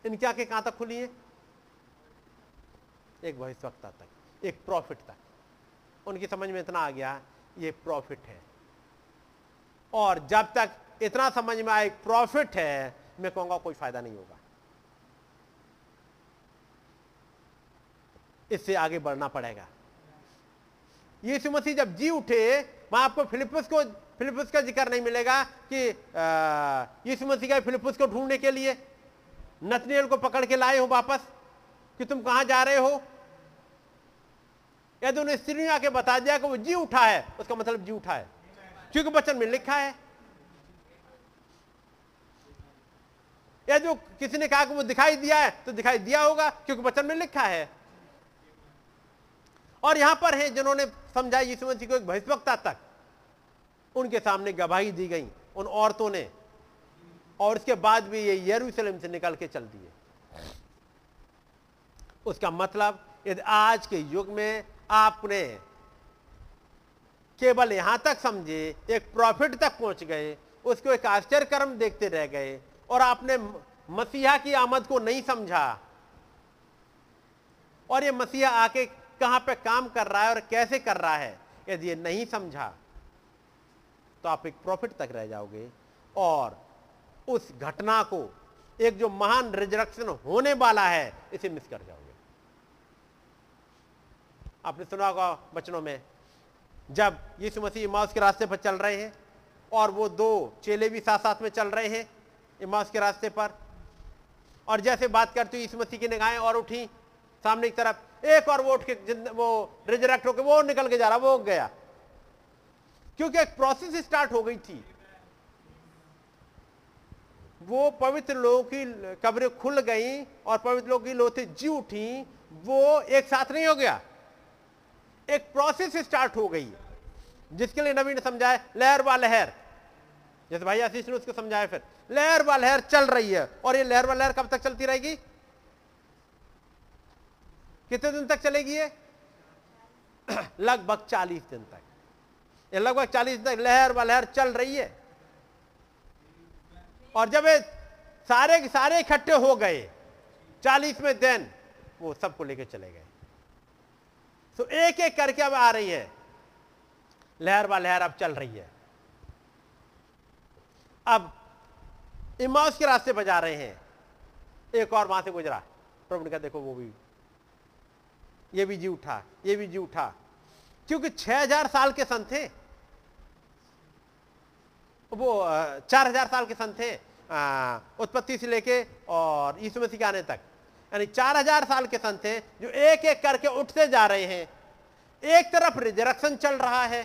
इनकी आँखें कहाँ तक खुली है? एक भविष्य वक्ता तक, एक प्रॉफिट तक। उनकी समझ में इतना आ गया, ये प्रॉफिट है। और जब तक इतना समझ में आए, प्रॉफिट है, मैं कहूँगा कोई फ़ायदा नहीं होगा। इससे आगे बढ़ना पड़ेगा। यीशु मसीह जब जी उठे, वहाँ आपको फिलिपस को फिलिपस का ज़िक्र नहीं मिलेगा कि यीशु मसीह का फिलिपस को ढूँढने के लिए। नतनियल को पकड़ के लाए हो वापस। कि तुम कहाँ जा रहे हो? यदि उन्हें स्त्री आके बता दिया कि वो जी उठा है, उसका मतलब जी उठा है। क्योंकि बचन में लिखा है। या जो किसी ने कहा कि वो दिखाई दिया है तो दिखाई दिया होगा, क्योंकि वचन में लिखा है। और यहाँ पर है जिन्होंने समझा यीशु मसीह को एक भविष्यवक्ता तक। उनके सामने गवाही दी गई उन औरतों ने। और उसके बाद भी ये यरूशलेम से निकल के चल दिए। उसका मतलब यदि आज के युग में आपने केवल यहाँ तक समझे, एक प्रॉफिट तक पहुँच गए, उसको एक आश्चर्य कर्म देखते रह गए, और आपने मसीहा की आमद को नहीं समझा, और ये मसीहा आके कहाँ पे काम कर रहा है और कैसे कर रहा है, यदि ये नहीं समझा तो आप एक प्रॉफिट तक रह जाओगे, और उस घटना को, एक जो महान रिजरक्शन होने वाला है, इसे मिस कर जाओगे। आपने सुना होगा बचनों में, जब यीशु मसीह इमाउस के रास्ते पर चल रहे हैं और वो दो चेले भी साथ साथ में चल रहे हैं इमाउस के रास्ते पर, और जैसे बात करती हुई यीशु मसीह की निगाहें और उठी, सामने की तरफ़ एक और वो उठ के वो रिजरेक्ट होकर वो निकल के जा रहा, वो गया। क्योंकि एक प्रोसेस स्टार्ट हो गई थी। वो पवित्र लोगों की कब्रें खुल गई और पवित्र लोगों की लोथे जी उठी, वो एक साथ नहीं हो गया। एक प्रोसेस स्टार्ट हो गई है, जिसके लिए नबी ने समझाया, लहर व लहर। जैसे भाई आशीष ने उसको समझाया फिर, लहर व लहर चल रही है, और ये लहर व लहर कब तक चलती रहेगी? कितने दिन तक चलेगी ये? <clears throat> लगभग चालीस दिन तक। ये लगभग चालीस दिन तक लहर व लहर चल रही है। और जब ये सारे सारे इकट्ठे हो गए, चालीसवें दिन, वो सबको लेकर चले गए। तो एक एक करके अब आ रही है। लहर व लहर अब चल रही है। अब इमाउस के रास्ते बजा रहे हैं। एक और वहाँ से गुजरा। प्रभु ने कहा, देखो, वो भी, ये भी जी उठा, ये भी जी उठा। क्योंकि छह हज़ार साल के सन थे वो चार हज़ार साल के सन थे उत्पत्ति से लेके और यीशु मसीह के आने तक। यानी चार हज़ार साल के सन थे जो एक एक करके उठते जा रहे हैं। एक तरफ़ रिजरक्शन चल रहा है।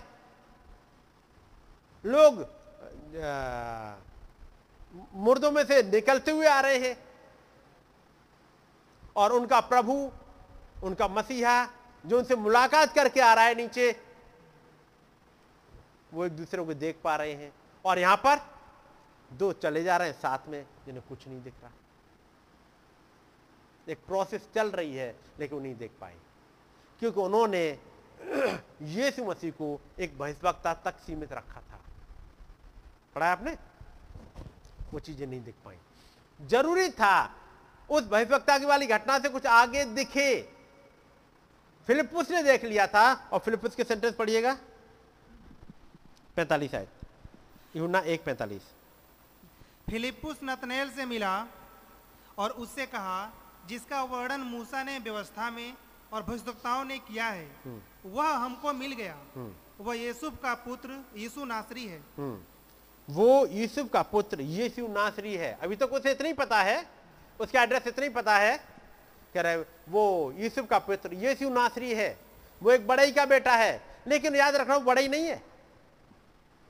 लोग मुर्दों में से निकलते हुए आ रहे हैं। और उनका प्रभु, उनका मसीहा, जो उनसे मुलाकात करके आ रहा है नीचे, वो एक दूसरे को देख पा रहे हैं। और यहाँ पर दो चले जा रहे हैं साथ में, जिन्हें कुछ नहीं दिख रहा। एक प्रोसेस चल रही है, लेकिन वो नहीं देख पाए क्योंकि उन्होंने <clears throat> यीशु मसीह को एक बहिष्वक्ता तक सीमित रखा था। पढ़ा आपने? वो चीज़ें नहीं दिख पाई। ज़रूरी था उस बहिष्वक्ता की वाली घटना से कुछ आगे दिखे। फिलिपुस ने देख लिया था, और फिलिपुस के सेंटेंस पढ़िएगा। पैंतालीस आयत। यूना एक पैंतालीस। फिलिपुस नतनेल से मिला और उससे कहा जिसका वर्णन मूसा ने व्यवस्था में और भविष्यवक्ताओं ने किया है वह हमको मिल गया। वह यीसुफ का पुत्र यीशु नासरी है। वो यूसुफ का पुत्र यीशु नासरी है। अभी तक तो उसे इतना ही पता है उसका एड्रेस इतना ही पता है कह रहे वो यूसुफ का पुत्र यीशु नासरी है। वो एक बड़ई का बेटा है लेकिन याद रखना वो बड़ई नहीं है।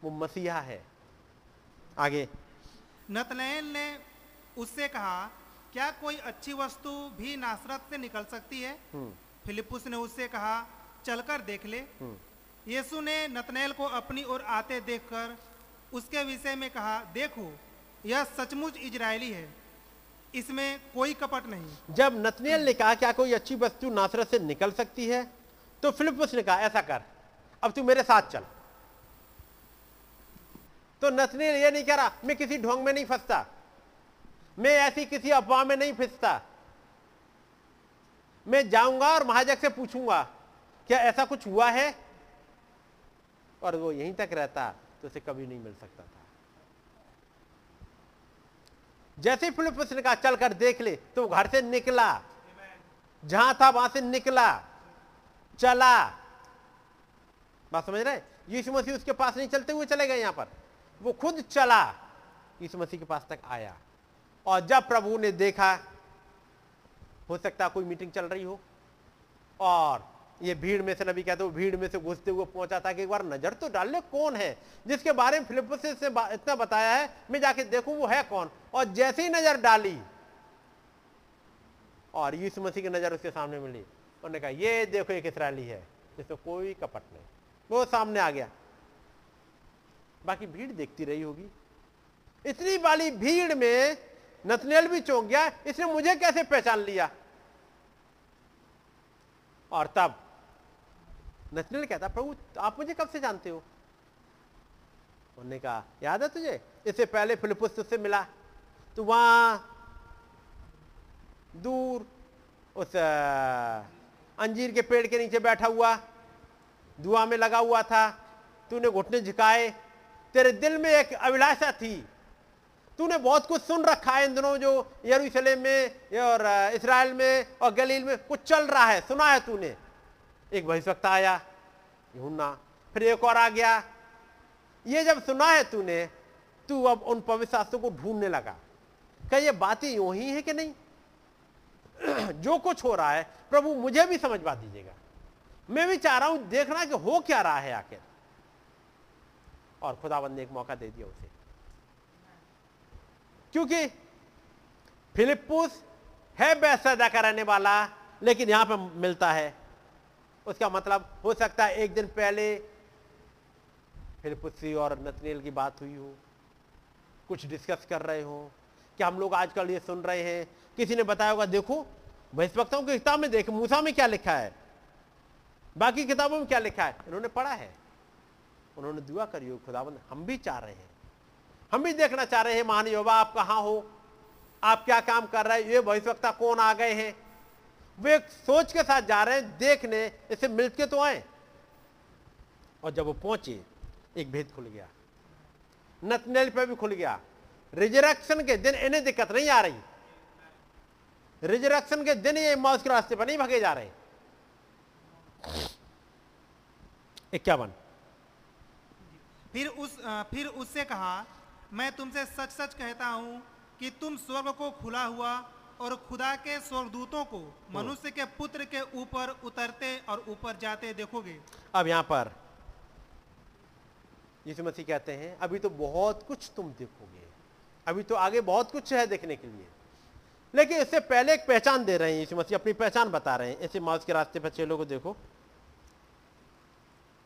वो मसीहा है। आगे। नतनैल ने उससे कहा क्या कोई अच्छी वस्तु भी नासरत से निकल सकती है? फिलिपुस ने उससे कहा चलकर देख ले। यीशु ने नतनैल को अपनी ओर आते देखकर उसके विषय में कहा देखो यह सचमुच इजरायली है। इसमें कोई कपट नहीं। जब नतनेल ने कहा क्या कोई अच्छी वस्तु नासरत से निकल सकती है? तो फिलिपुस ने कहा ऐसा कर अब तू मेरे साथ चल। तो नतनेल ये नहीं कह रहा मैं किसी ढोंग में नहीं फंसता। मैं ऐसी किसी अफवाह में नहीं फिसता। मैं जाऊँगा और महाजक से पूछूँगा, क्या ऐसा कुछ हुआ है? और वो यहीं तक रहता तो उसे कभी नहीं मिल सकता था। जैसे फिलिपस ने कहा, चल कर देख ले तो घर से निकला। जहाँ था, वहाँ से निकला। चला। बात समझ रहे यीशु मसीह उसके पास नहीं चलते हुए चले गए यहाँ पर। वो खुद चला। यीशु मसीह के पास तक आया। और जब प्रभु ने देखा, हो सकता कोई मीटिंग चल रही हो, और ये भीड़ में से नबी कहते हो भीड़ में से घुसते हुए पहुँचा था कि एक बार नज़र तो डाल ले कौन है, जिसके बारे में फिलिप से इतना बताया है, मैं जाके देखूँ वो है कौन। और जैसे ही नज़र डाली, और यीशु मसीह की नज़र उसके सामने मिली, उन्होंने कहा, ये देखो, एक इसराइली है जिसमें कोई कपट नहीं। वो सामने आ गया। बाकी भीड़ देखती रही होगी। इतनी वाली भीड़ में नतनेल भी चौंक गया, इसने मुझे कैसे पहचान लिया? और तब, नथनेल कहता, प्रभु, आप मुझे कब से जानते हो? उन्होंने कहा, याद है तुझे? इससे पहले फिलिपुस तुझसे मिला। तो वहाँ, दूर, उस अंजीर के पेड़ के नीचे बैठा हुआ दुआ में लगा हुआ था। तूने घुटने झुकाए। तेरे दिल में एक अभिलाषा थी। तूने बहुत कुछ सुन रखा है इन दिनों जो यरूशलेम में और इसराइल में और गलील में, कुछ चल रहा है, सुना है तूने। एक भविष्यवक्ता आया यूना फिर एक और आ गया। ये जब सुना है तूने, तू अब उन पवित्र शास्त्रों को ढूँढने लगा। क्या ये बातें यूँ ही है कि नहीं? <clears throat> जो कुछ हो रहा है, प्रभु मुझे भी समझवा दीजिएगा। मैं भी चाह रहा हूँ देखना कि हो क्या रहा है आखिर। और खुदाबंद ने एक मौका दे दिया उसे। क्योंकि फिलिपुस है बैसदा कराने वाला, लेकिन यहाँ पर मिलता है। उसका मतलब हो सकता है एक दिन पहले फिलिपुसी और नतनेल की बात हुई हो, कुछ डिस्कस कर रहे हो। कि हम लोग आजकल ये सुन रहे हैं? किसी ने बताया होगा, देखो भविष्यवक्ताओं की किताब में देख, मूसा में क्या लिखा है? बाकी किताबों में क्या लिखा है? इन्होंने पढ़ा है। उन्होंने दुआ करी हो खुदाबंद हम भी चाह रहे हैं। हम भी देखना चाह रहे हैं, महान योबा आप कहाँ हो? आप क्या काम कर रहे हैं? ये भविष्यवक्ता कौन आ गए हैं? वे एक सोच के साथ जा रहे हैं, देखने इसे मिलके तो आए। और जब वो पहुँचे, एक भेद खुल गया। नतनेल पे भी खुल गया। रिजरेक्शन के दिन इन्हें दिक्कत नहीं आ रही। रिजरेक्शन के दिन ये मौत के रास्ते पर नहीं भगे जा रहे। इक्यावन। फिर उस, फिर उससे कहा मैं तुमसे सच सच कहता हूँ कि तुम स्वर्ग को खुला हुआ और खुदा के स्वर्गदूतों को मनुष्य के पुत्र के ऊपर उतरते और ऊपर जाते देखोगे। अब यहाँ पर यीशु मसीह कहते हैं अभी तो बहुत कुछ तुम देखोगे। अभी तो आगे बहुत कुछ है देखने के लिए। लेकिन इससे पहले एक पहचान दे रहे हैं यीशु मसीह अपनी पहचान बता रहे हैं। ऐसे माउस के रास्ते पर चेलों को देखो।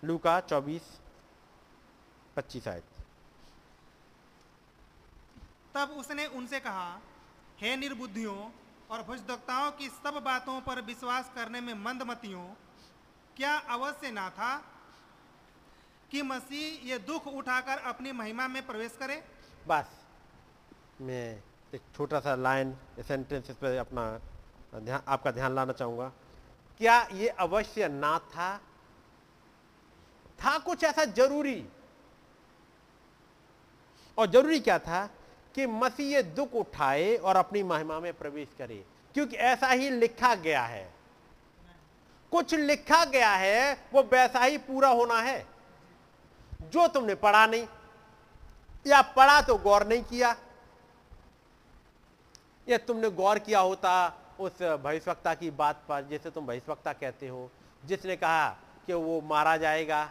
लूका चौबीस पच्चीस आयत। तब उसने उनसे कहा, हे निर्बुद्धियों और भुजदक्ताओं की सब बातों पर विश्वास करने में मंदमतियों क्या अवश्य ना था कि मसीह ये दुख उठाकर अपनी महिमा में प्रवेश करे? बस, मैं एक छोटा सा लाइन सेंटेंस इस पर अपना ध्यान, आपका ध्यान लाना चाहूँगा। क्या ये अवश्य ना था? था कुछ ऐसा ज़रूरी? और ज़रूरी क्या था? कि मसीह दुख उठाए और अपनी महिमा में प्रवेश करे, क्योंकि ऐसा ही लिखा गया है। कुछ लिखा गया है, वो वैसा ही पूरा होना है। जो तुमने पढ़ा नहीं, या पढ़ा तो गौर नहीं किया, या तुमने गौर किया होता उस भविष्यवक्ता की बात पर, जैसे तुम भविष्यवक्ता कहते हो, जिसने कहा कि वो मारा जाएगा,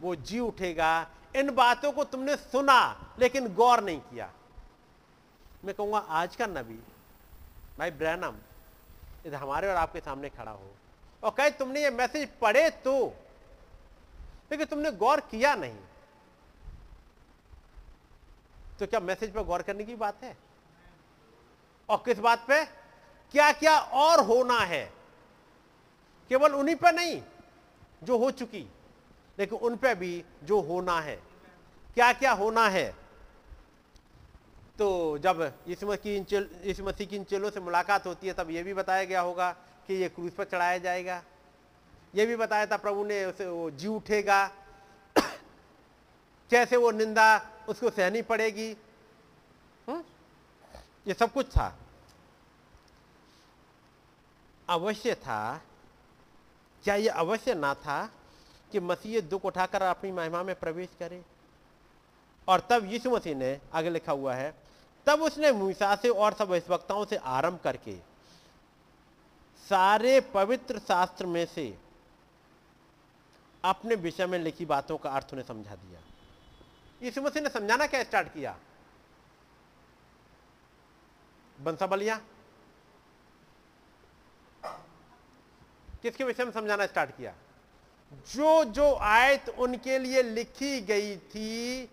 वो जी उठेगा, इन बातों को तुमने सुना, लेकिन गौर नहीं किया। मैं कहूँगा, आज का नबी, भाई ब्रैनम, इधर हमारे और आपके सामने खड़ा हो। और कहे, तुमने ये मैसेज पढ़े तो? लेकिन तुमने गौर किया नहीं। तो क्या मैसेज पर गौर करने की बात है? और किस बात पे? क्या क्या और होना है? केवल उन्हीं पर नहीं, जो हो चुकी। लेकिन उन पर भी जो होना है। क्या क्या होना है? तो जब यीशु मसीह की इन चेल- यीशु मसीह की इन चेलों से मुलाकात होती है, तब यह भी बताया गया होगा कि ये क्रूज पर चढ़ाया जाएगा। यह भी बताया था प्रभु ने, उसे वो जी उठेगा। <coughs> कैसे वो निंदा, उसको सहनी पड़ेगी। हम्म? ये सब कुछ था। अवश्य था। क्या ये अवश्य ना था कि मसीह दुख उठाकर अपनी महिमा में प्रवेश करे? और तब यीशु मसीह ने, आगे लिखा हुआ है तब उसने मूसा से और सब भविष्यवक्ताओं से आरंभ करके सारे पवित्र शास्त्र में से अपने विषय में लिखी बातों का अर्थ उन्हें समझा दिया। यीशु मसीह ने समझाना क्या स्टार्ट किया? बंसा बलिया किसके विषय में समझाना स्टार्ट किया? जो जो आयत उनके लिए लिखी गई थी,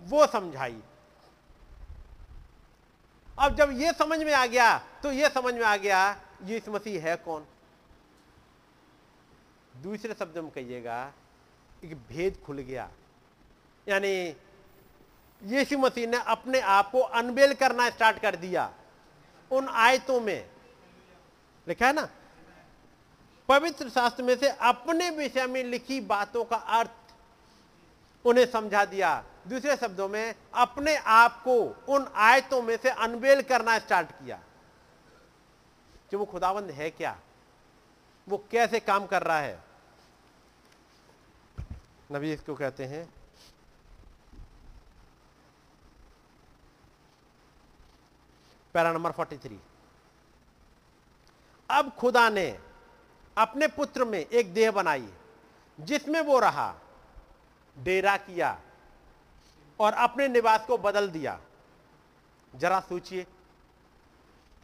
वो समझाई। अब जब ये समझ में आ गया तो ये समझ में आ गया, यीशु मसीह है कौन? दूसरे शब्द में कहिएगा, एक भेद खुल गया। यानी यीशु मसीह ने अपने आप को अनबेल करना स्टार्ट कर दिया, उन आयतों में। लिखा है ना? पवित्र शास्त्र में से अपने विषय में लिखी बातों का अर्थ उन्हें समझा दिया। दूसरे शब्दों में, अपने आप को उन आयतों में से अनबेल करना स्टार्ट किया। कि वो खुदाबंद है क्या? वो कैसे काम कर रहा है? नबी इसको कहते हैं, पैरा नंबर 43 अब खुदा ने अपने पुत्र में एक देह बनाई, जिसमें वो रहा, डेरा किया और अपने निवास को बदल दिया। जरा सोचिए।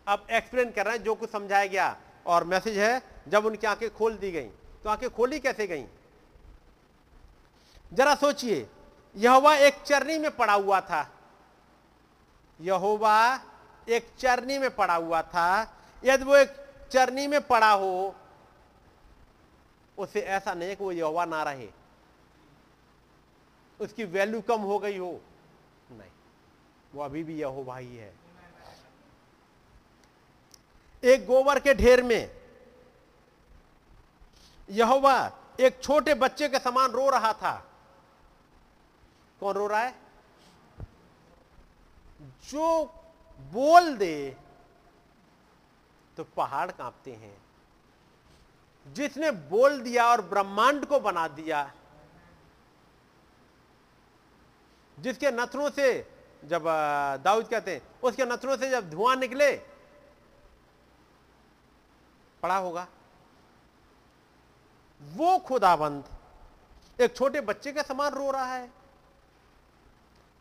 अब एक्सप्लेन कर रहे हैं, जो कुछ समझाया गया और मैसेज है, जब उनकी आँखें खोल दी गई तो आँखें खोली कैसे गई? जरा सोचिए, यहोवा एक चरनी में पड़ा हुआ था। यहोवा एक चरनी में पड़ा हुआ था। यदि वो एक चरनी में पड़ा हो, उसे ऐसा नहीं कि वो यहोवा ना रहे। उसकी वैल्यू कम हो गई हो। नहीं, वो अभी भी यहोवा ही है। एक गोबर के ढेर में यहोवा एक छोटे बच्चे के समान रो रहा था। कौन रो रहा है? जो बोल दे तो पहाड़ कांपते हैं। जिसने बोल दिया और ब्रह्मांड को बना दिया जिसके नथनों से जब दाऊद कहते हैं, उसके नथनों से जब धुआँ निकले, पड़ा होगा। वो खुदाबंद, एक छोटे बच्चे के समान रो रहा है।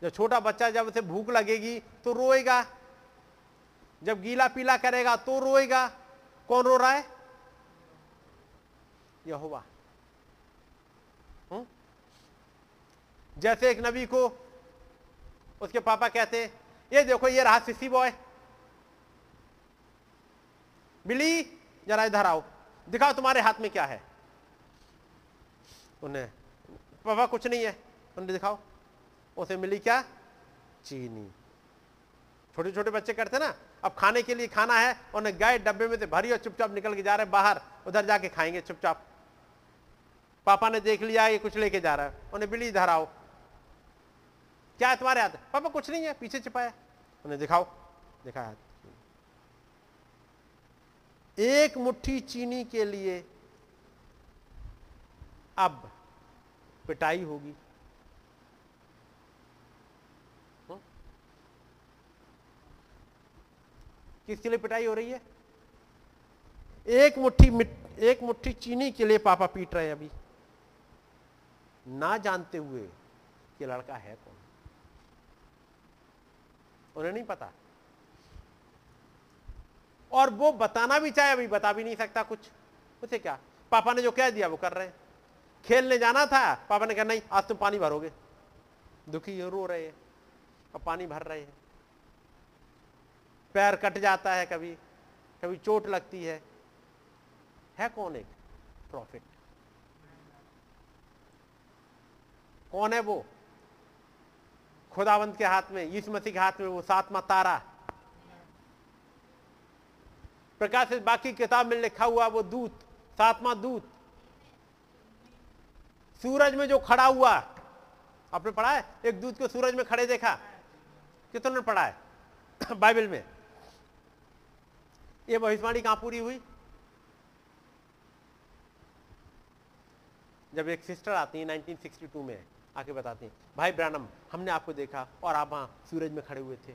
जब छोटा बच्चा जब उसे भूख लगेगी तो रोएगा। जब गीला पीला करेगा तो रोएगा। कौन रो रहा है? यहोवा। हम्म? जैसे एक नबी को उसके पापा कहते, ये देखो, ये रहा सिसी बॉय बिली जरा इधर आओ। दिखाओ तुम्हारे हाथ में क्या है। उन्हें, पापा, कुछ नहीं है। उन्हें दिखाओ। उसे मिली क्या? चीनी। छोटे छोटे बच्चे करते ना, अब खाने के लिए खाना है, उन्हें गए डब्बे में से भरी और चुपचाप निकल के जा रहे बाहर। उधर जाके खाएँगे चुपचाप। पापा ने देख लिया, ये कुछ लेके जा रहा है। उन्हें बिली इधर आओ। क्या है तुम्हारे हाथ? पापा, कुछ नहीं है, पीछे छिपाया। उन्हें दिखाओ। दिखाया एक मुट्ठी चीनी के लिए अब पिटाई होगी? किसके लिए पिटाई हो रही है? एक मुट्ठी एक मुट्ठी चीनी के लिए पापा पीट रहे हैं अभी। ना जानते हुए कि लड़का है कौन? उन्हें नहीं पता। और वो बताना भी चाहे, अभी बता भी नहीं सकता कुछ। उसे क्या? पापा ने जो कह दिया, वो कर रहे हैं। खेलने जाना था, पापा ने कहा, नहीं, आज तुम पानी भरोगे। दुखी रो रहे हैं। अब पानी भर रहे हैं। पैर कट जाता है कभी। कभी चोट लगती है। है कौन एक? प्रॉफिट। कौन है वो? खुदावंत के हाथ में, यीशु मसीह के हाथ में वो सातवा तारा। प्रकाश बाकी किताब में लिखा हुआ वो दूत, सातवां दूत। सूरज में जो खड़ा हुआ, आपने पढ़ा है? एक दूत को सूरज में खड़े देखा। कितनों ने पढ़ा है? <coughs> बाइबल में। ये भविष्यवाणी कहाँ पूरी हुई? जब एक सिस्टर आती है 1962 में। आके बताती हैं, भाई ब्रानम हमने आपको देखा और आप वहाँ सूरज में खड़े हुए थे।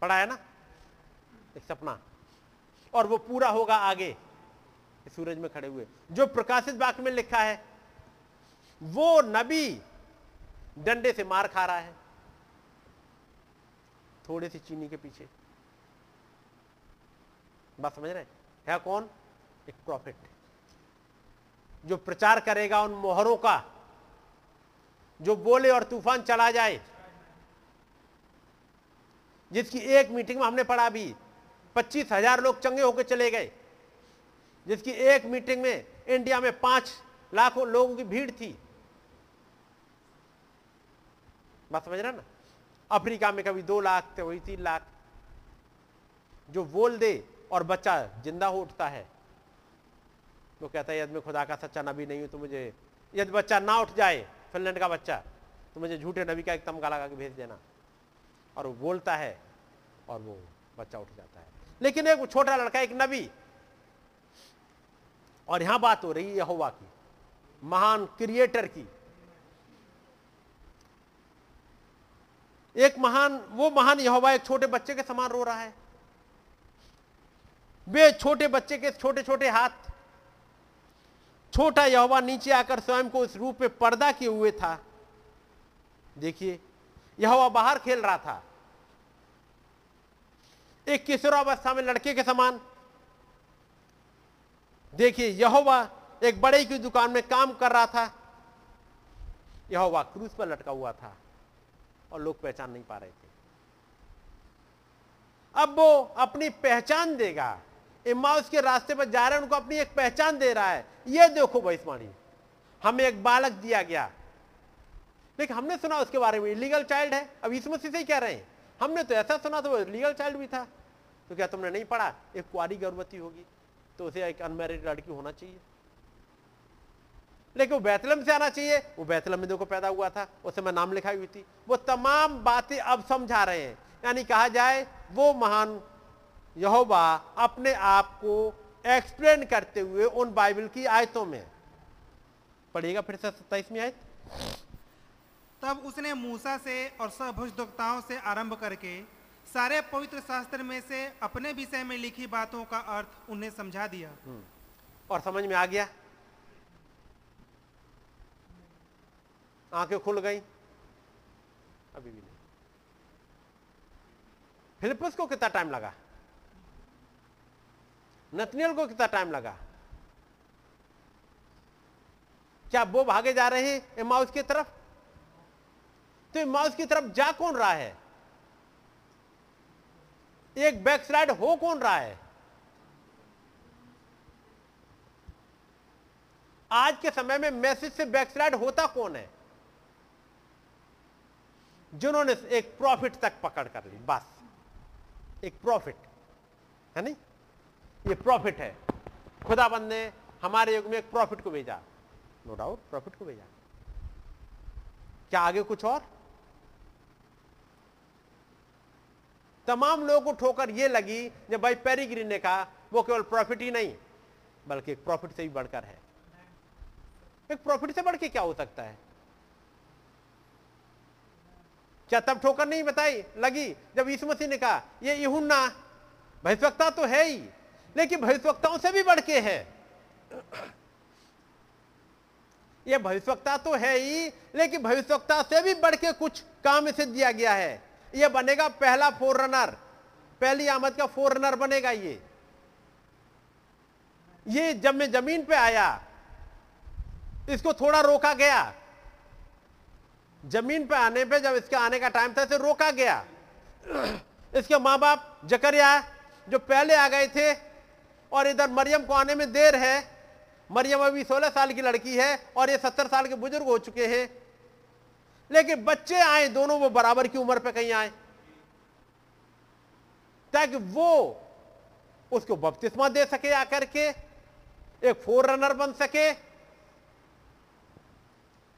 पढ़ा है ना? एक सपना। और वो पूरा होगा आगे सूरज में खड़े हुए। जो प्रकाशित वाक्य में लिखा है, वो नबी डंडे से मार खा रहा है। थोड़ी सी चीनी के पीछे। बात समझ रहे हैं? कौन? एक प्रॉफिट जो प्रचार करेगा उन मोहरों का जो बोले और तूफ़ान चला जाए। जिसकी एक मीटिंग में हमने पढ़ा भी, पच्चीस हज़ार लोग चंगे होकर चले गए। जिसकी एक मीटिंग में इंडिया में पाँच लाखों लोगों की भीड़ थी। बात समझ रहे ना? अफ्रीका में कभी दो लाख थे वही तीन लाख। जो बोल दे और बच्चा ज़िंदा हो उठता है। वो तो कहता है, यदि मैं खुदा का सच्चा नबी नहीं हूँ तो मुझे, यदि बच्चा ना उठ जाए फिनलैंड का बच्चा तो मुझे झूठे नबी का एक तमगा लगा के भेज देना। और वो बोलता है और वो बच्चा उठ जाता है। लेकिन एक छोटा लड़का, एक नबी, और यहाँ बात हो रही है यहोवा की, महान क्रिएटर की। एक महान, वो महान यहोवा एक छोटे बच्चे के समान रो रहा है। वे छोटे बच्चे के छोटे छोटे हाथ छोटा यहोवा नीचे आकर स्वयं को उस रूप में पर्दा किए हुए था। देखिए, यहोवा बाहर खेल रहा था। एक किशोरावस्था में लड़के के समान। देखिए, यहोवा एक बड़े की दुकान में काम कर रहा था। यहोवा क्रूज पर लटका हुआ था और लोग पहचान नहीं पा रहे थे। अब वो अपनी पहचान देगा। इमाउस के रास्ते पर जा रहे हैं, उनको अपनी एक पहचान दे रहा है। ये देखो भविष्यवाणी हमें एक बालक दिया गया। लेकिन हमने सुना उसके बारे में लीगल चाइल्ड है। अब इस मसीह से ही कह रहे हैं। हमने तो ऐसा सुना तो वो लीगल चाइल्ड भी था। तो क्या तुमने नहीं पढ़ा? एक कुआरी गर्भवती होगी तो उसे एक अनमेरिड लड़की होना चाहिए। लेकिन वो बैतलम से आना चाहिए। वो बैतलम में देखो पैदा हुआ था, उसे मैं नाम लिखाई हुई थी। वो तमाम बातें अब समझा रहे हैं। यानी कहा जाए, वो महान यहोवा अपने आप को एक्सप्लेन करते हुए उन बाइबल की आयतों में। पढ़िएगा फिर से सत्ताईसवीं आयत। तब उसने मूसा से और सब भविष्यवक्ताओं से आरंभ करके सारे पवित्र शास्त्र में से अपने विषय में लिखी बातों का अर्थ उन्हें समझा दिया। और समझ में आ गया? आँखें खुल गई। अभी भी नहीं। फिलिपस को कितना टाइम लगा? नतनियल को कितना टाइम लगा? क्या वो भागे जा रहे हैं एमाउस की तरफ़? तो एमाउस की तरफ़ जा कौन रहा है? एक बैक स्लाइड हो कौन रहा है? आज के समय में मैसेज से बैकस्लाइड होता कौन है? जिन्होंने एक प्रॉफिट तक पकड़ कर ली, बस। एक प्रॉफिट है नहीं? ये प्रॉफिट है। खुदाबंद ने हमारे युग में एक प्रॉफिट को भेजा। नो डाउट प्रॉफिट को भेजा। क्या आगे कुछ और? तमाम लोगों को ठोकर ये लगी, जब भाई पेरीग्रीन ने कहा, वो केवल प्रॉफिट ही नहीं, बल्कि एक प्रॉफिट से भी बढ़कर है। एक प्रॉफिट से बढ़ के क्या हो सकता है? क्या तब ठोकर नहीं बताई? लगी, जब यीशु मसीह ने कहा, ये यूहन्ना भविष्यवक्ता तो है ही। लेकिन भविष्यवक्ताओं से भी बढ़ के है। यह भविष्यवक्ता तो है ही, लेकिन भविष्यवक्ता से भी बढ़ के कुछ काम इसे दिया गया है। यह बनेगा पहला फोर रनर पहली आमद का फोर रनर बनेगा ये। ये जब मैं ज़मीन पे आया, इसको थोड़ा रोका गया। ज़मीन पे आने पे जब इसके आने का टाइम था, इसे रोका गया। इसके माँ बाप जकरिया, जो पहले आ गए थे और इधर मरियम को आने में देर है। मरियम अभी 16 साल की लड़की है और ये 70 साल के बुज़ुर्ग हो चुके हैं। लेकिन बच्चे आए, दोनों वो बराबर की उम्र पे कहीं आए। ताकि वो उसको बपतिस्मा दे सके आकर के, एक फोर रनर बन सके।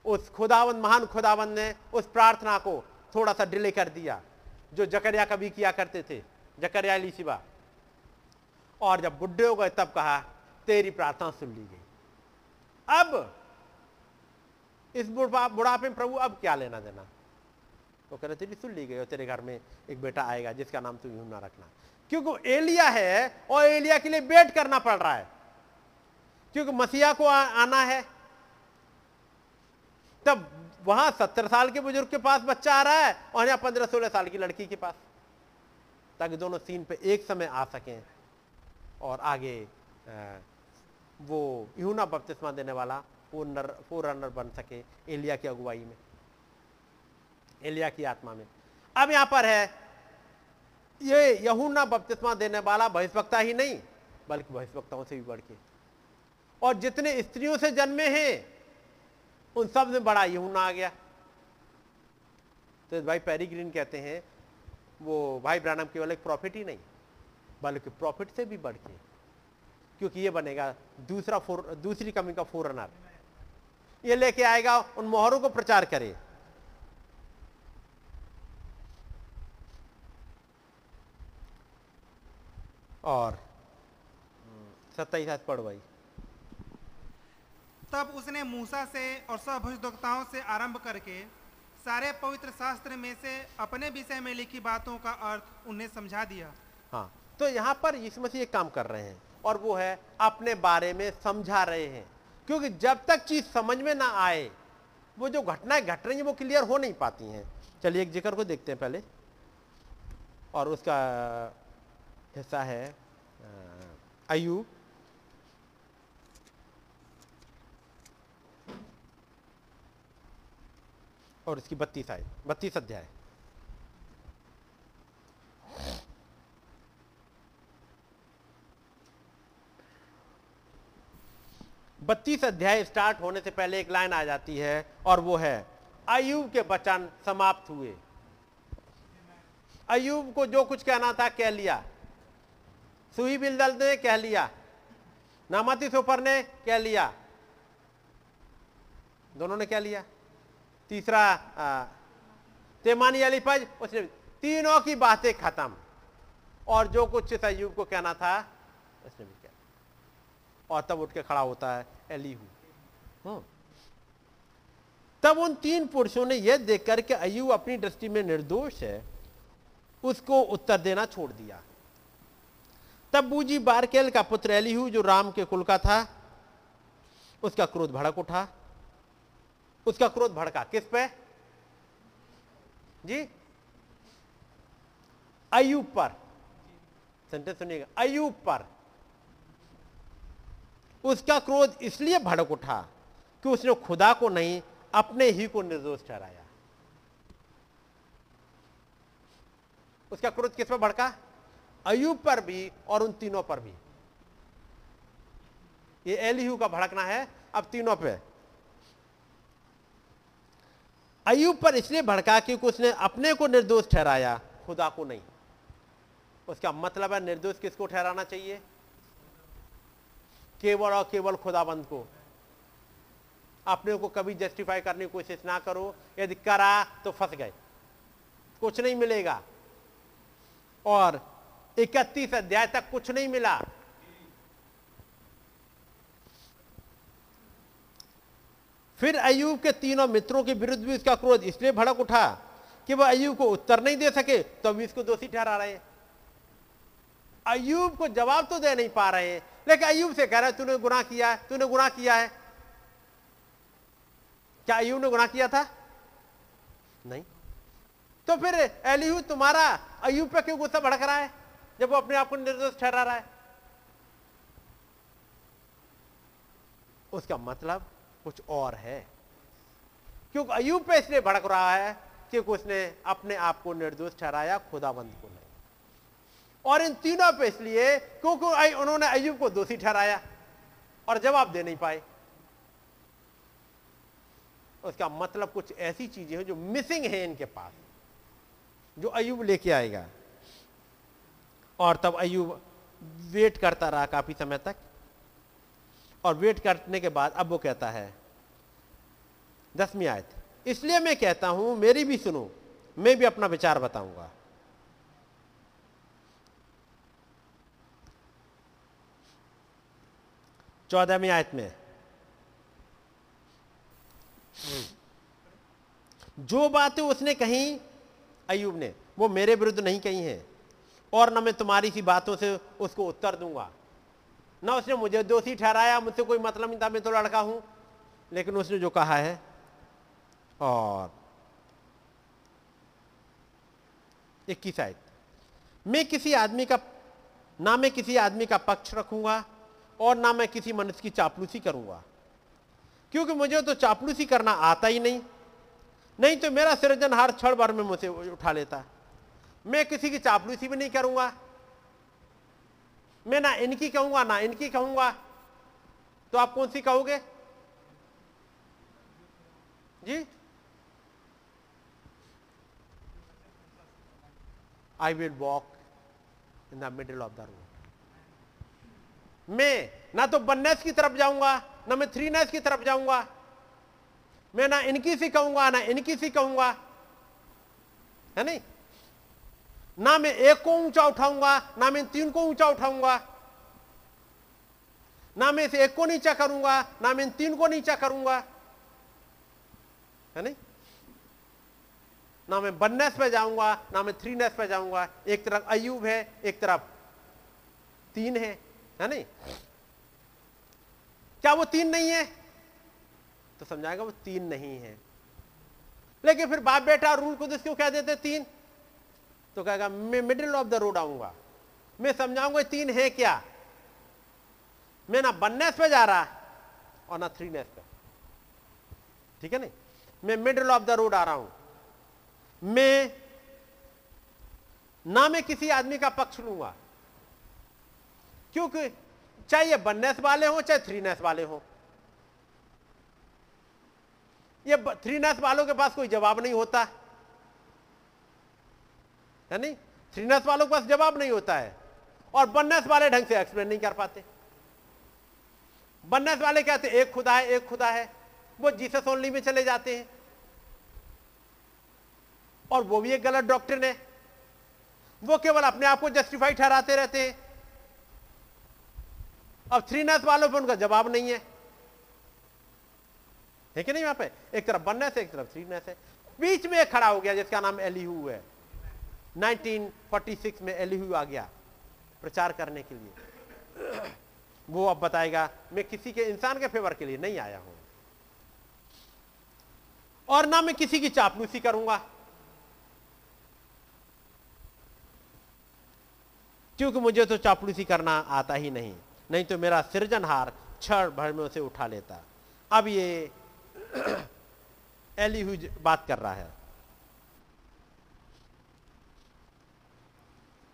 उस खुदावन महान खुदावन ने उस प्रार्थना को थोड़ा सा डिले कर दिया, जो जकरिया कभी किया करते थे, जकरिया लिसिबा और जब बुढ़े हो गए तब कहा तेरी प्रार्थना सुन ली गई। अब इस बुढ़ापे में प्रभु अब क्या लेना देना? तो कह रहे तेरी सुन ली गई और तेरे घर में एक बेटा आएगा जिसका नाम तू यूँ ना रखना। क्योंकि एलिया है और एलिया के लिए वेट करना पड़ रहा है। क्योंकि मसीहा को आ, आना है। तब वहाँ सत्तर साल के बुज़ुर्ग के पास बच्चा आ रहा है और यहाँ पंद्रह सोलह साल की लड़की के पास। ताकि दोनों सीन पे एक समय आ सकें। और आगे वो यूना बपतिस्मा देने वाला नर फोर रनर बन सके एलिया की अगुवाई में, एलिया की आत्मा में। अब यहाँ पर है, ये यहूना बपतिस्मा देने वाला भविष्यवक्ता ही नहीं, बल्कि भविष्यवक्ताओं से भी बढ़ के। और जितने स्त्रियों से जन्मे हैं, उन सब में बड़ा यहूना आ गया। तो भाई पेरीग्रीन कहते हैं, वो भाई ब्रानम केवल एक प्रॉफिट ही नहीं बल्कि प्रॉफिट से भी बढ़ के क्योंकि ये बनेगा दूसरा फोर दूसरी कमी का फोर रनर ये लेके आएगा उन मोहरों को प्रचार करे। और सत्ताईस हाथ पढ़ भाई तब उसने मूसा से और सब भविष्यवक्ताओं से आरंभ करके सारे पवित्र शास्त्र में से अपने विषय में लिखी बातों का अर्थ उन्हें समझा दिया। हाँ। तो यहाँ पर यीशु मसीह एक काम कर रहे हैं और वो है अपने बारे में समझा रहे हैं। क्योंकि जब तक चीज़ समझ में ना आए वो जो घटनाएँ घट रही हैं वो क्लियर हो नहीं पाती हैं। चलिए एक ज़िक्र को देखते हैं पहले। और उसका हिस्सा है अ, अय्यूब। और इसकी बत्तीस आय बत्तीस अध्याय। बत्तीस अध्याय स्टार्ट होने से पहले एक लाइन आ जाती है, और वो है अयुब के वचन समाप्त हुए। अयुब को जो कुछ कहना था, कह लिया। सुही बिलदल ने कह लिया। नामाती सोपर ने कह लिया। दोनों ने क्या लिया। तीसरा तेमानी अलीफज, उसने तीनों की बातें खत्म। और जो कुछ अयूब को कहना था, उसने भी कहा और तब उठ के खड़ा होता है एलीहू। हाँ। तब उन तीन पुरुषों ने यह देखकर कि अयूब अपनी दृष्टि में निर्दोष है उसको उत्तर देना छोड़ दिया। तब बूजी बारकेल का पुत्र एलीहू जो राम के कुल का था उसका क्रोध भड़क उठा। उसका क्रोध भड़का किस पे? जी अयूब पर। सेंटेंस सुनिएगा अयूब पर। उसका क्रोध इसलिए भड़क उठा कि उसने खुदा को नहीं, अपने ही को निर्दोष ठहराया। उसका क्रोध किस पर भड़का? अयुब पर भी और उन तीनों पर भी। ये एलिहू का भड़कना है, अब तीनों पे। अयुब पर इसलिए भड़का क्योंकि उसने अपने को निर्दोष ठहराया, खुदा को नहीं। उसका मतलब है निर्दोष किसको ठहराना चाहिए? केवल और केवल खुदाबंद को। अपने को कभी जस्टिफाई करने की कोशिश ना करो। यदि करा तो फंस गए। कुछ नहीं मिलेगा। और इकतीस अध्याय तक कुछ नहीं मिला। फिर अयूब के तीनों मित्रों के विरुद्ध भी उसका क्रोध, इसलिए भड़क उठा कि वह अयूब को उत्तर नहीं दे सके तो भी इसको दोषी ठहरा रहे। हैं अयूब को जवाब तो दे नहीं पा रहे हैं। लेकिन अयूब से कह रहे तूने गुनाह किया है, तूने गुनाह किया है। क्या अयूब ने गुनाह किया था? नहीं। तो फिर एलिहू तुम्हारा अयूब पे क्यों गुस्सा भड़क रहा है, जब वो अपने आप को निर्दोष ठहरा रहा है? उसका मतलब कुछ और है। क्योंकि अयूब पे इसलिए भड़क रहा है क्योंकि उसने अपने आप को निर्दोष ठहराया, खुदाबंद को और इन तीनों पे इसलिए क्योंकि उन्होंने अयुब को दोषी ठहराया और जवाब दे नहीं पाए। उसका मतलब कुछ ऐसी चीज़ें हैं जो मिसिंग है इनके पास, जो अयुब लेके आएगा। और तब अयुब वेट करता रहा काफ़ी समय तक और वेट करने के बाद अब वो कहता है, दसवीं आयत, इसलिए मैं कहता हूँ, मेरी भी सुनो, मैं भी अपना विचार बताऊँगा। चौदहवीं आयत में। जो बातें उसने कही अयूब ने, वो मेरे विरुद्ध नहीं कही हैं, और ना मैं तुम्हारी सी बातों से उसको उत्तर दूँगा। ना उसने मुझे दोषी ठहराया, मुझसे कोई मतलब नहीं था, मैं तो लड़का हूँ। लेकिन उसने जो कहा है, और इक्कीस आयत। मैं किसी आदमी का, ना मैं किसी आदमी का पक्ष रखूँगा और ना मैं किसी मनुष्य की चापलूसी करूँगा। क्योंकि मुझे तो चापलूसी करना आता ही नहीं। नहीं तो मेरा सृजन हर क्षण भर में मुझे उठा लेता। मैं किसी की चापलूसी भी नहीं करूँगा। मैं ना इनकी कहूँगा, ना इनकी कहूँगा। तो आप कौन सी कहोगे? जी? I will walk in the middle of the road मैं, ना तो बन्नेस की तरफ़ जाऊँगा, ना मैं थ्री नेस की तरफ़ जाऊँगा। मैं ना इनकी सी कहूँगा, ना इनकी सी कहूँगा। है नहीं? ना मैं एक को ऊँचा उठाऊँगा, ना मैं तीन को ऊँचा उठाऊँगा। ना मैं इसे एक को नीचा करूँगा, ना मैं तीन को नीचा करूँगा। है नहीं? ना मैं बन्नेस पे जाऊँगा, ना मैं थ्री नेस पे जाऊँगा। एक तरफ़ अयुब है, एक तरफ़ तीन है। है नहीं क्या वो तीन नहीं है? तो समझाएगा वो तीन नहीं है। लेकिन फिर बाप बेटा रूल को क्यों कह देते तीन? तो कहेगा, मैं मिडिल ऑफ़ द रोड आऊँगा। मैं समझाऊँगा तीन है क्या? मैं ना बननेस पे जा रहा और ना थ्री नेस पे। ठीक है नहीं मैं मिडिल ऑफ़ द रोड आ रहा हूँ। मैं, ना मैं किसी आदमी का पक्ष लूँगा। क्योंकि चाहे ये बननेस वाले हो, चाहे थ्री नेस वाले हो। ये थ्री नेस वालों के पास कोई जवाब नहीं होता। है नहीं? थ्री नेस वालों के पास जवाब नहीं होता है। और बननेस वाले ढंग से एक्सप्लेन नहीं कर पाते। बननेस वाले कहते एक खुदा है, एक खुदा है। वो जीसस ओनली में चले जाते हैं। और वो भी एक गलत डॉक्टर है। वो केवल अपने आप को जस्टिफाई ठहराते रहते हैं। अब थ्रीनेस वालों पर उनका जवाब नहीं है। है कि नहीं वहाँ पे? एक तरफ़ वननेस है एक तरफ़ थ्रीनेस है बीच में खड़ा हो गया जिसका नाम एलिहू है। 1946 में एलिहू आ गया प्रचार करने के लिए। वो अब बताएगा, मैं किसी के, इंसान के फेवर के लिए नहीं आया हूँ। और ना मैं किसी की चापलूसी करूँगा। क्योंकि मुझे तो चापलूसी करना आता ही नहीं। नहीं तो मेरा सृजनहार क्षण भर में उसे उठा लेता। अब ये <clears throat> एली बात कर रहा है।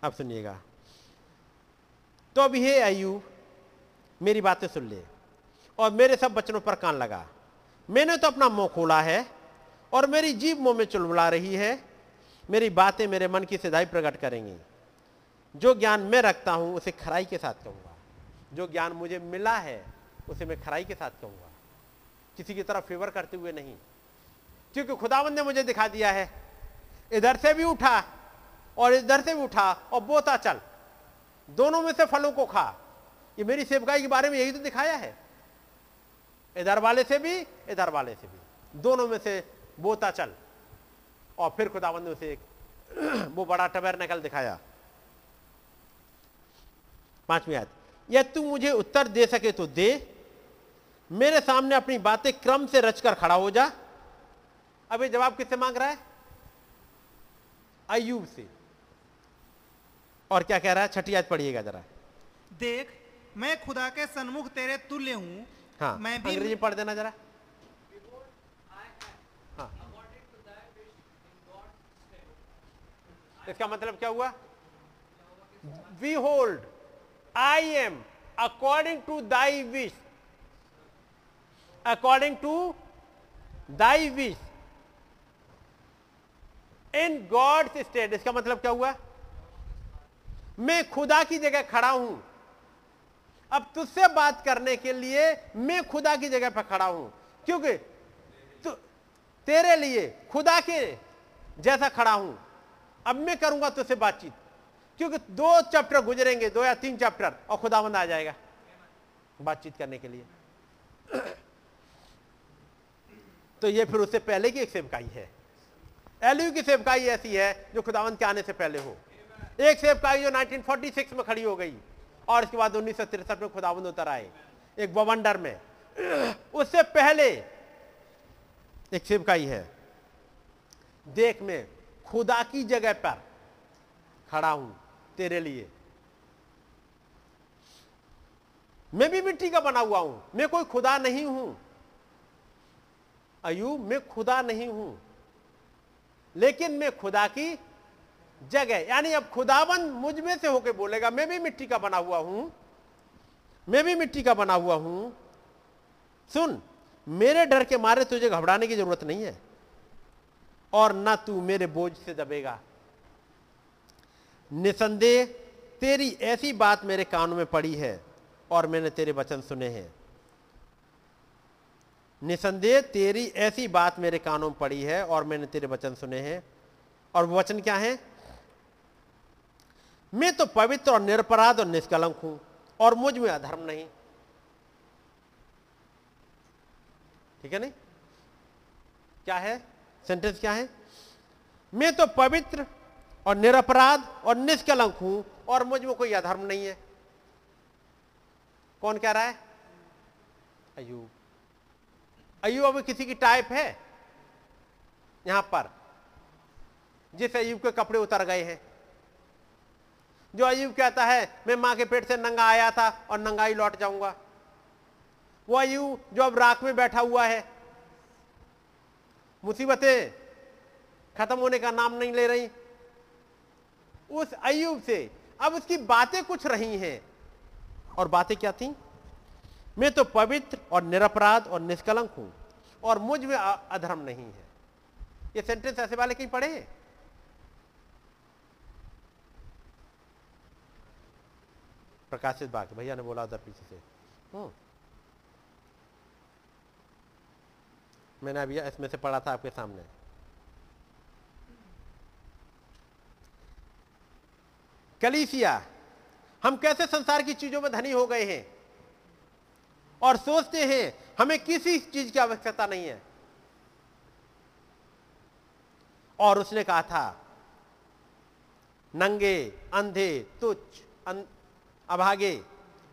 अब सुनिएगा। तो अब हे आयु, मेरी बातें सुन ले और मेरे सब बचनों पर कान लगा। मैंने तो अपना मुँह खोला है और मेरी जीव मुँह में चुलबुला रही है। मेरी बातें मेरे मन की सिधाई प्रकट करेंगी। जो ज्ञान मैं रखता हूँ, उसे खराई के साथ कहूँगा। जो ज्ञान मुझे मिला है, उसे मैं खराई के साथ कहूँगा। किसी की तरफ़ फेवर करते हुए नहीं। क्योंकि खुदावन ने मुझे दिखा दिया है, इधर से भी उठा और इधर से भी उठा और बोता चल। दोनों में से फलों को खा। ये मेरी सेवकाई के बारे में यही तो दिखाया है। इधर वाले से भी, इधर वाले से भी। दोनों में से बोता चल। और फिर खुदावन ने उसे एक <clears throat> वो बड़ा टबर निकल दिखाया। पांचवी आयत। या तू मुझे उत्तर दे सके तो दे। मेरे सामने अपनी बातें क्रम से रचकर खड़ा हो जा। अब ये जवाब किससे मांग रहा है? अयूब से। और क्या कह रहा है? छठी आयत पढ़िएगा जरा। देख मैं खुदा के सन्मुख तेरे तुल्य हूँ। हाँ मैं भी अंग्रेज़ी पढ़ देना जरा। हाँ। इसका मतलब क्या हुआ? We hold I am according to thy wish according to thy wish in God state इसका मतलब क्या हुआ? मैं खुदा की जगह खड़ा हूँ। अब तुझसे बात करने के लिए मैं खुदा की जगह पर खड़ा हूँ। क्योंकि तेरे लिए खुदा के जैसा खड़ा हूँ। अब मैं करूँगा तुझसे बातचीत। क्योंकि दो चैप्टर गुजरेंगे, दो या तीन चैप्टर, और खुदावंद आ जाएगा बातचीत करने के लिए। तो ये फिर उससे पहले की एक सेवकाई है। एलयू की सेवकाई ऐसी है जो खुदावंत के आने से पहले हो। एक सेवकाई जो 1946 में खड़ी हो गई, और इसके बाद उन्नीस में खुदावंद उतर आए, एक बवंडर में। उससे पहले एक सेवकाई है। देख में खुदा की जगह पर खड़ा हूँ। तेरे लिए। मैं भी मिट्टी का बना हुआ हूँ। मैं कोई खुदा नहीं हूँ। अयूब मैं खुदा नहीं हूँ। लेकिन मैं खुदा की जगह, यानी अब खुदाबंद मुझमें से होके बोलेगा, मैं भी मिट्टी का बना हुआ हूँ। मैं भी मिट्टी का बना हुआ हूँ। सुन, मेरे डर के मारे तुझे घबराने की ज़रूरत नहीं है। और ना तू मेरे बोझ से दबेगा। निसंदेह, तेरी ऐसी बात मेरे कानों में पड़ी है और मैंने तेरे वचन सुने हैं। निसंदेह, तेरी ऐसी बात मेरे कानों में पड़ी है और मैंने तेरे वचन सुने हैं। और वो वचन क्या है? मैं तो पवित्र और निरपराध और निष्कलंक हूँ और मुझमें अधर्म नहीं। ठीक है नहीं? क्या है? सेंटेंस क्या है? मैं तो पवित्र और निरपराध और निष्कलंक हूँ, और मुझमें कोई अधर्म नहीं है। कौन कह रहा है? अयूब अयूब अभी किसी की टाइप है? यहाँ पर, जिस अयूब के कपड़े उतर गए हैं। जो अयूब कहता है, मैं माँ के पेट से नंगा आया था और नंगा ही लौट जाऊँगा। वो अयूब जो अब राख में बैठा हुआ है, मुसीबतें खत्म होने का नाम नहीं ले रही। उस अयूब से। अब उसकी बातें कुछ रही हैं। और बातें क्या थी? मैं तो पवित्र और निरपराध और निष्कलंक हूँ और मुझमें अधर्म नहीं है। ये सेंटेंस ऐसे वाले कहीं पढ़े? प्रकाशित बाग, भैया ने बोला उधर पीछे से। हम्म। मैंने अभी इसमें से पढ़ा था आपके सामने। कलीसिया, हम कैसे संसार की चीज़ों में धनी हो गए हैं? और सोचते हैं, हमें किसी चीज़ की आवश्यकता नहीं है। और उसने कहा था, नंगे, अंधे, तुच्छ अभागे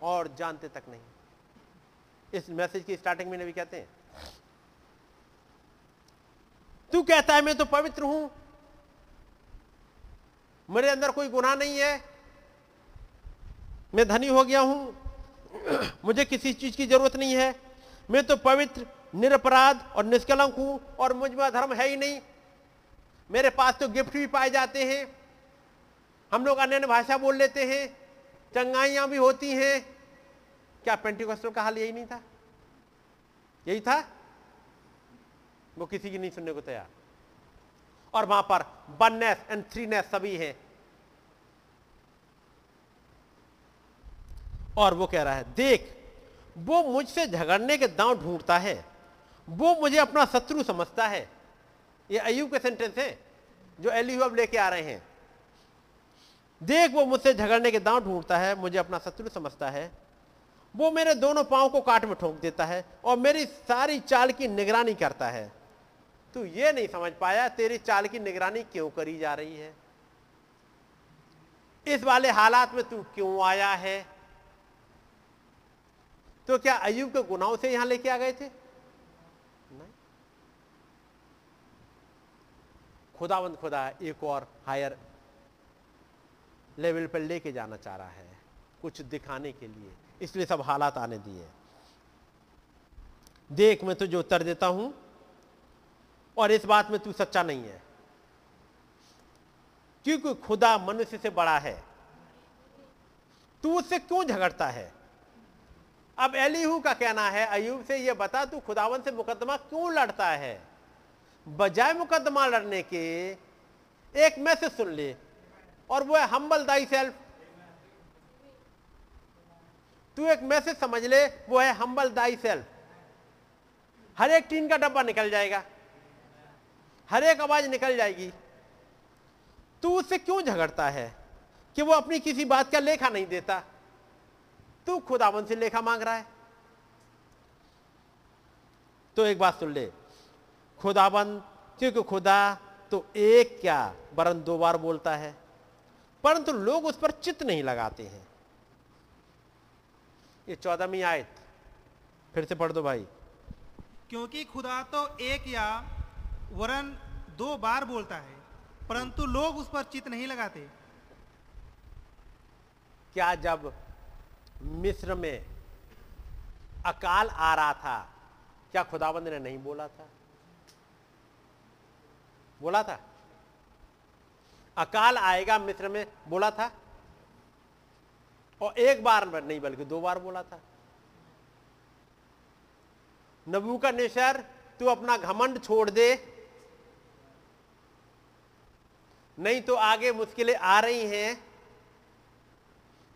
और जानते तक नहीं। इस मैसेज की स्टार्टिंग में भी कहते हैं, तू कहता है मैं तो पवित्र हूँ मेरे अंदर कोई गुनाह नहीं है। मैं धनी हो गया हूँ। मुझे किसी चीज़ की ज़रूरत नहीं है। मैं तो पवित्र, निरपराध और निष्कलंक हूँ और मुझमें धर्म है ही नहीं। मेरे पास तो गिफ्ट भी पाए जाते हैं। हम लोग अन्य भाषा बोल लेते हैं। चंगाइयाँ भी होती हैं। क्या पेंटिकॉस्टल का हाल यही नहीं था? यही था? वो किसी की नहीं सुनने को तैयार। और वहाँ पर वननेस एंड थ्रीनेस सभी है। और वो कह रहा है, देख, वो मुझसे झगड़ने के दांव ढूंढता है, वो मुझे अपना शत्रु समझता है। ये अयुब के सेंटेंस है, जो एलिहू अब लेके आ रहे हैं। देख, वो मुझसे झगड़ने के दांव ढूंढता है, मुझे अपना शत्रु समझता है। वो मेरे दोनों पाँव को काट में ठोंक देता है और मेरी सारी चाल की निगरानी करता है। तू ये नहीं समझ पाया तेरी चाल की निगरानी क्यों करी जा रही है? इस वाले हालात में तू क्यों आया है? तो क्या अयुब के गुनाहों से यहाँ लेके आ गए थे? नहीं। खुदावंद खुदा एक और हायर लेवल पर लेके जाना चाह रहा है, कुछ दिखाने के लिए। इसलिए सब हालात आने दिए देख, मैं तुझे उत्तर देता हूँ। और इस बात में तू सच्चा नहीं है। क्योंकि खुदा मनुष्य से बड़ा है। तू उससे क्यों झगड़ता है? अब एलिहू का कहना है अयूब से यह बता, तू खुदावन से मुकदमा क्यों लड़ता है? बजाय मुकदमा लड़ने के, एक मैसेज सुन ले, और वो है हम्बल दाई सेल्फ तू एक मैसेज समझ ले, वो है हम्बल दाई सेल्फ हर एक टीन का डब्बा निकल जाएगा। हर एक आवाज़ निकल जाएगी। तू उससे क्यों झगड़ता है कि वो अपनी किसी बात का लेखा नहीं देता? तू खुदावन से लेखा मांग रहा है। तो एक बात सुन ले। खुदावन क्योंकि खुदा तो एक क्या वरन दो बार बोलता है, परंतु लोग उस पर चित नहीं लगाते हैं। ये चौदहवीं आयत, फिर से पढ़ दो भाई। क्योंकि खुदा तो एक या वरन दो बार बोलता है, परंतु लोग उस पर चित नहीं लगाते। क्या जब मिस्र में अकाल आ रहा था, क्या खुदाबंद ने नहीं बोला था? बोला था? अकाल आएगा मिस्र में, बोला था? और एक बार नहीं, बल्कि दो बार बोला था। नबू का निशर तू अपना घमंड छोड़ दे नहीं तो आगे मुश्किलें आ रही हैं।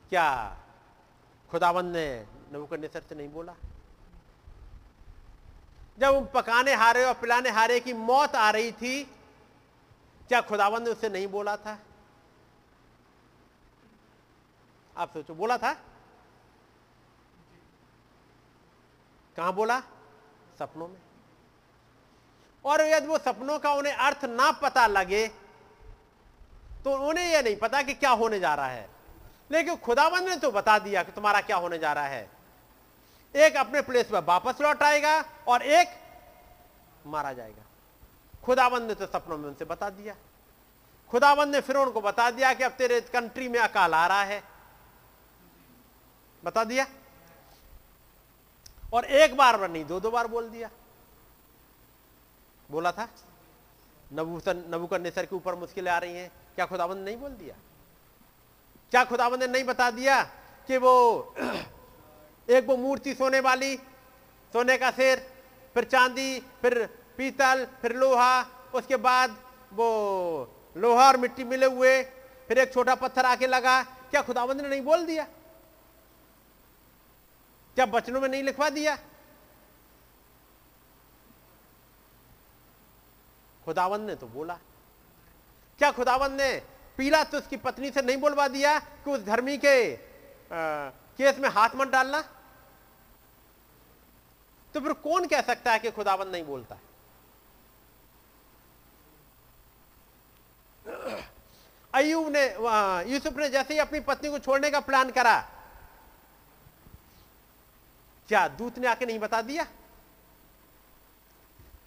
क्या खुदावंद ने नबूकनेसर से नहीं बोला? जब पकाने हारे और पिलाने हारे की मौत आ रही थी, क्या खुदावंद ने उससे नहीं बोला था? आप सोचो, बोला था? कहाँ बोला? सपनों में। और यदि वो सपनों का उन्हें अर्थ ना पता लगे तो उन्हें यह नहीं पता कि क्या होने जा रहा है। लेकिन खुदाबंद ने तो बता दिया कि तुम्हारा क्या होने जा रहा है। एक अपने प्लेस पर वापस लौट आएगा और एक मारा जाएगा। खुदाबंद ने तो सपनों में उनसे बता दिया। खुदाबंद ने फिर उनको बता दिया कि अब तेरे कंट्री में अकाल आ रहा है। बता दिया। और एक बार नहीं दो दो बार बोल दिया। बोला था नबूसन नबूकर के ऊपर मुश्किलें आ रही हैं। क्या खुदाबंद नहीं बोल दिया? क्या खुदाबंद ने नहीं बता दिया कि वो <clears throat> एक वो मूर्ति सोने वाली, सोने का शेर, फिर चांदी, फिर पीतल, फिर लोहा, उसके बाद वो लोहा और मिट्टी मिले हुए, फिर एक छोटा पत्थर आके लगा। क्या खुदाबंद ने नहीं बोल दिया? क्या बचनों में नहीं लिखवा दिया? खुदावंद ने तो बोला। क्या खुदावन ने पीला तो उसकी पत्नी से नहीं बोलवा दिया कि उस धर्मी के आ, केस में हाथ मत डालना? तो फिर कौन कह सकता है कि खुदावन नहीं बोलता? है अयूब ने यूसुफ ने जैसे ही अपनी पत्नी को छोड़ने का प्लान करा क्या दूत ने आके नहीं बता दिया?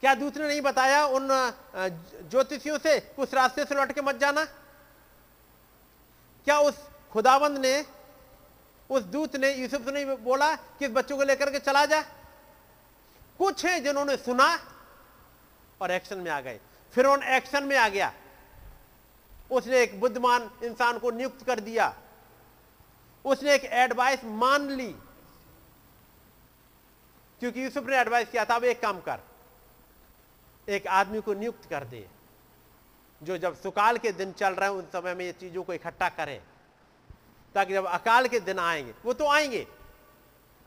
क्या दूत ने नहीं बताया उन ज्योतिषियों से, उस रास्ते से लौट के मत जाना क्या उस खुदावंद ने, उस दूत ने यूसुफ से नहीं बोला कि इस बच्चों को लेकर के चला जा? कुछ है जिन्होंने सुना और एक्शन में आ गए। फिर उन एक्शन में आ गया। उसने एक बुद्धिमान इंसान को नियुक्त कर दिया। उसने एक एडवाइस मान ली। क्योंकि यूसुफ ने एडवाइस किया था, अब एक काम कर। एक आदमी को नियुक्त कर दे, जो जब सुकाल के दिन चल रहे हैं, उन समय में ये चीज़ों को इकट्ठा करें, ताकि जब अकाल के दिन आएँगे, वो तो आएँगे।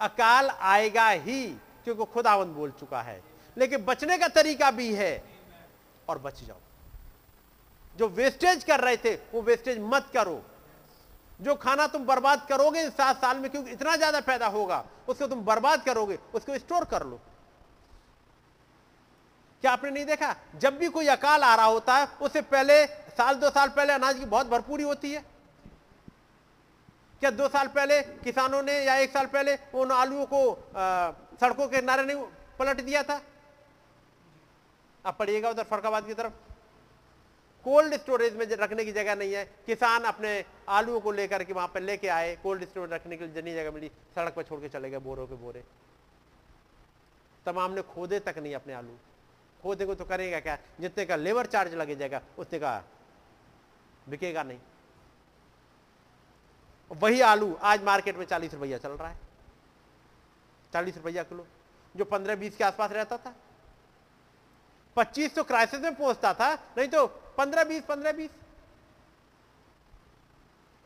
अकाल आएगा ही, क्योंकि खुदावंद बोल चुका है। लेकिन बचने का तरीका भी है, और बच जाओ। जो वेस्टेज कर रहे थे, वो वेस्टेज मत करो। जो खाना तुम बर्बाद करोगे सात साल में, क्योंकि इतना ज़्यादा पैदा होगा, उसको तुम बर्बाद करोगे, उसको स्टोर कर लो। क्या आपने नहीं देखा? जब भी कोई अकाल आ रहा होता है उससे पहले साल दो साल पहले अनाज की बहुत भरपूरी होती है। क्या दो साल पहले किसानों ने या एक साल पहले उन आलुओं को आ, सड़कों के किनारे नहीं पलट दिया था? अब पढ़िएगा उधर फरकाबाद की तरफ़। कोल्ड स्टोरेज में रखने की जगह नहीं है। किसान अपने आलुओं को लेकर के वहाँ पर लेके आए कोल्ड स्टोरेज रखने के लिए जनी जगह मिली सड़क पर छोड़ के चले गए बोरों के बोरे। तमाम ने खोदे तक नहीं अपने आलू। खोदे को तो करेगा क्या? जितने का लेबर चार्ज लगे जाएगा, उतने का बिकेगा नहीं। वही आलू, आज मार्केट में चालीस रुपया चल रहा है। चालीस रुपया किलो, जो पंद्रह बीस के आसपास रहता था। पच्चीस तो क्राइसिस में पहुँचता था, नहीं तो पंद्रह बीस पंद्रह बीस।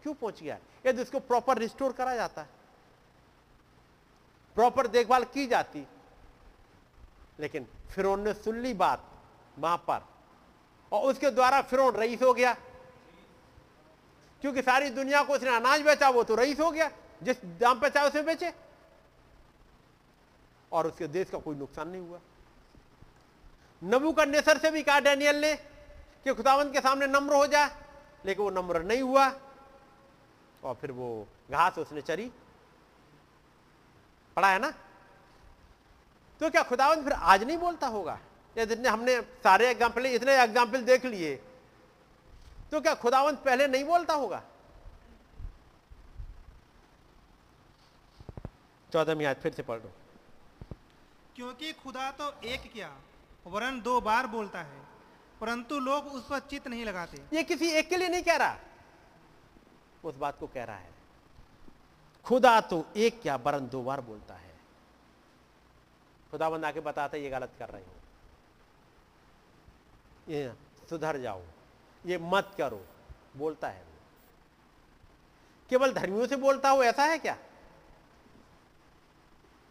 क्यों पहुँच गया? यदि उसको प्रॉपर रिस्टोर करा जाता। है प्रॉपर देखभाल की जाती। लेकिन फिर ने सुन ली बात वहाँ पर और उसके द्वारा फिर रईस हो गया। क्योंकि सारी दुनिया को उसने अनाज बेचा, वो तो रईस हो गया, जिस दाम पे चाहे उसे बेचे। और उसके देश का कोई नुकसान नहीं हुआ। नबू का नेसर से भी कहा डैनियल ने कि खुदावंत के सामने नम्र हो जाए लेकिन वो नम्र नहीं हुआ। और फिर वो घास उसने चरी। पढ़ा है ना? तो क्या खुदावंत फिर आज नहीं बोलता होगा? या जितने हमने सारे एग्ज़ाम्पल इतने एग्ज़ाम्पल देख लिए। तो क्या खुदावंत पहले नहीं बोलता होगा? चौदह आज फिर से पढ़ लो। क्योंकि खुदा तो एक क्या वरन दो बार बोलता है परंतु लोग उस पर चित नहीं लगाते। ये किसी एक के लिए नहीं कह रहा। उस बात को कह रहा है। खुदा तो एक क्या वरन दो बार बोलता है। खुदा बंद आके बताता ये गलत कर रहे हो। ये सुधर जाओ। ये मत करो। बोलता है केवल धर्मियों से बोलता हो, ऐसा है क्या?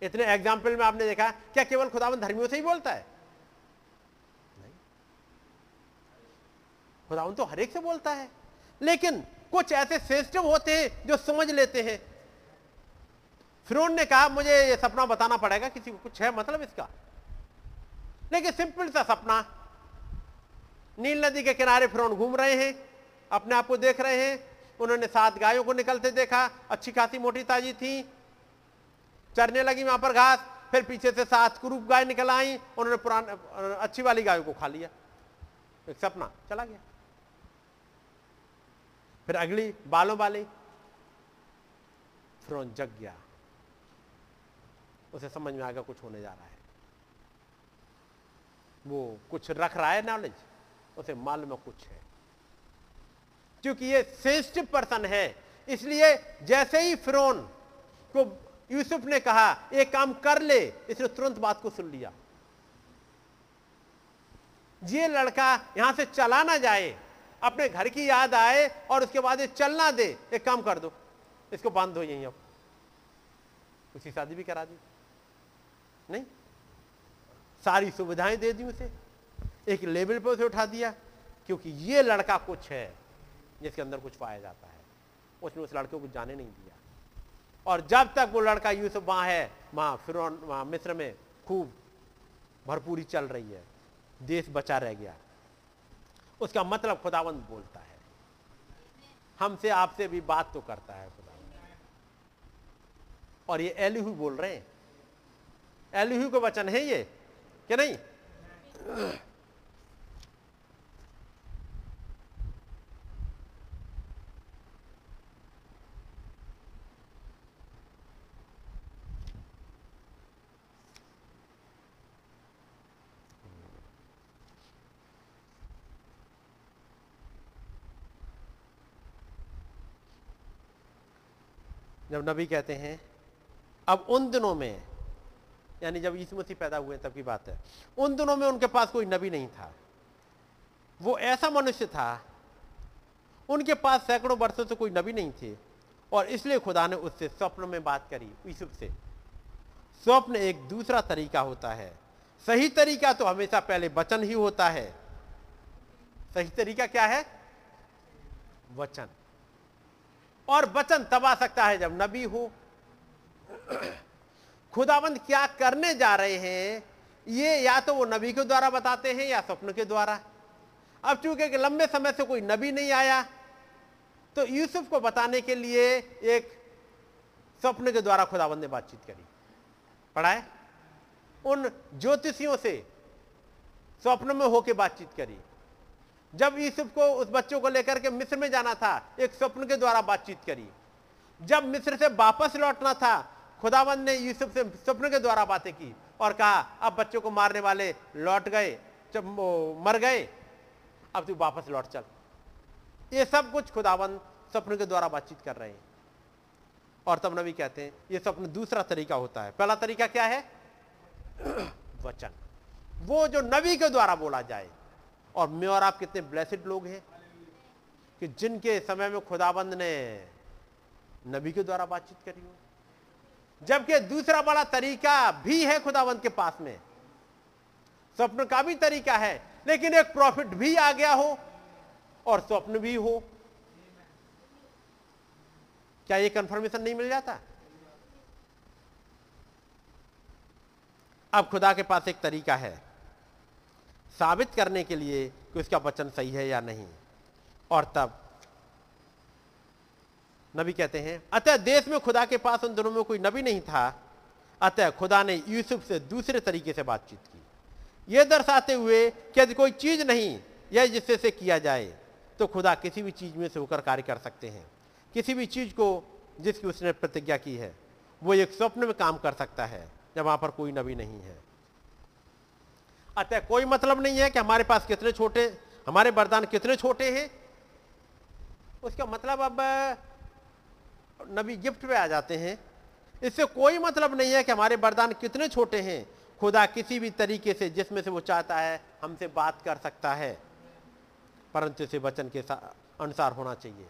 इतने एग्ज़ाम्पल में आपने देखा, क्या केवल खुदावन धर्मियों से ही बोलता है? नहीं। खुदावन तो हर एक से बोलता है। लेकिन कुछ ऐसे सेंसिटिव होते हैं जो समझ लेते हैं। फिर ने कहा, मुझे ये सपना बताना पड़ेगा, किसी को कुछ है मतलब इसका? लेकिन सिंपल सा सपना, नील नदी के किनारे फिर घूम रहे हैं, अपने आप को देख रहे हैं, उन्होंने सात गायों को निकलते देखा, अच्छी खासी मोटी ताजी थी, चरने लगी वहाँ पर घास, फिर पीछे से सात कुरूप गाय निकल आई, उन्होंने पुरान, अच्छी वाली गायों को खा लिया, एक सपना चला गया। फिर अगली बालों वाली, फिर जग गया। उसे समझ में आ गया कुछ होने जा रहा है। वो कुछ रख रहा है नॉलेज उसे मालूम में कुछ है। क्योंकि ये सेंसिटिव पर्सन है, इसलिए जैसे ही फिरौन को यूसुफ ने कहा, एक काम कर ले, इसने तुरंत बात को सुन लिया। ये लड़का यहाँ से चला ना जाए, अपने घर की याद आए और उसके बाद ये चलना दे, एक काम कर दो, इसको बाँध दो यहीं अब। उसी शादी भी करा दी। नहीं? सारी सुविधाएँ दे दी उसे। एक लेवल पर उसे उठा दिया, क्योंकि ये लड़का कुछ है जिसके अंदर कुछ पाया जाता है। उसने उस लड़के को जाने नहीं दिया। और जब तक वो लड़का यूसुफ वहाँ है, वहाँ फिर वहाँ मिस्र में खूब भरपूरी चल रही है, देश बचा रह गया। उसका मतलब खुदावंत बोलता है। हमसे आपसे भी बात तो करता है खुदावंत और ये एलिहू बोल रहे हैं। एलिहू का वचन है ये, कि नहीं? जब नबी कहते हैं, अब उन दिनों में यानी जब यीशु मसीह पैदा हुए तब की बात है। उन दिनों में उनके पास कोई नबी नहीं था। वो ऐसा मनुष्य था, उनके पास सैकड़ों वर्षों से कोई नबी नहीं थे, और इसलिए खुदा ने उससे स्वप्न में बात करी यूसुफ से। स्वप्न एक दूसरा तरीका होता है। सही तरीका तो हमेशा पहले वचन ही होता है। सही तरीका क्या है? वचन। और वचन तब आ सकता है जब नबी हो। खुदाबंद क्या करने जा रहे हैं, ये या तो वो नबी के द्वारा बताते हैं या स्वप्न के द्वारा। अब चूँकि लंबे समय से कोई नबी नहीं आया तो यूसुफ को बताने के लिए एक स्वप्न के द्वारा खुदाबंद ने बातचीत करी। पढ़ाए? उन ज्योतिषियों से स्वप्न में होकर बातचीत करी। जब यूसुफ को उस बच्चों को लेकर के मिस्र में जाना था, एक स्वप्न के द्वारा बातचीत करी। जब मिस्र से वापस लौटना था खुदावंद ने यूसुफ से स्वप्न के द्वारा बातें की और कहा, अब बच्चों को मारने वाले लौट गए, जब मर गए, अब तू वापस लौट चल। ये सब कुछ खुदावंद स्वप्न के द्वारा बातचीत कर रहे हैं। और तब नबी कहते हैं, ये स्वप्न दूसरा तरीका होता है। पहला तरीका क्या है? <clears throat> वचन। वो जो नबी के द्वारा बोला जाए। और मैं और आप कितने ब्लेसिड लोग हैं कि जिनके समय में खुदाबंद ने नबी के द्वारा बातचीत करी हो। जबकि दूसरा बड़ा तरीका भी है खुदावंत के पास में। स्वप्न का भी तरीका है, लेकिन एक प्रॉफिट भी आ गया हो और स्वप्न भी हो, क्या ये कंफर्मेशन नहीं मिल जाता? अब खुदा के पास एक तरीका है, साबित करने के लिए कि उसका वचन सही है या नहीं, और तब नबी कहते हैं, अतः देश में खुदा के पास उन दिनों में कोई नबी नहीं था। अतः खुदा ने यूसुफ से दूसरे तरीके से बातचीत की। यह दर्शाते हुए कि यदि कोई चीज़ नहीं यह जिससे से किया जाए तो खुदा किसी भी चीज़ में से होकर कार्य कर सकते हैं। किसी भी चीज़ को जिसकी उसने प्रतिज्ञा की है, वो एक स्वप्न में काम कर सकता है, जब वहाँ पर कोई नबी नहीं है। अतः कोई मतलब नहीं है कि हमारे पास कितने छोटे, हमारे वरदान कितने छोटे हैं। उसका मतलब अब नबी गिफ्ट पे आ जाते हैं। इससे कोई मतलब नहीं है कि हमारे वरदान कितने छोटे हैं। खुदा किसी भी तरीके से जिसमें से वो चाहता है हमसे बात कर सकता है। परंतु इसे वचन के अनुसार होना चाहिए।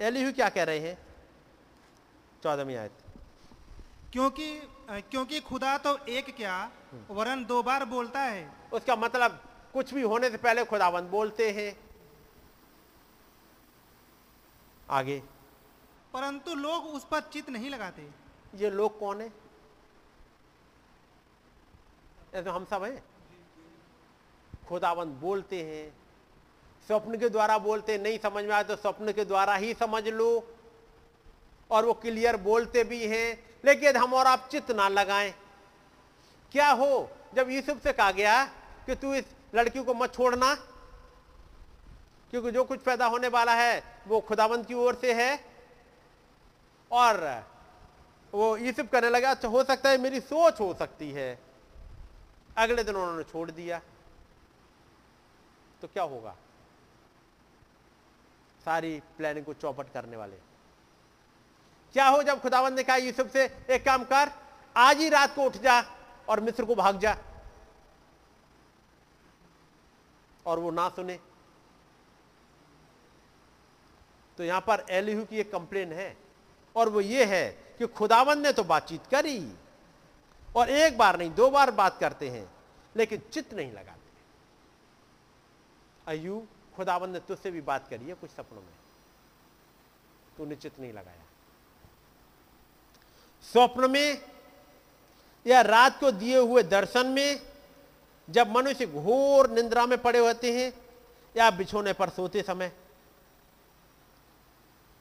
एलिहू क्या कह रहे हैं? चौदहवीं आयत। क्योंकि क्योंकि खुदा तो एक क्या? वरन दो बार बोलता है। उसका मतलब कुछ भी होने से पहले खुदावंद बोलते हैं। आगे। परंतु लोग उस पर चित नहीं लगाते। ये लोग कौन है? ऐसे हम सब हैं। खुदावंद बोलते हैं, स्वप्न के द्वारा बोलते नहीं समझ में आए तो स्वप्न के द्वारा ही समझ लो। और वो क्लियर बोलते भी हैं, लेकिन हम और आप चित ना लगाएँ। क्या हो? जब यूसुफ से कहा गया कि तू इस लड़की को मत छोड़ना, क्योंकि जो कुछ पैदा होने वाला है, वो खुदावंत की ओर से है। और वो यूसुफ करने लगा अच्छा हो सकता है मेरी सोच हो सकती है। अगले दिन उन्होंने छोड़ दिया। तो क्या होगा? सारी प्लानिंग को चौपट करने वाले। क्या हो जब खुदावंत ने कहा यूसुफ से एक काम कर, आज ही रात को उठ जा और मिस्र को भाग जा। और वो ना सुने। तो यहाँ पर एलिहू की एक कंप्लेन है। और वो ये है कि खुदावन ने तो बातचीत करी और एक बार नहीं, दो बार बात करते हैं, लेकिन चित्त नहीं लगाते। अयू खुदावन ने तुझसे भी बात करी है कुछ सपनों में। तूने चित नहीं लगाया। स्वप्न में या रात को दिए हुए दर्शन में जब मनुष्य घोर निंद्रा में पड़े होते हैं या बिछोने पर सोते समय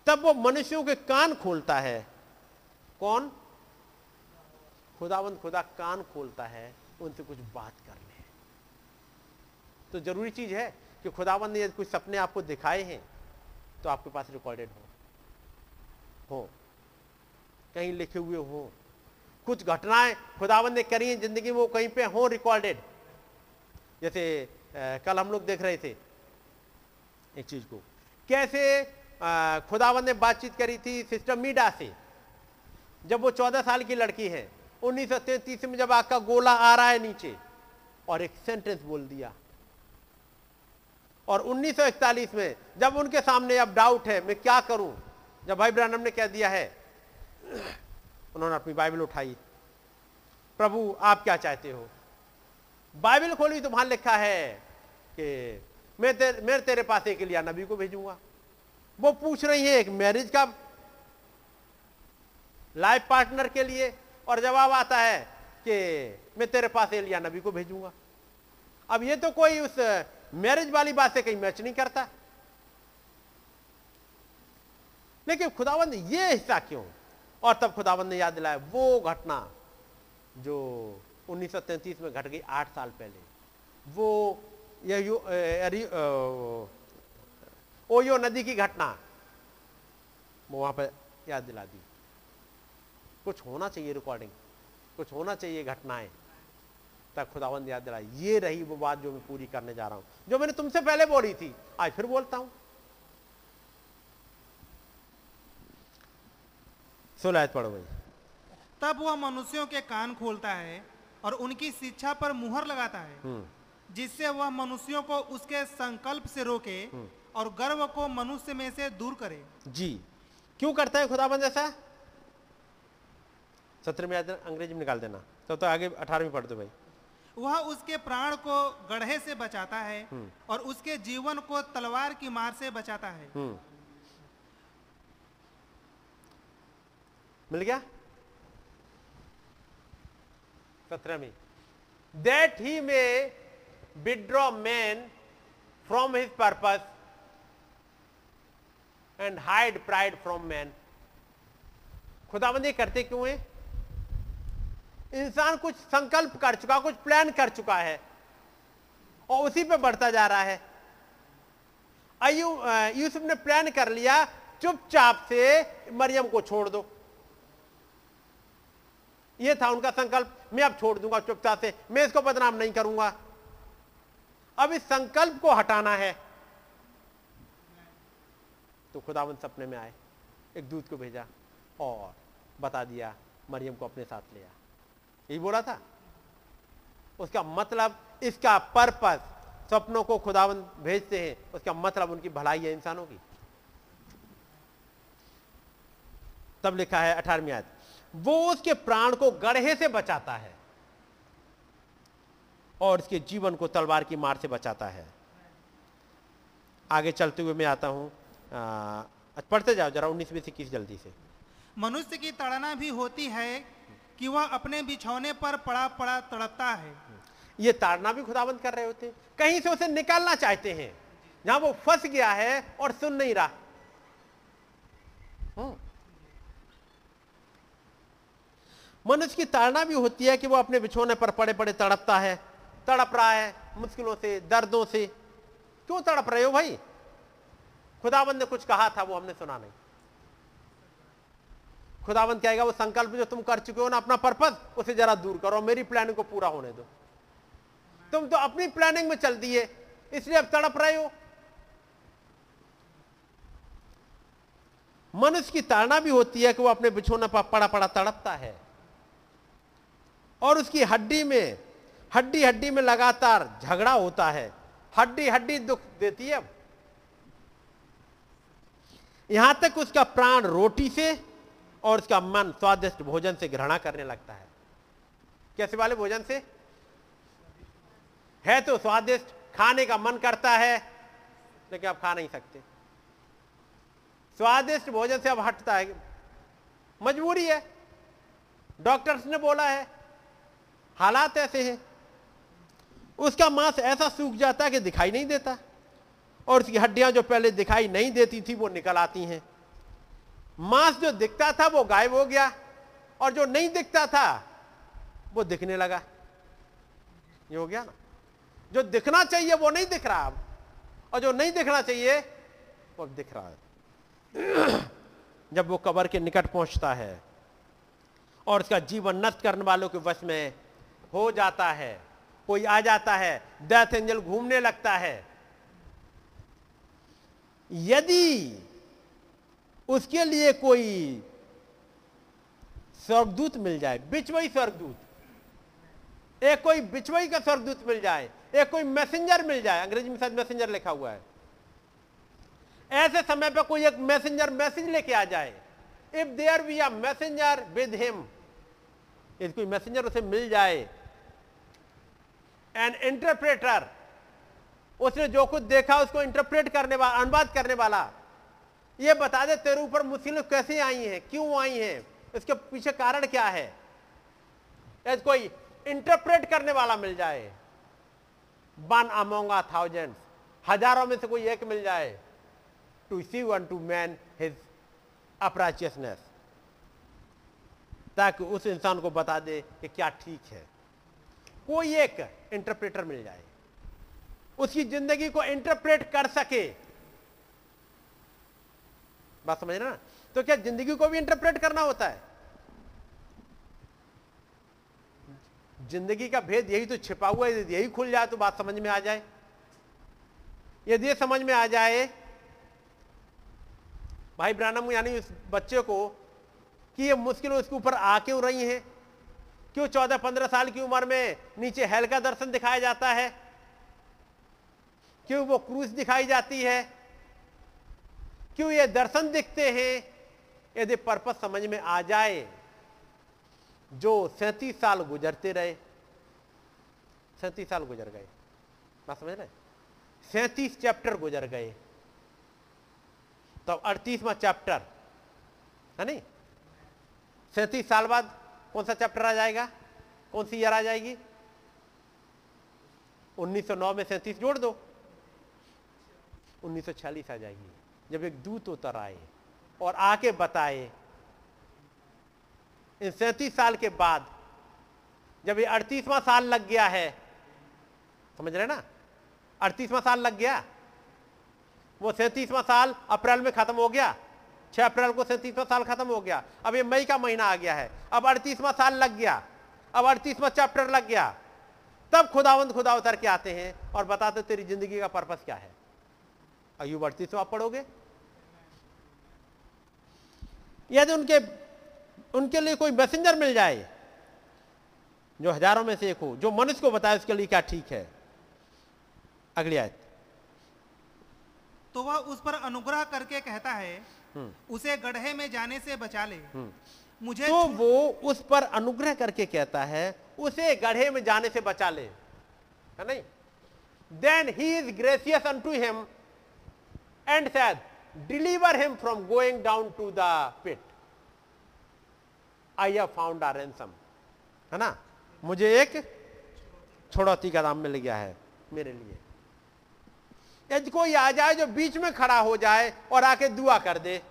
तब वो मनुष्यों के कान खोलता है। कौन? खुदावंद खुदा कान खोलता है उनसे कुछ बात कर ले तो ज़रूरी चीज़ है कि खुदावंद ने यदि कुछ सपने आपको दिखाए हैं तो आपके पास रिकॉर्डेड हो। हो। कहीं लिखे हुए हो। कुछ घटनाएँ खुदावंद ने करी हैं ज़िंदगी में वो कहीं पे हो रिकॉर्डेड जैसे आ, कल हम लोग देख रहे थे एक चीज़ को। कैसे खुदावंद ने बातचीत करी थी सिस्टर मीडा से। जब वो चौदह साल की लड़की है, उन्नीस सौ तैतीस में जब आग का गोला आ रहा है नीचे, और एक सेंटेंस बोल दिया। और 1941 में जब उनके सामने अब डाउट है, मैं क्या करूँ? जब भाई ब्रानम ने कह दिया है, उन्होंने अपनी बाइबल उठाई। प्रभु, आप क्या चाहते हो? बाइबल खोली तो वहाँ लिखा है कि मैं तेरे मैं तेरे पास एक लिया नबी को भेजूँगा। वो पूछ रही है, एक मैरिज का लाइफ पार्टनर के लिए? और जवाब आता है कि, मैं तेरे पास एलिया नबी को भेजूँगा। अब ये तो कोई उस मैरिज वाली बात से कहीं मैच नहीं करता। लेकिन खुदावंद ये हिस्सा क्यों? और तब खुदावंद ने याद दिलाया, वो घटना जो 1933 में घट गई आठ साल पहले, वो ओयो नदी की घटना। वो वहाँ पर याद दिला दी। कुछ होना चाहिए रिकॉर्डिंग कुछ होना चाहिए घटनाएँ। तब खुदावंद याद दिला ये रही वो बात जो मैं पूरी करने जा रहा हूँ। जो मैंने तुमसे पहले बोली थी आज फिर बोलता हूँ। सोलायत पढ़ो भाई। तब वह मनुष्यों के कान खोलता है और उनकी शिक्षा पर मुहर लगाता है हम्म। जिससे वह मनुष्यों को उसके संकल्प से रोके हम्म। और गर्व को मनुष्य में से दूर करे। जी। क्यों करता है खुदाबंद ऐसा? सत्र में अंग्रेज़ी में निकाल देना। तब तो आगे अठारहवीं पढ़ दो भाई। वह उसके प्राण को गढ़े से बचाता है हम्म। और उसके जीवन को तलवार की मार से बचाता है। हम्म। मिल गया? सत्रह में that he may withdraw man from his purpose and hide pride from man खुदाबंदी करते क्यों है? इंसान कुछ संकल्प कर चुका, कुछ प्लान कर चुका है, और उसी पे बढ़ता जा रहा है। अयू यूसुफ ने प्लान कर लिया, चुपचाप से मरियम को छोड़ दो। यह था उनका संकल्प, मैं अब छोड़ दूँगा चुपचाप से, मैं इसको बदनाम नहीं करूँगा। अब इस संकल्प को हटाना है। तो खुदावन सपने में आए, एक दूध को भेजा और बता दिया, मरियम को अपने साथ लिया यही बोला था। उसका मतलब इसका पर्पस सपनों को खुदावन भेजते हैं, उसका मतलब उनकी भलाई है इंसानों की। तब लिखा है अठारहवीं आयत, वो उसके प्राण को गढ़े से बचाता है और उसके जीवन को तलवार की मार से बचाता है। आगे चलते हुए मैं आता हूँ पढ़ते जाओ जरा उन्नीस से इक्कीस जल्दी से। मनुष्य की तड़ना भी होती है कि वह अपने बिछौने पर पड़ा पड़ा तड़पता है। ये ताड़ना भी खुदाबंद कर रहे होते कहीं से उसे निकालना चाहते हैं जहाँ वो फंस गया है और सुन नहीं रहा। हम्म। मनुष्य की ताड़ना भी होती है कि वो अपने बिछोने पर पड़े पड़े तड़पता है तड़प रहा है मुश्किलों से दर्दों से। क्यों तड़प रहे हो भाई? खुदाबंद ने कुछ कहा था, वो हमने सुना नहीं। खुदाबंद कहेगा, वो संकल्प जो तुम कर चुके हो ना, अपना पर्पज उसे जरा दूर करो, मेरी प्लानिंग को पूरा होने दो। तुम तो अपनी प्लानिंग में चल दिए, इसलिए अब तड़प रहे हो। मनुष्य की ताड़ना भी होती है कि वो अपने बिछोना पर पड़ा पड़ा तड़पता है। और उसकी हड्डी में, हड्डी हड्डी में लगातार झगड़ा होता है। हड्डी हड्डी दुख देती है। यहाँ तक उसका प्राण रोटी से और उसका मन स्वादिष्ट भोजन से घृणा करने लगता है। कैसे वाले भोजन से? है तो स्वादिष्ट, खाने का मन करता है, लेकिन आप खा नहीं सकते। स्वादिष्ट भोजन से अब हटता है। मजबूरी है। डॉक्टर्स ने बोला है, हालात ऐसे हैं। उसका मांस ऐसा सूख जाता है कि दिखाई नहीं देता। और उसकी हड्डियाँ जो पहले दिखाई नहीं देती थी, वो निकल आती हैं। मांस जो दिखता था, वो गायब हो गया। और जो नहीं दिखता था, वो दिखने लगा। ये हो गया ना? जो दिखना चाहिए, वो नहीं दिख रहा अब। और जो नहीं दिखना चाहिए, वो अब दिख रहा है। जब वो कबर के निकट पहुँचता है, और उसका जीवन नष्ट करने वालों के वश में हो जाता है, कोई आ जाता है डेथ एंजल घूमने लगता है यदि उसके लिए कोई स्वर्गदूत मिल जाए, बिचवई स्वर्गदूत, एक कोई बिचवई का स्वर्गदूत मिल जाए, एक कोई मैसेंजर मिल जाए, अंग्रेज़ी में शायद मैसेंजर लिखा हुआ है, ऐसे समय पर कोई एक मैसेंजर मैसेज लेके आ जाए if there we are messenger with him यदि कोई मैसेंजर उसे मिल जाए एन इंटरप्रेटर उसने जो कुछ देखा, उसको इंटरप्रेट करने वाला, अनुवाद करने वाला। ये बता दे, तेरे ऊपर मुश्किलें कैसे आई हैं? क्यों आई हैं? इसके पीछे कारण क्या है? यदि कोई इंटरप्रेट करने वाला मिल जाए। वन अमोंग थाउज़ेंड हज़ारों में से कोई एक मिल जाए। To see one to man his uprightness ताकि उस इंसान को बता दे कि क्या ठीक है। कोई एक इंटरप्रेटर मिल जाए। उसकी ज़िंदगी को इंटरप्रेट कर सके। बात समझ रहे ना? तो क्या ज़िंदगी को भी इंटरप्रेट करना होता है? ज़िंदगी का भेद यही तो छिपा हुआ है, यही खुल जाए तो बात समझ में आ जाए। यदि समझ में आ जाए, भाई ब्रानम, यानी उस बच्चे को कि ये मुश्किल उसके ऊपर आ क्यों रही है? क्यों चौदह पंद्रह साल की उम्र में नीचे हेल का दर्शन दिखाया जाता है? क्यों वो क्रूज दिखाई जाती है? क्यों ये दर्शन दिखते हैं? यदि पर्पस समझ में आ जाए, जो सैतीस साल गुजरते रहे, सैतीस साल गुजर गए। बात समझ रहे सैतीस चैप्टर गुजर गए। तो अड़तीसवा चैप्टर, है नहीं? सैतीस साल बाद कौन सा चैप्टर आ जाएगा? कौन सी ईयर आ जाएगी? 1909 में सैतीस जोड़ दो। 1946 आ जाएगी, जब एक दूत उतर आए और आके बताए, इन सैतीस साल के बाद जब ये अड़तीसवां साल लग गया है, समझ रहे ना? अड़तीसवां साल लग गया, वो सैतीसवां साल अप्रैल में खत्म हो गया, छह अप्रैल को सैतीसवां साल खत्म हो गया, अब ये मई का महीना आ गया है, अब अड़तीसवां साल लग गया, अब अड़तीसवां चैप्टर लग गया, तब खुदावंद खुदा उतर के आते हैं और बताते तेरी ज़िंदगी का पर्पस क्या है? अयुब अड़तीसवां आप पढ़ोगे। यदि उनके उनके लिए कोई मैसेंजर मिल जाए जो हज़ारों में से एक हो जो मनुष्य को बताए उसके लिए क्या ठीक है। अगली आयत। तो वह उस पर अनुग्रह करके कहता है उसे गड्ढे में जाने से बचा ले। मुझे तो वो उस पर अनुग्रह करके कहता है उसे गढ़े में जाने से बचा ले। है नहीं? Then he is gracious unto him and said deliver him from going down to pit I have found a ransom है ना? मुझे एक छोड़ौती का दाम मिल गया है मेरे लिए। यदि कोई आ जाए जो बीच में खड़ा हो जाए और आके दुआ कर दे।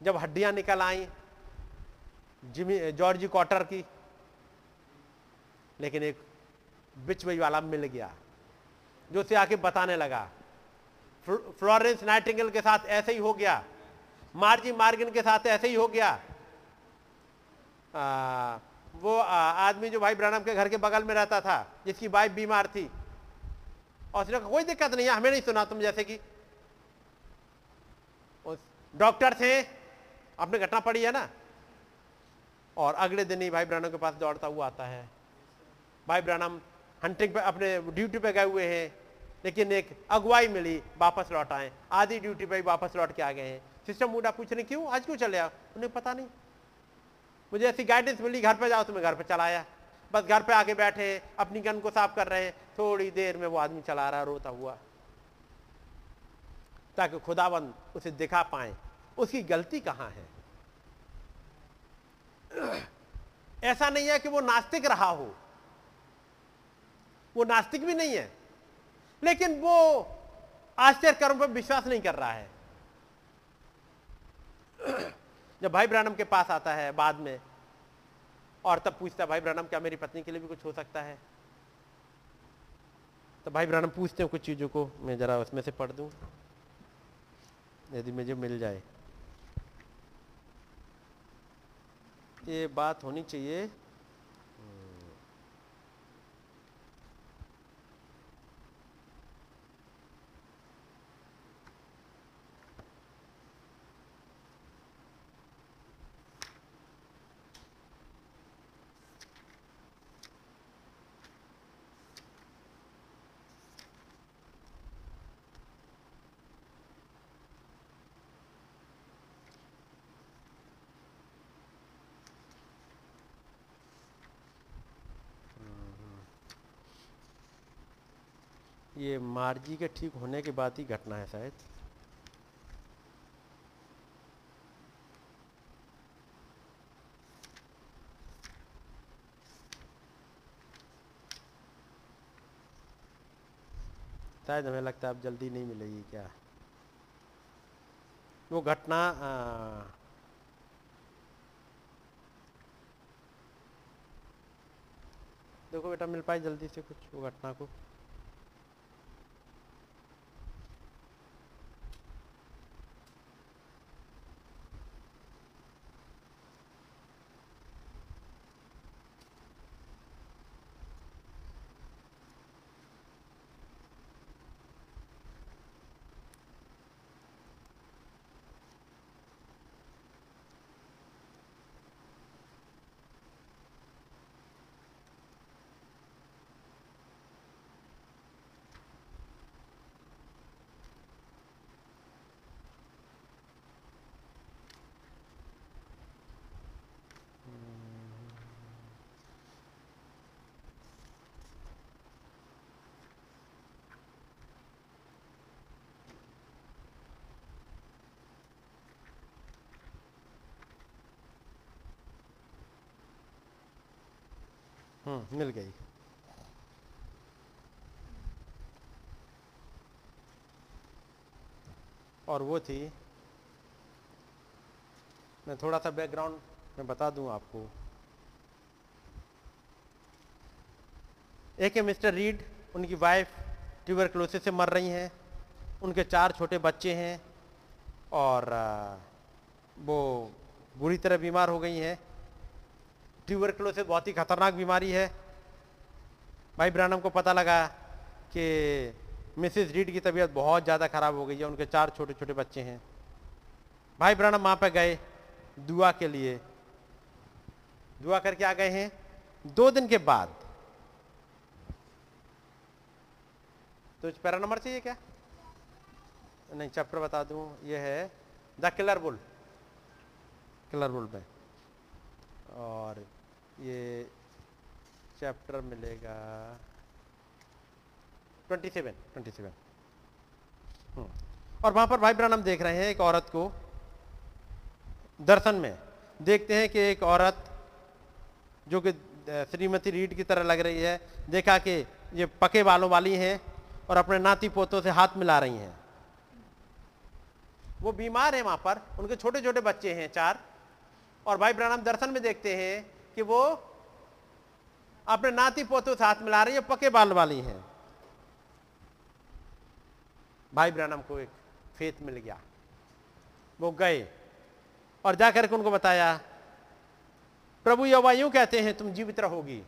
जब हड्डियाँ निकल आई, जिमी, जॉर्जी क्वार्टर की, लेकिन एक बिचवई वाला मिल गया। जो उसे आके बताने लगा। फ्लोरेंस नाइटिंगल के साथ ऐसे ही हो गया। मार्जी मार्गिन के साथ ऐसे ही हो गया। आ, वो आदमी जो भाई ब्रानम के घर के बगल में रहता था जिसकी वाइफ बीमार थी। और उसने कोई दिक्कत नहीं है हमें नहीं सुना तुम जैसे कि डॉक्टर थे। आपने घटना पड़ी है ना? और अगले दिन ही भाई ब्रानम के पास दौड़ता हुआ आता है। भाई ब्रानम हंटिंग पे अपने ड्यूटी पे गए हुए हैं। लेकिन एक अगुवाई मिली, वापस लौट आए। आधी ड्यूटी पर ही वापस लौट के आ गए हैं। सिस्टम मूडा पूछ रहे क्यों? आज क्यों चले आओ उन्हें पता नहीं। मुझे ऐसी गाइडेंस मिली, घर पर जाओ तो मैं घर पर चला आया बस घर पे आके बैठे, अपनी गन को साफ़ कर रहे हैं। थोड़ी देर में वो आदमी चला रहा, रोता हुआ। ताकि खुदाबंद उसे दिखा पाए, उसकी गलती कहाँ है? <clears throat> ऐसा नहीं है कि वो नास्तिक रहा हो। वो नास्तिक भी नहीं है। लेकिन वो आश्चर्य कर्म पर विश्वास नहीं कर रहा है। जब भाई ब्रानम के पास आता है बाद में, और तब पूछता है, भाई ब्रानम क्या मेरी पत्नी के लिए भी कुछ हो सकता है? तो भाई ब्रानम पूछते हैं कुछ चीज़ों को, मैं जरा उसमें से पढ़ दूँ, यदि मुझे मिल जाए। ये बात होनी चाहिए ये मार्जी के ठीक होने के बाद ही घटना है शायद। शायद हमें लगता है अब जल्दी नहीं मिलेगी क्या? वो घटना देखो बेटा मिल पाए जल्दी से कुछ वो घटना को। मिल गई। और वो थी, मैं थोड़ा सा बैकग्राउंड मैं बता दूँ आपको। एक है मिस्टर रीड, उनकी वाइफ ट्यूबरक्लोसिस से मर रही हैं, उनके चार छोटे बच्चे हैं, और वो बुरी तरह बीमार हो गई हैं। ट्यूबरक्लोसिस बहुत ही खतरनाक बीमारी है। भाई ब्रानम को पता लगा कि मिसिस रीड की तबीयत बहुत ज़्यादा ख़राब हो गई है, उनके चार छोटे छोटे बच्चे हैं। भाई ब्रानम वहाँ पे गए दुआ के लिए। दुआ करके आ गए हैं। दो दिन के बाद। तो पैरा नंबर चाहिए क्या? नहीं, चैप्टर बता दूँ, ये है the killer bull. Killer bull में और ये चैप्टर मिलेगा ट्वेंटी सेवन ट्वेंटी सेवन और वहाँ पर भाई ब्रानम देख रहे हैं एक औरत को दर्शन में। देखते हैं कि एक औरत जो कि श्रीमती रीड की तरह लग रही है। देखा कि ये पके बालों वाली हैं और अपने नाती पोतों से हाथ मिला रही हैं। वो बीमार है वहाँ पर। उनके छोटे छोटे बच्चे हैं चार। और भाई ब्रानम दर्शन में देखते हैं कि वो अपने नाती पोतों से हाथ मिला रही है, पके बाल वाली हैं। भाई ब्रानम को एक फेत मिल गया। वो गए और जाकर के उनको बताया, प्रभु यवा यूँ कहते हैं, तुम जीवित रहोगी।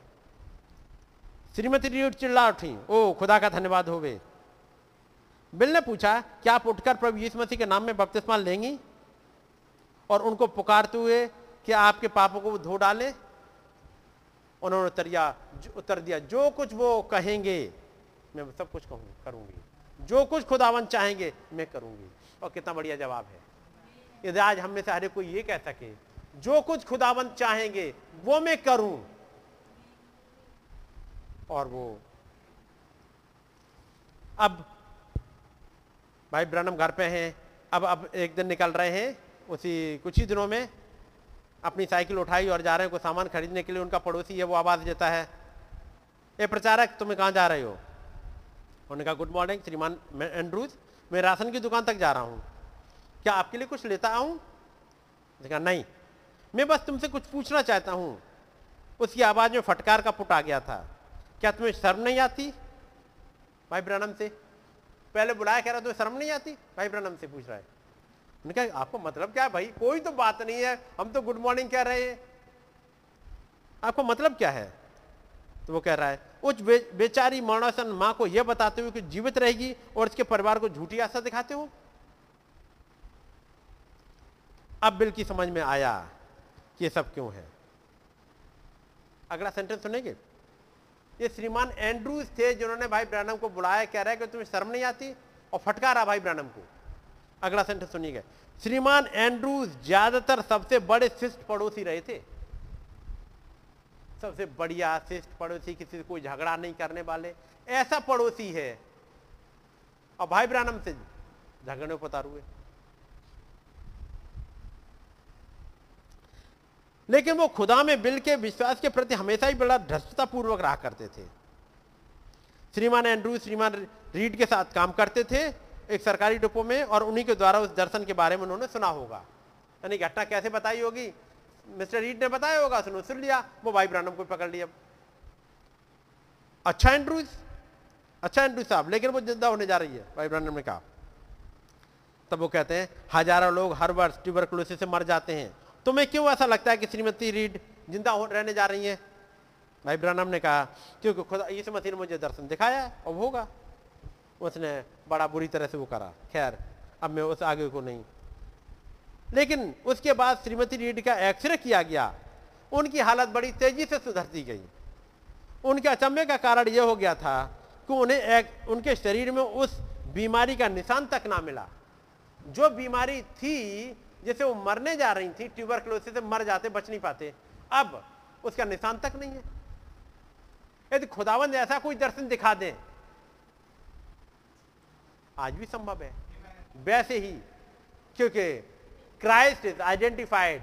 श्रीमती रीड चिल्ला उठी, ओ, खुदा का धन्यवाद होवे। बिल ने पूछा, क्या आप उठकर प्रभु यीशु के नाम में बपतिस्मा लेंगी? और उनको पुकारते हुए कि आपके पापों को वो धो डाले उन्होंने उत्तर दिया उत्तर दिया, जो कुछ वो कहेंगे, मैं सब कुछ कहूँ, करूँगी। जो कुछ खुदावन चाहेंगे, मैं करूँगी। और कितना बढ़िया जवाब है। यदि आज हम में से हर कोई ये कह सके, जो कुछ खुदावन चाहेंगे, वो मैं करूँ। और वो अब भाई ब्रनम घर पे हैं, अब अब एक दिन निकल रहे हैं, उसी कुछ ही दिनों में अपनी साइकिल उठाई और जा रहे हैं, कोई सामान खरीदने के लिए उनका पड़ोसी है, वो आवाज़ देता है, ए प्रचारक, तुम्हें कहाँ जा रहे हो? उन्होंने कहा, गुड मॉर्निंग, श्रीमान, मैं एंड्रूज, मैं राशन की दुकान तक जा रहा हूँ। क्या आपके लिए कुछ लेता आऊँ? कहा, नहीं, मैं बस तुमसे कुछ पूछना चाहता हूँ। उसकी आवाज़ में फटकार का पुट आ गया था। क्या तुम्हें शर्म नहीं आती? भाई ब्रनम से, पहले बुलाया कह रहा तुम्हें शर्म नहीं आती? भाई ब्रनम से पूछ रहा है। उन्होंने कहा आपको मतलब क्या है भाई? कोई तो बात नहीं है। हम तो गुड मॉर्निंग कह रहे हैं। आपको मतलब क्या है? तो वो कह रहा है उस बे, बेचारी मौनासन माँ को यह बताते हुए कि जीवित रहेगी और उसके परिवार को झूठी आशा दिखाते हो? अब बिल की समझ में आया कि ये सब क्यों है। अगला सेंटेंस सुनेंगे? ये श्रीमान एंड्रूज थे जिन्होंने भाई ब्रैनम को बुलाया कह रहा है कि तुम्हें शर्म नहीं आती? और फटकारा भाई ब्रैनम को। अगला सेंटेंस सुनिएगा श्रीमान एंड्रूज ज़्यादातर सबसे बड़े शिष्ट पड़ोसी रहे थे। सबसे बढ़िया शिष्ट पड़ोसी, किसी से कोई झगड़ा नहीं करने वाले। ऐसा पड़ोसी है। और भाई ब्रानम से झगड़े पतार हुए। लेकिन वो खुदा में बिल के विश्वास के प्रति हमेशा ही बड़ा धृष्टता पूर्वक रहा करते थे। श्रीमान एंड्रू श्रीमान रीड के साथ काम करते थे। एक सरकारी डिपो में और उन्हीं के द्वारा उस दर्शन के बारे में उन्होंने सुना होगा। यानी घटना कैसे बताई होगी? मिस्टर रीड ने बताया होगा सुनो सुन लिया, वो भाई ब्रानम को पकड़ लिया। अच्छा एंड्रूज अच्छा एंड्रूज साहब, लेकिन वो ज़िंदा होने जा रही है, भाई ब्रानम ने कहा। तब वो कहते हैं, हज़ारों लोग हर वर्ष ट्यूबरकुलोसिस से मर जाते हैं। तुम्हें क्यों ऐसा लगता है कि श्रीमती रीड ज़िंदा रहने जा रही है? भाई ब्रानम ने कहा, क्योंकि खुदा इस मसीह ने मुझे दर्शन दिखाया है और होगा। उसने बड़ा बुरी तरह से वो करा। खैर, अब मैं उस आगे को नहीं। लेकिन उसके बाद श्रीमती रीड का एक्सरे किया गया। उनकी हालत बड़ी तेज़ी से सुधरती गई। उनके अचंभे का कारण यह हो गया था कि उन्हें एक, उनके शरीर में उस बीमारी का निशान तक ना मिला। जो बीमारी थी, जैसे वो मरने जा रही थी, ट्यूबरक्लोसिस से मर जाते, बच नहीं पाते, अब उसका निशान तक नहीं है। यदि खुदावंद ऐसा कोई दर्शन दिखा दे आज भी संभव है। वैसे ही, क्योंकि Christ is identified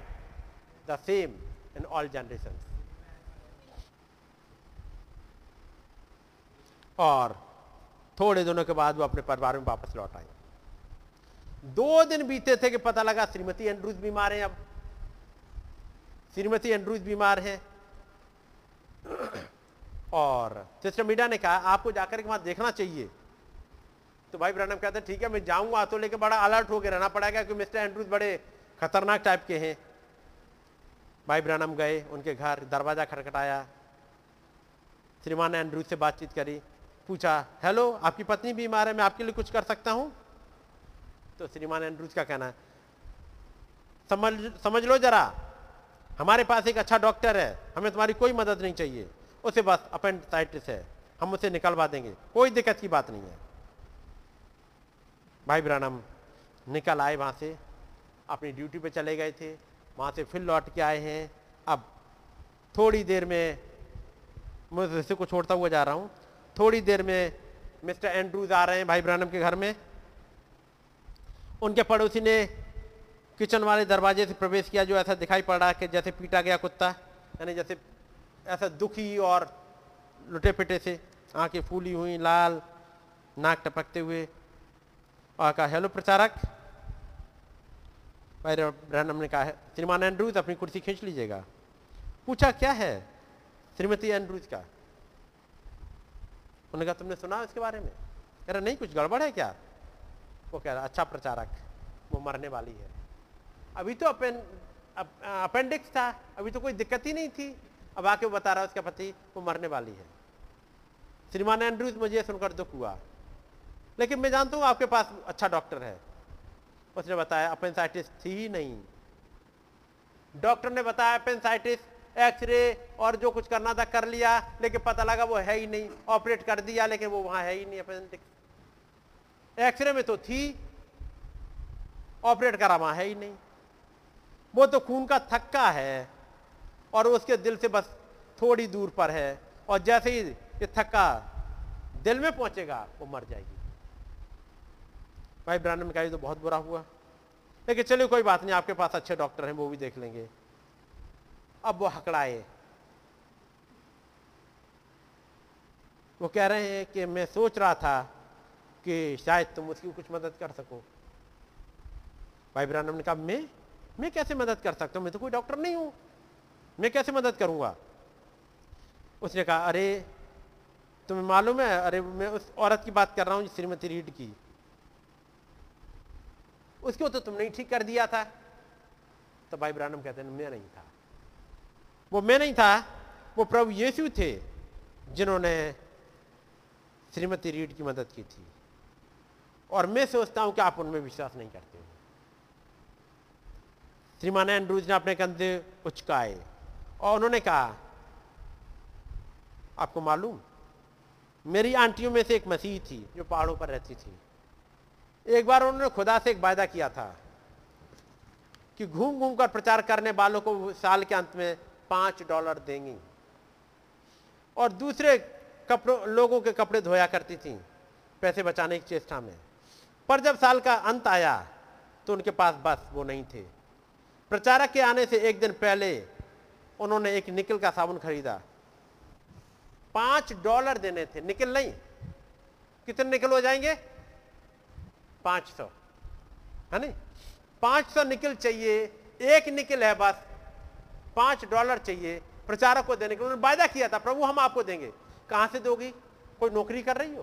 the same in all generation और थोड़े दिनों के बाद वो अपने परिवार में वापस लौट आए। दो दिन बीते थे कि पता लगा श्रीमती एंड्रूज बीमार हैं अब। श्रीमती एंड्रूज बीमार हैं। और सिस्टर मीडिया ने कहा, आपको जाकर के वहाँ देखना चाहिए। तो भाई ब्रनम कहते हैं, ठीक है, मैं जाऊँगा। तो लेके बड़ा अलर्ट होकर रहना पड़ेगा क्योंकि मिस्टर एंड्रूज बड़े खतरनाक टाइप के हैं। भाई ब्रनम गए, उनके घर दरवाज़ा खटखटाया श्रीमान एंड्रूज से बातचीत करी, पूछा हेलो आपकी पत्नी बीमार है, मैं आपके लिए कुछ कर सकता हूँ? तो श्रीमान एंड्रूज का कहना है समझ समझ लो जरा, हमारे पास एक अच्छा डॉक्टर है, हमें तुम्हारी कोई मदद नहीं चाहिए। उसे बस अपेंडिसाइटिस है, हम उसे निकलवा देंगे, कोई दिक्कत की बात नहीं है। भाई ब्रानम, निकल आए वहाँ से, अपनी ड्यूटी पे चले गए थे, वहाँ से फिर लौट के आए हैं। अब थोड़ी देर में, मैं इसे को छोड़ता हुआ जा रहा हूँ। थोड़ी देर में मिस्टर एंड्रूज आ रहे हैं भाई ब्रानम के घर में। उनके पड़ोसी ने किचन वाले दरवाजे से प्रवेश किया जो ऐसा दिखाई पड़ रहा है कि जैसे पीटा गया कुत्ता, यानी जैसे ऐसा दुखी और लुटे पिटे से आँखें फूली हुई, लाल, नाक टपकते हुए। कहा हेलो प्रचारक भाई ब्रहणम ने कहा है श्रीमान एंड्रूज अपनी कुर्सी खींच लीजिएगा पूछा क्या है श्रीमती एंड्रूज का उन्होंने कहा तुमने सुना इसके बारे में कह रहा नहीं कुछ गड़बड़ है क्या वो कह रहा अच्छा प्रचारक वो मरने वाली है अभी तो अपें अपेंडिक्स था अभी तो कोई दिक्कत ही नहीं थी अब आके बता रहा है उसका पति वो मरने वाली है श्रीमान एंड्रूज मुझे सुनकर दुख हुआ लेकिन मैं जानता हूँ आपके पास अच्छा डॉक्टर है। उसने बताया अपेंसाइटिस थी ही नहीं। डॉक्टर ने बताया अपेंसाइटिस, एक्सरे और जो कुछ करना था कर लिया, लेकिन पता लगा वो है ही नहीं, ऑपरेट कर दिया, लेकिन वो वहाँ है ही नहीं अपेंडिक्स एक्सरे में तो थी, ऑपरेट करा वहाँ है ही नहीं। वो तो खून का थक्का है, और उसके दिल से बस थोड़ी दूर पर है, और जैसे ही ये थक्का दिल में पहुंचेगा, वो मर जाएगी। भाई ब्रांड ने कहा तो बहुत बुरा हुआ। लेकिन चलिए कोई बात नहीं, आपके पास अच्छे डॉक्टर हैं, वो भी देख लेंगे। अब वो हकड़ाए। वो कह रहे हैं कि मैं सोच रहा था कि शायद तुम उसकी कुछ मदद कर सको। भाई ब्रानम ने कहा, मैं? मैं कैसे मदद कर सकता हूँ? मैं तो कोई डॉक्टर नहीं हूँ। मैं कैसे मदद करूँगा? उसने कहा, अरे, तुम्हें मालूम है, अरे, मैं उस औरत की बात कर रहा हूँ श्रीमती रीड की। उसको तो तुमने ही ठीक कर दिया था। तो भाई ब्रानम कहते हैं, मैं नहीं था। वो मैं नहीं था? वो प्रभु यीशु थे, जिन्होंने श्रीमती रीड की मदद की थी। और मैं सोचता हूँ कि आप उनमें विश्वास नहीं करते हो। श्रीमान एंड्रूज ने अपने कंधे उचकाए और उन्होंने कहा, आपको मालूम, मेरी आंटियों में से एक मसीह थी, जो पहाड़ों पर रहती थी। एक बार उन्होंने खुदा से एक वायदा किया था कि घूम घूम कर प्रचार करने वालों को साल के अंत में पाँच डॉलर देंगी। और दूसरे कपड़ों, लोगों के कपड़े धोया करती थी, पैसे बचाने की चेष्टा में। पर जब साल का अंत आया तो उनके पास बस वो नहीं थे। प्रचारक के आने से एक दिन पहले उन्होंने एक निकल का साबुन खरीदा। पाँच डॉलर देने थे। निकल नहीं। कितने निकल हो जाएँगे? पाँच सौ। है नहीं? पाँच सौ निकल चाहिए, एक निकल है बस। पाँच डॉलर चाहिए प्रचारक को देने के उन्होंने वायदा किया था, प्रभु हम आपको देंगे। कहाँ से दोगी? कोई नौकरी कर रही हो?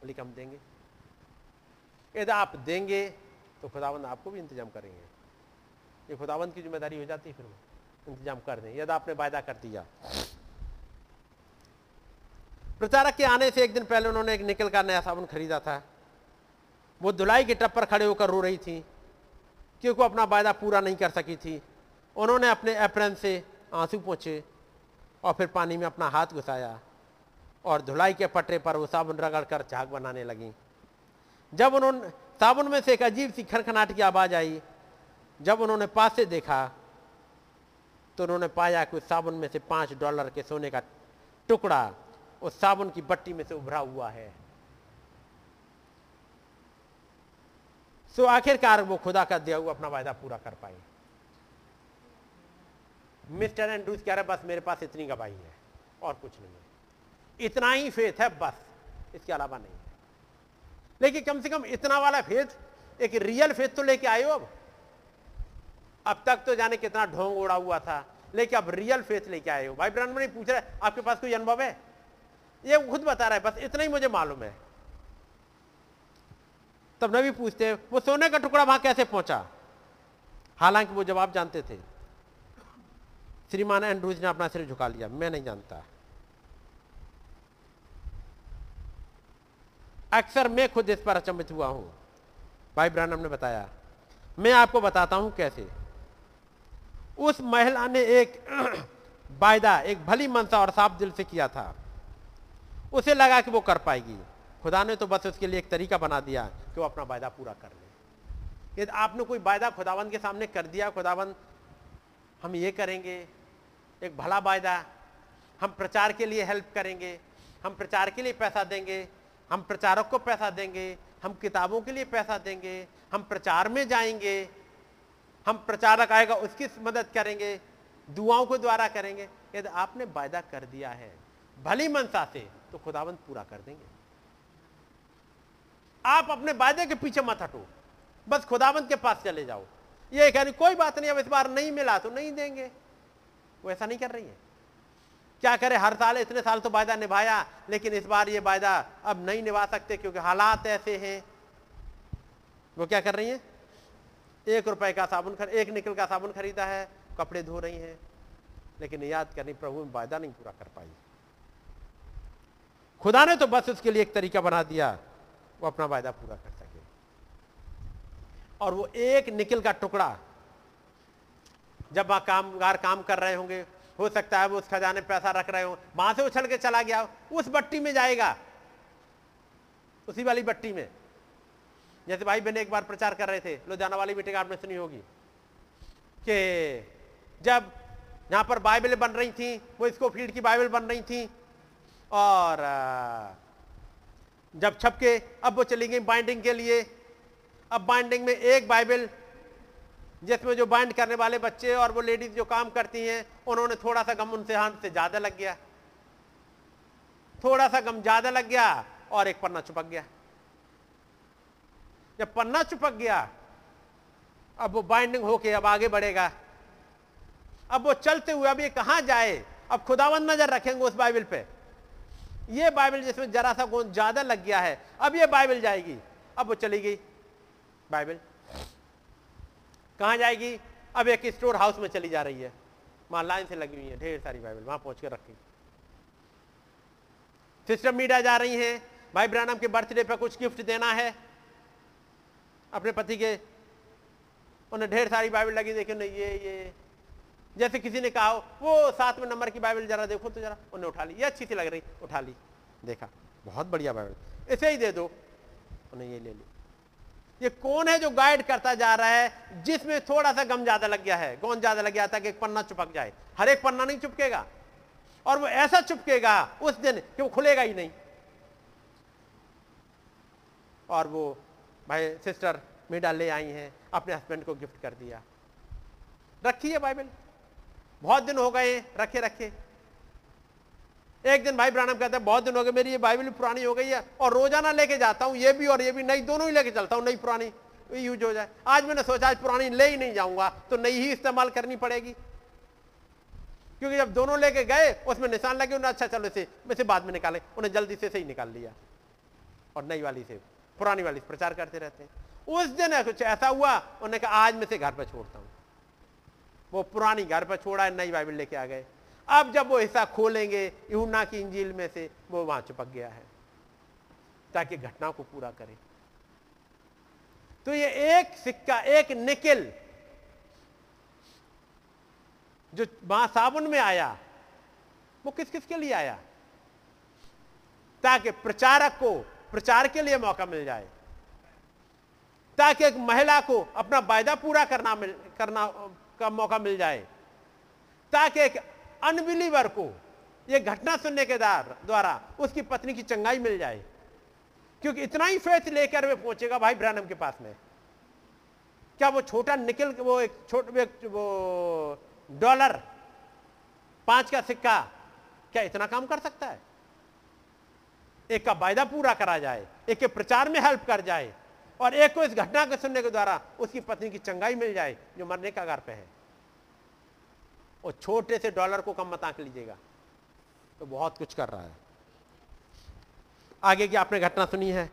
बोली हम देंगे। यदि आप देंगे तो खुदावंद आपको भी इंतज़ाम करेंगे। ये खुदावंद की ज़िम्मेदारी हो जाती है फिर इंतज़ाम कर दें। यदि आपने वायदा कर दिया प्रचारक के आने से एक दिन पहले उन्होंने एक निकल का नया साबुन खरीदा था। वो धुलाई के टप पर खड़े होकर रो रही थी, क्योंकि वो अपना वायदा पूरा नहीं कर सकी थी। उन्होंने अपने अप्रैन से आँसू पहुँचे और फिर पानी में अपना हाथ घुसाया और धुलाई के पटरे पर वो साबुन रगड़ कर झाग बनाने लगी। जब उन्होंने, साबुन में से एक अजीब सी खनखनाट की आवाज़ आई, जब उन्होंने पास से देखा तो उन्होंने पाया कि उस साबुन में से पाँच डॉलर के सोने का टुकड़ा उस साबुन की बट्टी में से उभरा हुआ है। सो आखिरकार वो खुदा का दिया हुआ अपना वायदा पूरा कर पाए मिस्टर एंड्रूज कह रहे, बस मेरे पास इतनी गवाही है, और कुछ नहीं है। इतना ही फेथ है, बस। इसके अलावा नहीं है। लेकिन कम से कम इतना वाला फेथ, एक रियल फेथ तो लेके आए हो अब। अब तक तो जाने कितना ढोंग उड़ा हुआ था लेकिन अब रियल फेथ लेके आए हो। भाई ब्राह्मण पूछ रहा, आपके पास कोई अनुभव है? ये खुद बता रहा है, बस इतना ही मुझे मालूम है। तब नबी पूछते हैं, वो सोने का टुकड़ा वहाँ कैसे पहुँचा? हालाँकि वो जवाब जानते थे। श्रीमान एंड्रूज ने अपना सिर झुका लिया, मैं नहीं जानता। अक्सर मैं खुद इस पर अचंभित हुआ हूँ। भाई ब्रानम ने बताया, मैं आपको बताता हूँ कैसे। उस महिला ने एक <clears throat> वायदा, एक भली मनसा और साफ़ दिल से किया था। उसे लगा कि वो कर पाएगी। खुदा ने तो बस उसके लिए एक तरीका बना दिया कि वो अपना वायदा पूरा कर ले। यदि आपने कोई वायदा खुदावंत के सामने कर दिया, खुदावंत, हम ये करेंगे, एक भला वायदा, हम प्रचार के लिए हेल्प करेंगे, हम प्रचार के लिए पैसा देंगे, हम प्रचारक को पैसा देंगे, हम किताबों के लिए पैसा देंगे, हम प्रचार में जाएँगे, हम प्रचारक आएगा, उसकी मदद करेंगे, दुआओं को द्वारा करेंगे। यदि आपने वायदा कर दिया है, भली मनसा से तो खुदावंत पूरा कर देंगे। आप अपने वायदे के पीछे मत हटो। बस खुदावंत के पास चले जाओ। ये कह रही, कोई बात नहीं, अब इस बार नहीं मिला तो नहीं देंगे। वो ऐसा नहीं कर रही है। क्या करे, हर साल, इतने साल तो वायदा निभाया, लेकिन इस बार ये वायदा अब नहीं निभा सकते क्योंकि हालात ऐसे हैं। वो क्या कर रही है? एक रुपए का साबुन खर, एक निकल का साबुन खरीदा है, कपड़े धो रही हैं। लेकिन याद करनी, प्रभु वायदा नहीं पूरा कर पाई। खुदा ने तो बस उसके लिए एक तरीका बना दिया, वो अपना वायदा पूरा कर सके। और वो एक निकल का टुकड़ा, जब वहाँ कामगार काम कर रहे होंगे, हो सकता है वो उस खजाने पैसा रख रहे हो, वहाँ से उछल के चला गया, उस बट्टी में जाएगा, उसी वाली बट्टी में। जैसे भाई बहन एक बार प्रचार कर रहे थे, लुधियाना वाली मीटिंग आपने सुनी होगी, कि जब यहाँ पर बाइबल बन रही थी, वो इसको फ़ील्ड की बाइबल बन रही थी और जब छपके, अब वो चली गई बाइंडिंग के लिए। अब बाइंडिंग में एक बाइबल जिसमें जो बाइंड करने वाले बच्चे और वो लेडीज़ जो काम करती हैं, उन्होंने थोड़ा सा गम उनसे हाथ से ज़्यादा लग गया। थोड़ा सा गम ज़्यादा लग गया और एक पन्ना चिपक गया। जब पन्ना चुपक गया, अब वो बाइंडिंग होके अब आगे बढ़ेगा। अब वो चलते हुए, अब ये कहाँ जाए? अब खुदावन नज़र रखेंगे उस बाइबल पे। ये बाइबल जिसमें जरा सा गोंद ज़्यादा लग गया है, अब ये बाइबल जाएगी। अब वो चली गई बाइबल। कहाँ जाएगी? अब एक स्टोर हाउस में चली जा रही है। वहाँ लाइन से लगी हुई है, ढेर सारी बाइबल वहाँ पहुँच कर रखी। सिस्टर मीडिया जा रही हैं, भाई ब्रानम के बर्थडे पर कुछ गिफ्ट देना है। अपने पति के, उन्हें ढेर सारी बाइबल लगी देखो ये ये। जैसे किसी ने कहा हो, वो सातवें नंबर की बाइबल जरा देखो तो जरा उन्हें उठा ली ये अच्छी सी लग रही उठा ली देखा बहुत बढ़िया बाइबल इसे ही दे दो उन्हें ये ले ली। ये कौन है जो गाइड करता जा रहा है जिसमें थोड़ा सा गम ज़्यादा लग गया है? कौन ज़्यादा लग गया था कि एक पन्ना चुपक जाए? हर एक पन्ना नहीं चुपकेगा। और वो ऐसा चुपकेगा उस दिन कि वो खुलेगा ही नहीं। और वो भाई सिस्टर मीडा ले आई हैं अपने हस्बैंड को गिफ्ट कर दिया। रखी है बाइबल? बहुत दिन हो गए रखे रखे। एक दिन भाई ब्रानम कहता है, बहुत दिन हो गए, मेरी ये बाइबल पुरानी हो गई है, और रोज़ाना लेके जाता हूँ, ये भी और ये भी नई दोनों ही लेके चलता हूँ, नई पुरानी। यूज़ हो जाए। आज मैंने सोचा, आज पुरानी ले ही नहीं जाऊँगा तो नई ही इस्तेमाल करनी पड़ेगी। क्योंकि जब दोनों लेके गए, उसमें निशान लगे उन्हें अच्छा चलो इसे इसे बाद में निकाले। उन्हें जल्दी से सही निकाल लिया। और नई वाली से, पुरानी वाली से प्रचार करते रहते हैं। उस दिन कुछ ऐसा हुआ, उन्होंने कहा, आज मैं से घर पर छोड़ता हूँ। वो पुरानी घर पर छोड़ा है नई बाइबल लेके आ गए। अब जब वो हिस्सा खोलेंगे यूना की इंजील में से वो वहाँ चिपक गया है, ताकि घटना को पूरा करे। तो ये एक सिक्का, एक निकिल, जो वहाँ साबुन में आया, वो किस किस के लिए आया? ताकि प्रचारक को, प्रचार के लिए मौका मिल जाए। ताकि एक महिला को अपना वायदा पूरा करना मिल, करना का मौका मिल जाए। ताकि एक अनबिलीवर को यह घटना सुनने के द्वारा उसकी पत्नी की चंगाई मिल जाए। क्योंकि इतना ही फेथ लेकर वे पहुंचेगा भाई ब्रहणम के पास में। क्या वो छोटा निकल, वो एक छोटा, वो डॉलर, पाँच का सिक्का, क्या इतना काम कर सकता है? एक का वायदा पूरा करा जाए, एक के प्रचार में हेल्प कर जाए और एक को इस घटना को सुनने के द्वारा उसकी पत्नी की चंगाई मिल जाए जो मरने का घर पे है। और छोटे से डॉलर को कम मत आंक लीजिएगा। तो बहुत कुछ कर रहा है। आगे की आपने घटना सुनी है।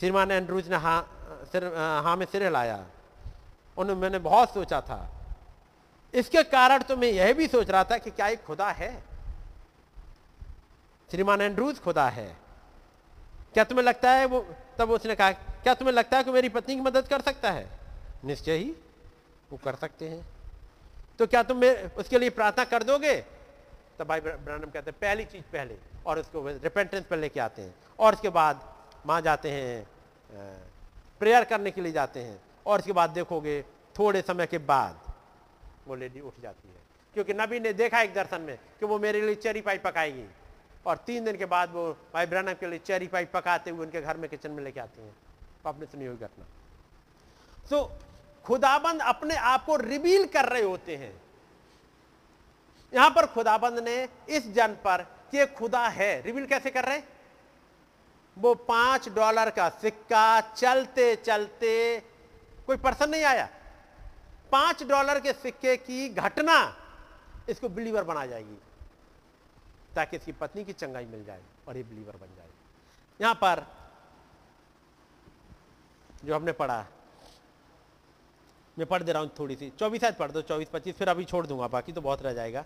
श्रीमान एंड्रूज ने हाँ सिर हाँ में सिर हिलाया। उन्होंने मैंने बहुत सोचा था। इसके कारण तो मैं यह भी सोच रहा था कि क्या एक खुदा है? श्रीमान एंड्रूज खुदा है। क्या तुम्हें लगता है वो, तब उसने कहा, क्या तुम्हें लगता है कि मेरी पत्नी की मदद कर सकता है? निश्चय ही, वो कर सकते हैं। तो क्या तुम उसके लिए प्रार्थना कर दोगे? तब भाई ब्रानम कहते हैं, पहली चीज़ पहले, और उसको रिपेंटेंस पर लेके आते हैं, और उसके बाद वहाँ जाते हैं प्रेयर करने के लिए जाते हैं, और उसके बाद देखोगे, थोड़े समय के बाद वो लेडी उठ जाती है, क्योंकि नबी ने देखा एक दर्शन में कि वो मेरे लिए चेरी पाई पकाएगी। और तीन दिन के बाद वो भाई ब्रहण के लिए चेरी पाई पकाते हुए उनके घर में किचन में लेके आते हैं। आपने सुनी हुई घटना। तो खुदाबंद अपने आप को रिवील कर रहे होते हैं। यहाँ पर खुदाबंद ने इस जन पर कि खुदा है रिवील कैसे कर रहे वो पाँच डॉलर का सिक्का चलते चलते, कोई पर्सन नहीं आया। पाँच डॉलर के सिक्के की घटना इसको बिलीवर बना जाएगी। ताकि इसकी पत्नी की चंगाई मिल जाए और ये बिलीवर बन जाए। यहाँ पर जो हमने पढ़ा मैं पढ़ दे रहा हूँ थोड़ी सी। चौबीस आज पढ़ दो चौबीस पच्चीस फिर अभी छोड़ दूँगा बाकी तो बहुत रह जाएगा।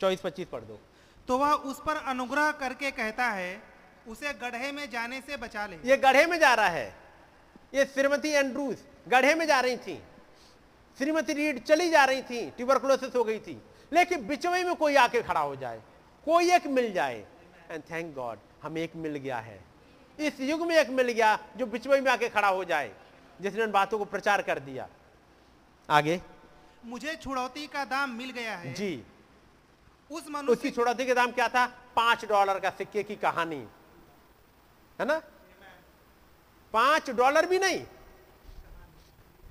चौबीस पच्चीस पढ़ दो। तो वह उस पर अनुग्रह करके कहता है उसे गढ़े में जाने से बचा ले। ये गढ़े में जा रहा है। ये श्रीमती एंड्रूज गढ़े में जा रही थी। श्रीमती रीड चली जा रही थी ट्यूबरकुलोसिस हो गई थी। लेकिन बिचवे में कोई आके खड़ा हो जाए। कोई एक मिल जाए। एंड थैंक गॉड हम एक मिल गया है। इस युग में एक मिल गया जो बिचवे में आके खड़ा हो जाए जिसने उन बातों को प्रचार कर दिया। आगे। मुझे छुड़ौती का दाम मिल गया है। जी। उस उसकी मनुष्य छुड़ौती के दाम क्या था? पाँच डॉलर का सिक्के की कहानी। है ना? पाँच डॉलर भी नहीं।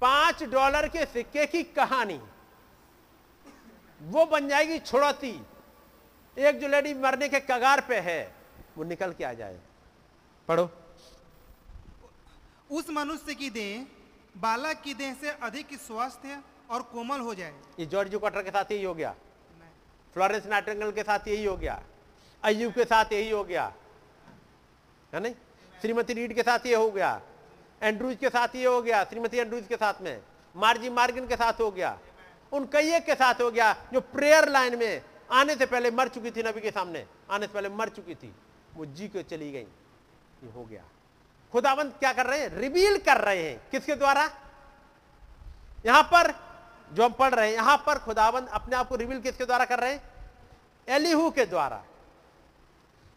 पाँच डॉलर के सिक्के की कहानी। वो बन जाएगी छुड़ौती। एक जो लेडी मरने के कगार पे है वो निकल के आ जाए। पढ़ो। उस मनुष्य की देह बालक की देह से अधिक स्वस्थ और कोमल हो जाए। ये जॉर्ज कटर के साथ यही हो गया। फ्लोरेंस नाइटिंगेल के साथ यही हो गया। अयुब के साथ यही हो गया। है नहीं? श्रीमती रीड के साथ ये हो गया। एंड्रूज के साथ ये हो गया। श्रीमती एंड्रूज के साथ में। मार्जी मार्गिन के साथ हो गया। उन कई एक के साथ हो गया जो प्रेयर लाइन में आने से पहले मर चुकी थी नबी के सामने, आने से पहले मर चुकी थी। वो जी के चली गई। ये हो गया। खुदावंत क्या कर रहे हैं? रिवील कर रहे हैं। किसके द्वारा? यहाँ पर, जो हम पढ़ रहे हैं, यहाँ पर खुदावंत अपने आप को रिवील किसके द्वारा कर रहे हैं? एलिहू के द्वारा।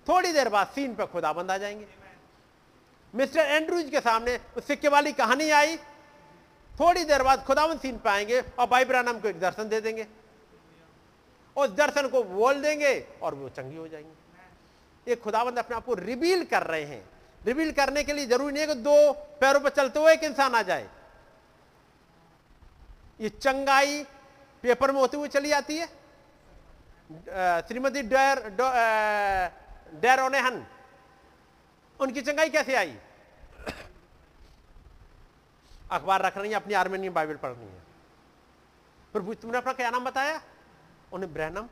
थोड़ी देर बाद सीन पे खुदाबंद आ जाएँगे। मिस्टर एंड्रूज के सामने उस सिक्के वाली कहानी आई। थोड़ी देर बाद खुदावन सीन पे आएँगे और भाई ब्रानम को एक दर्शन दे देंगे। उस दर्शन को बोल देंगे और वो चंगी हो जाएँगे। ये खुदावंद अपने आप को रिवील कर रहे हैं। रिवील करने के लिए ज़रूरी नहीं है कि दो पैरों पर चलते हुए एक इंसान आ जाए। ये चंगाई पेपर में होती हुई चली जाती है। श्रीमती डैर डैर ओनेहन, उनकी चंगाई कैसे आई? अखबार रख रही है, अपनी आर्मेनियन बाइबल पढ़ रही है। प्रभु, तुमने अपना क्या नाम बताया? उन्हें ब्रहनम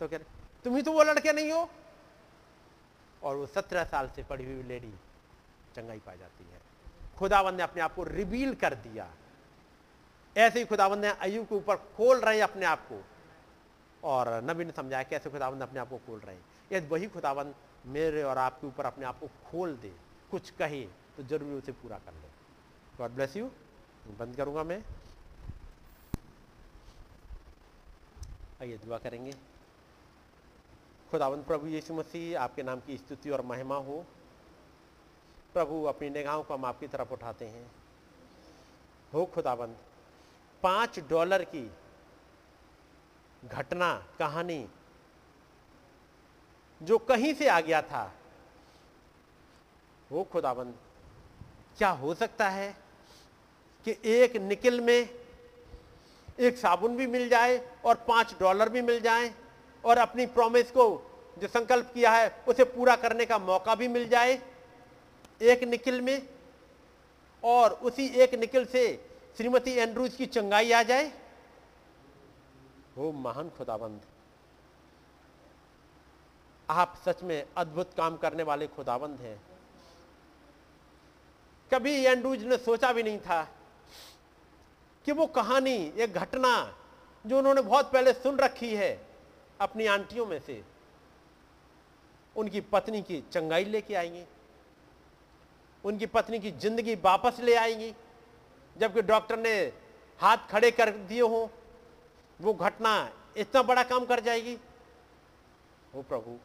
तो कह रहे, तुम ही तो वो लड़के नहीं हो? और वो सत्रह साल से पढ़ी हुई लेडी चंगाई पा जाती है। खुदावन ने अपने आप को रिवील कर दिया। ऐसे ही खुदावन ने अयुब के ऊपर खोल रहे अपने आप को। और नबी ने समझाया, कैसे खुदावन अपने आप को खोल रहे हैं? यदि वही खुदावन मेरे और आपके ऊपर अपने आप को खोल दे, कुछ कहे तो ज़रूर उसे पूरा कर ले। God bless you. बंद करूँगा मैं। आइए दुआ करेंगे। खुदावंत प्रभु यीशु मसीह, आपके नाम की स्तुति और महिमा हो। प्रभु, अपनी निगाहों को हम आपकी तरफ़ उठाते हैं। हो खुदावंत पाँच डॉलर की घटना, कहानी, जो कहीं से आ गया था। वो खुदाबंद क्या हो सकता है कि एक निकिल में एक साबुन भी मिल जाए और पाँच डॉलर भी मिल जाए और अपनी प्रॉमिस को जो संकल्प किया है, उसे पूरा करने का मौका भी मिल जाए एक निकिल में और उसी एक निकिल से श्रीमती एंड्रूज की चंगाई आ जाए। वो महान खुदाबंद। आप सच में अद्भुत काम करने वाले खुदाबंद हैं। कभी एंड्रूज ने सोचा भी नहीं था कि वो कहानी एक घटना जो उन्होंने बहुत पहले सुन रखी है अपनी आंटियों में से, उनकी पत्नी की चंगाई लेके आएँगी, उनकी पत्नी की ज़िंदगी वापस ले आएँगी, जबकि डॉक्टर ने हाथ खड़े कर दिए हों, वो घटना इतना बड़ा काम कर जाएगी। हो प्रभु।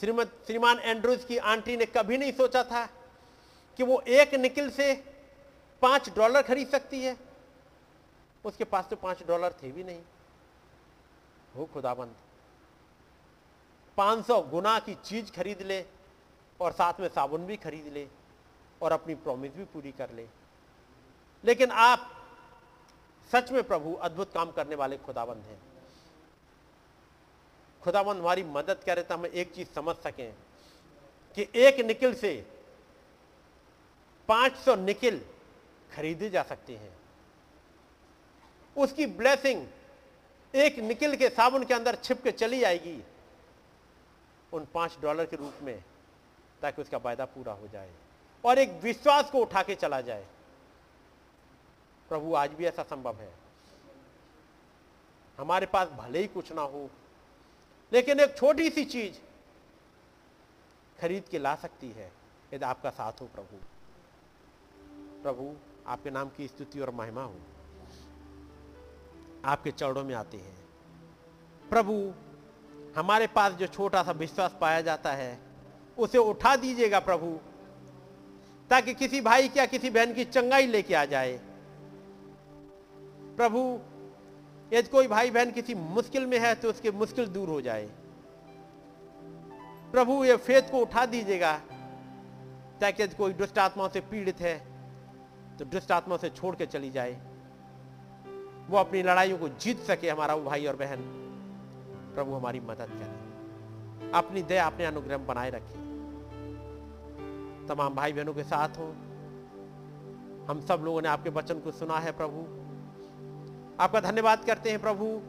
श्रीमद, श्रीमान एंड्रूज की आंटी ने कभी नहीं सोचा था कि वो एक निकिल से पाँच डॉलर खरीद सकती है। उसके पास तो पाँच डॉलर थे भी नहीं। हो खुदाबंद। पाँच सौ गुना की चीज़ खरीद ले और साथ में साबुन भी खरीद ले और अपनी प्रॉमिस भी पूरी कर ले। लेकिन आप सच में प्रभु अद्भुत काम करने वाले खुदाबंद हैं। खुदाबंद, हमारी मदद करे तो हम एक चीज़ समझ सकें कि एक निकिल से 500 निकिल खरीदे जा सकते हैं। उसकी ब्लेसिंग एक निकिल के साबुन के अंदर छिप के चली आएगी उन पाँच डॉलर के रूप में, ताकि उसका वायदा पूरा हो जाए और एक विश्वास को उठा के चला जाए। प्रभु, आज भी ऐसा संभव है। हमारे पास भले ही कुछ ना हो, लेकिन एक छोटी सी चीज़ खरीद के ला सकती है। यदि आपका साथ हो प्रभु। प्रभु आपके नाम की स्तुति और महिमा हो। आपके चरणों में आते हैं। प्रभु, हमारे पास जो छोटा सा विश्वास पाया जाता है, उसे उठा दीजिएगा प्रभु, ताकि किसी भाई की या किसी बहन की चंगाई लेके आ जाए। प्रभु, यदि कोई भाई बहन किसी मुश्किल में है तो उसकी मुश्किल दूर हो जाए। प्रभु, ये फेत को उठा दीजिएगा, ताकि यदि कोई दुष्ट आत्माओं से पीड़ित है तो दुष्ट आत्मा से छोड़ के चली जाए। वो अपनी लड़ाइयों को जीत सके, हमारा वो भाई और बहन। प्रभु हमारी मदद करे। अपनी दया, अपने अनुग्रह बनाए रखे। तमाम भाई बहनों के साथ हो। हम सब लोगों ने आपके वचन को सुना है, प्रभु। आपका धन्यवाद करते हैं, प्रभु,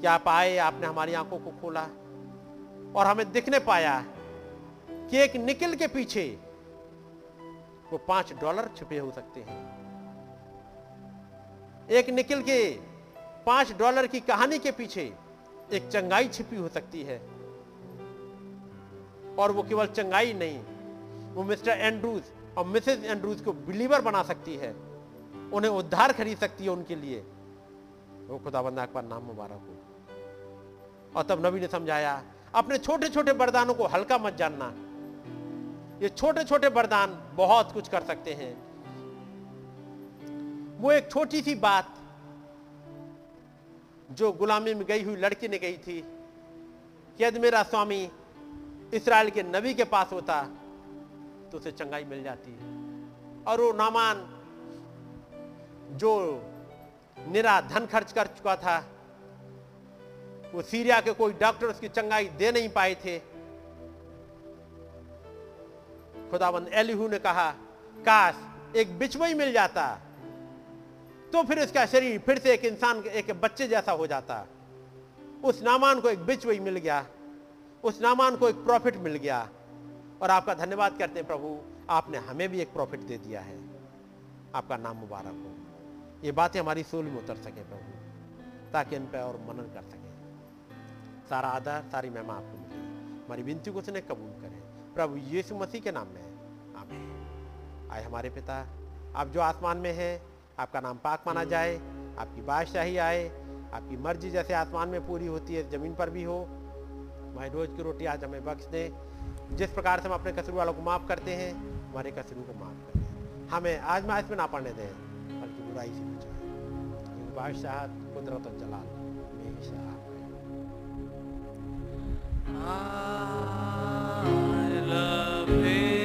कि आप आए, आपने हमारी आँखों को खोला और हमें दिखने पाया कि एक निकल के पीछे वो पाँच डॉलर छुपे हो सकते हैं। एक निकल के पाँच डॉलर की कहानी के पीछे एक चंगाई छिपी हो सकती है। और वो केवल चंगाई नहीं, वो मिस्टर एंड्रूज और मिसेस एंड्रूज को बिलीवर बना सकती है। उन्हें उद्धार खरीद सकती है उनके लिए। वो खुदाबंद पर नाम मुबारक हो। और तब नबी ने समझाया, अपने छोटे छोटे वरदानों को हल्का मत जानना। ये छोटे छोटे वरदान बहुत कुछ कर सकते हैं। वो एक छोटी सी बात जो गुलामी में गई हुई लड़की ने गई थी कि यदि मेरा स्वामी इसराइल के नबी के पास होता तो उसे चंगाई मिल जाती। और वो नामान जो निरा धन खर्च कर चुका था, वो सीरिया के कोई डॉक्टर उसकी चंगाई दे नहीं पाए थे। खुदाबंद एलिहू ने कहा, काश एक बिचवई मिल जाता तो फिर उसका शरीर फिर से एक इंसान एक बच्चे जैसा हो जाता। उस नामान को एक बिचवई मिल गया, उस नामान को एक प्रॉफिट मिल गया, और आपका धन्यवाद करते हैं प्रभु, आपने हमें भी एक प्रॉफिट दे दिया है। आपका नाम मुबारक हो। ये बातें हमारी सोल में उतर सके प्रभु, ताकि इन पर और मनन कर सके। सारा आदर, सारी महिमा आपको मिले। हमारी विनती को उसने कबूल प्रभु यीशु मसीह के नाम में आमीन। आए हमारे पिता, आप जो आसमान में हैं, आपका नाम पाक माना जाए, आपकी बादशाही आए, आपकी मर्ज़ी जैसे आसमान में पूरी होती है, ज़मीन पर भी हो हमारी रोज़ की रोटी आज हमें बख्श दें। जिस प्रकार से हम अपने कसरू वालों को माफ़ करते हैं, हमारे कसरू को माफ़ करें हमें आज में में ना पढ़ने दें, बल्कि बुराई से बचाए। बादशाह कुदरत और जलाल में Ah amém.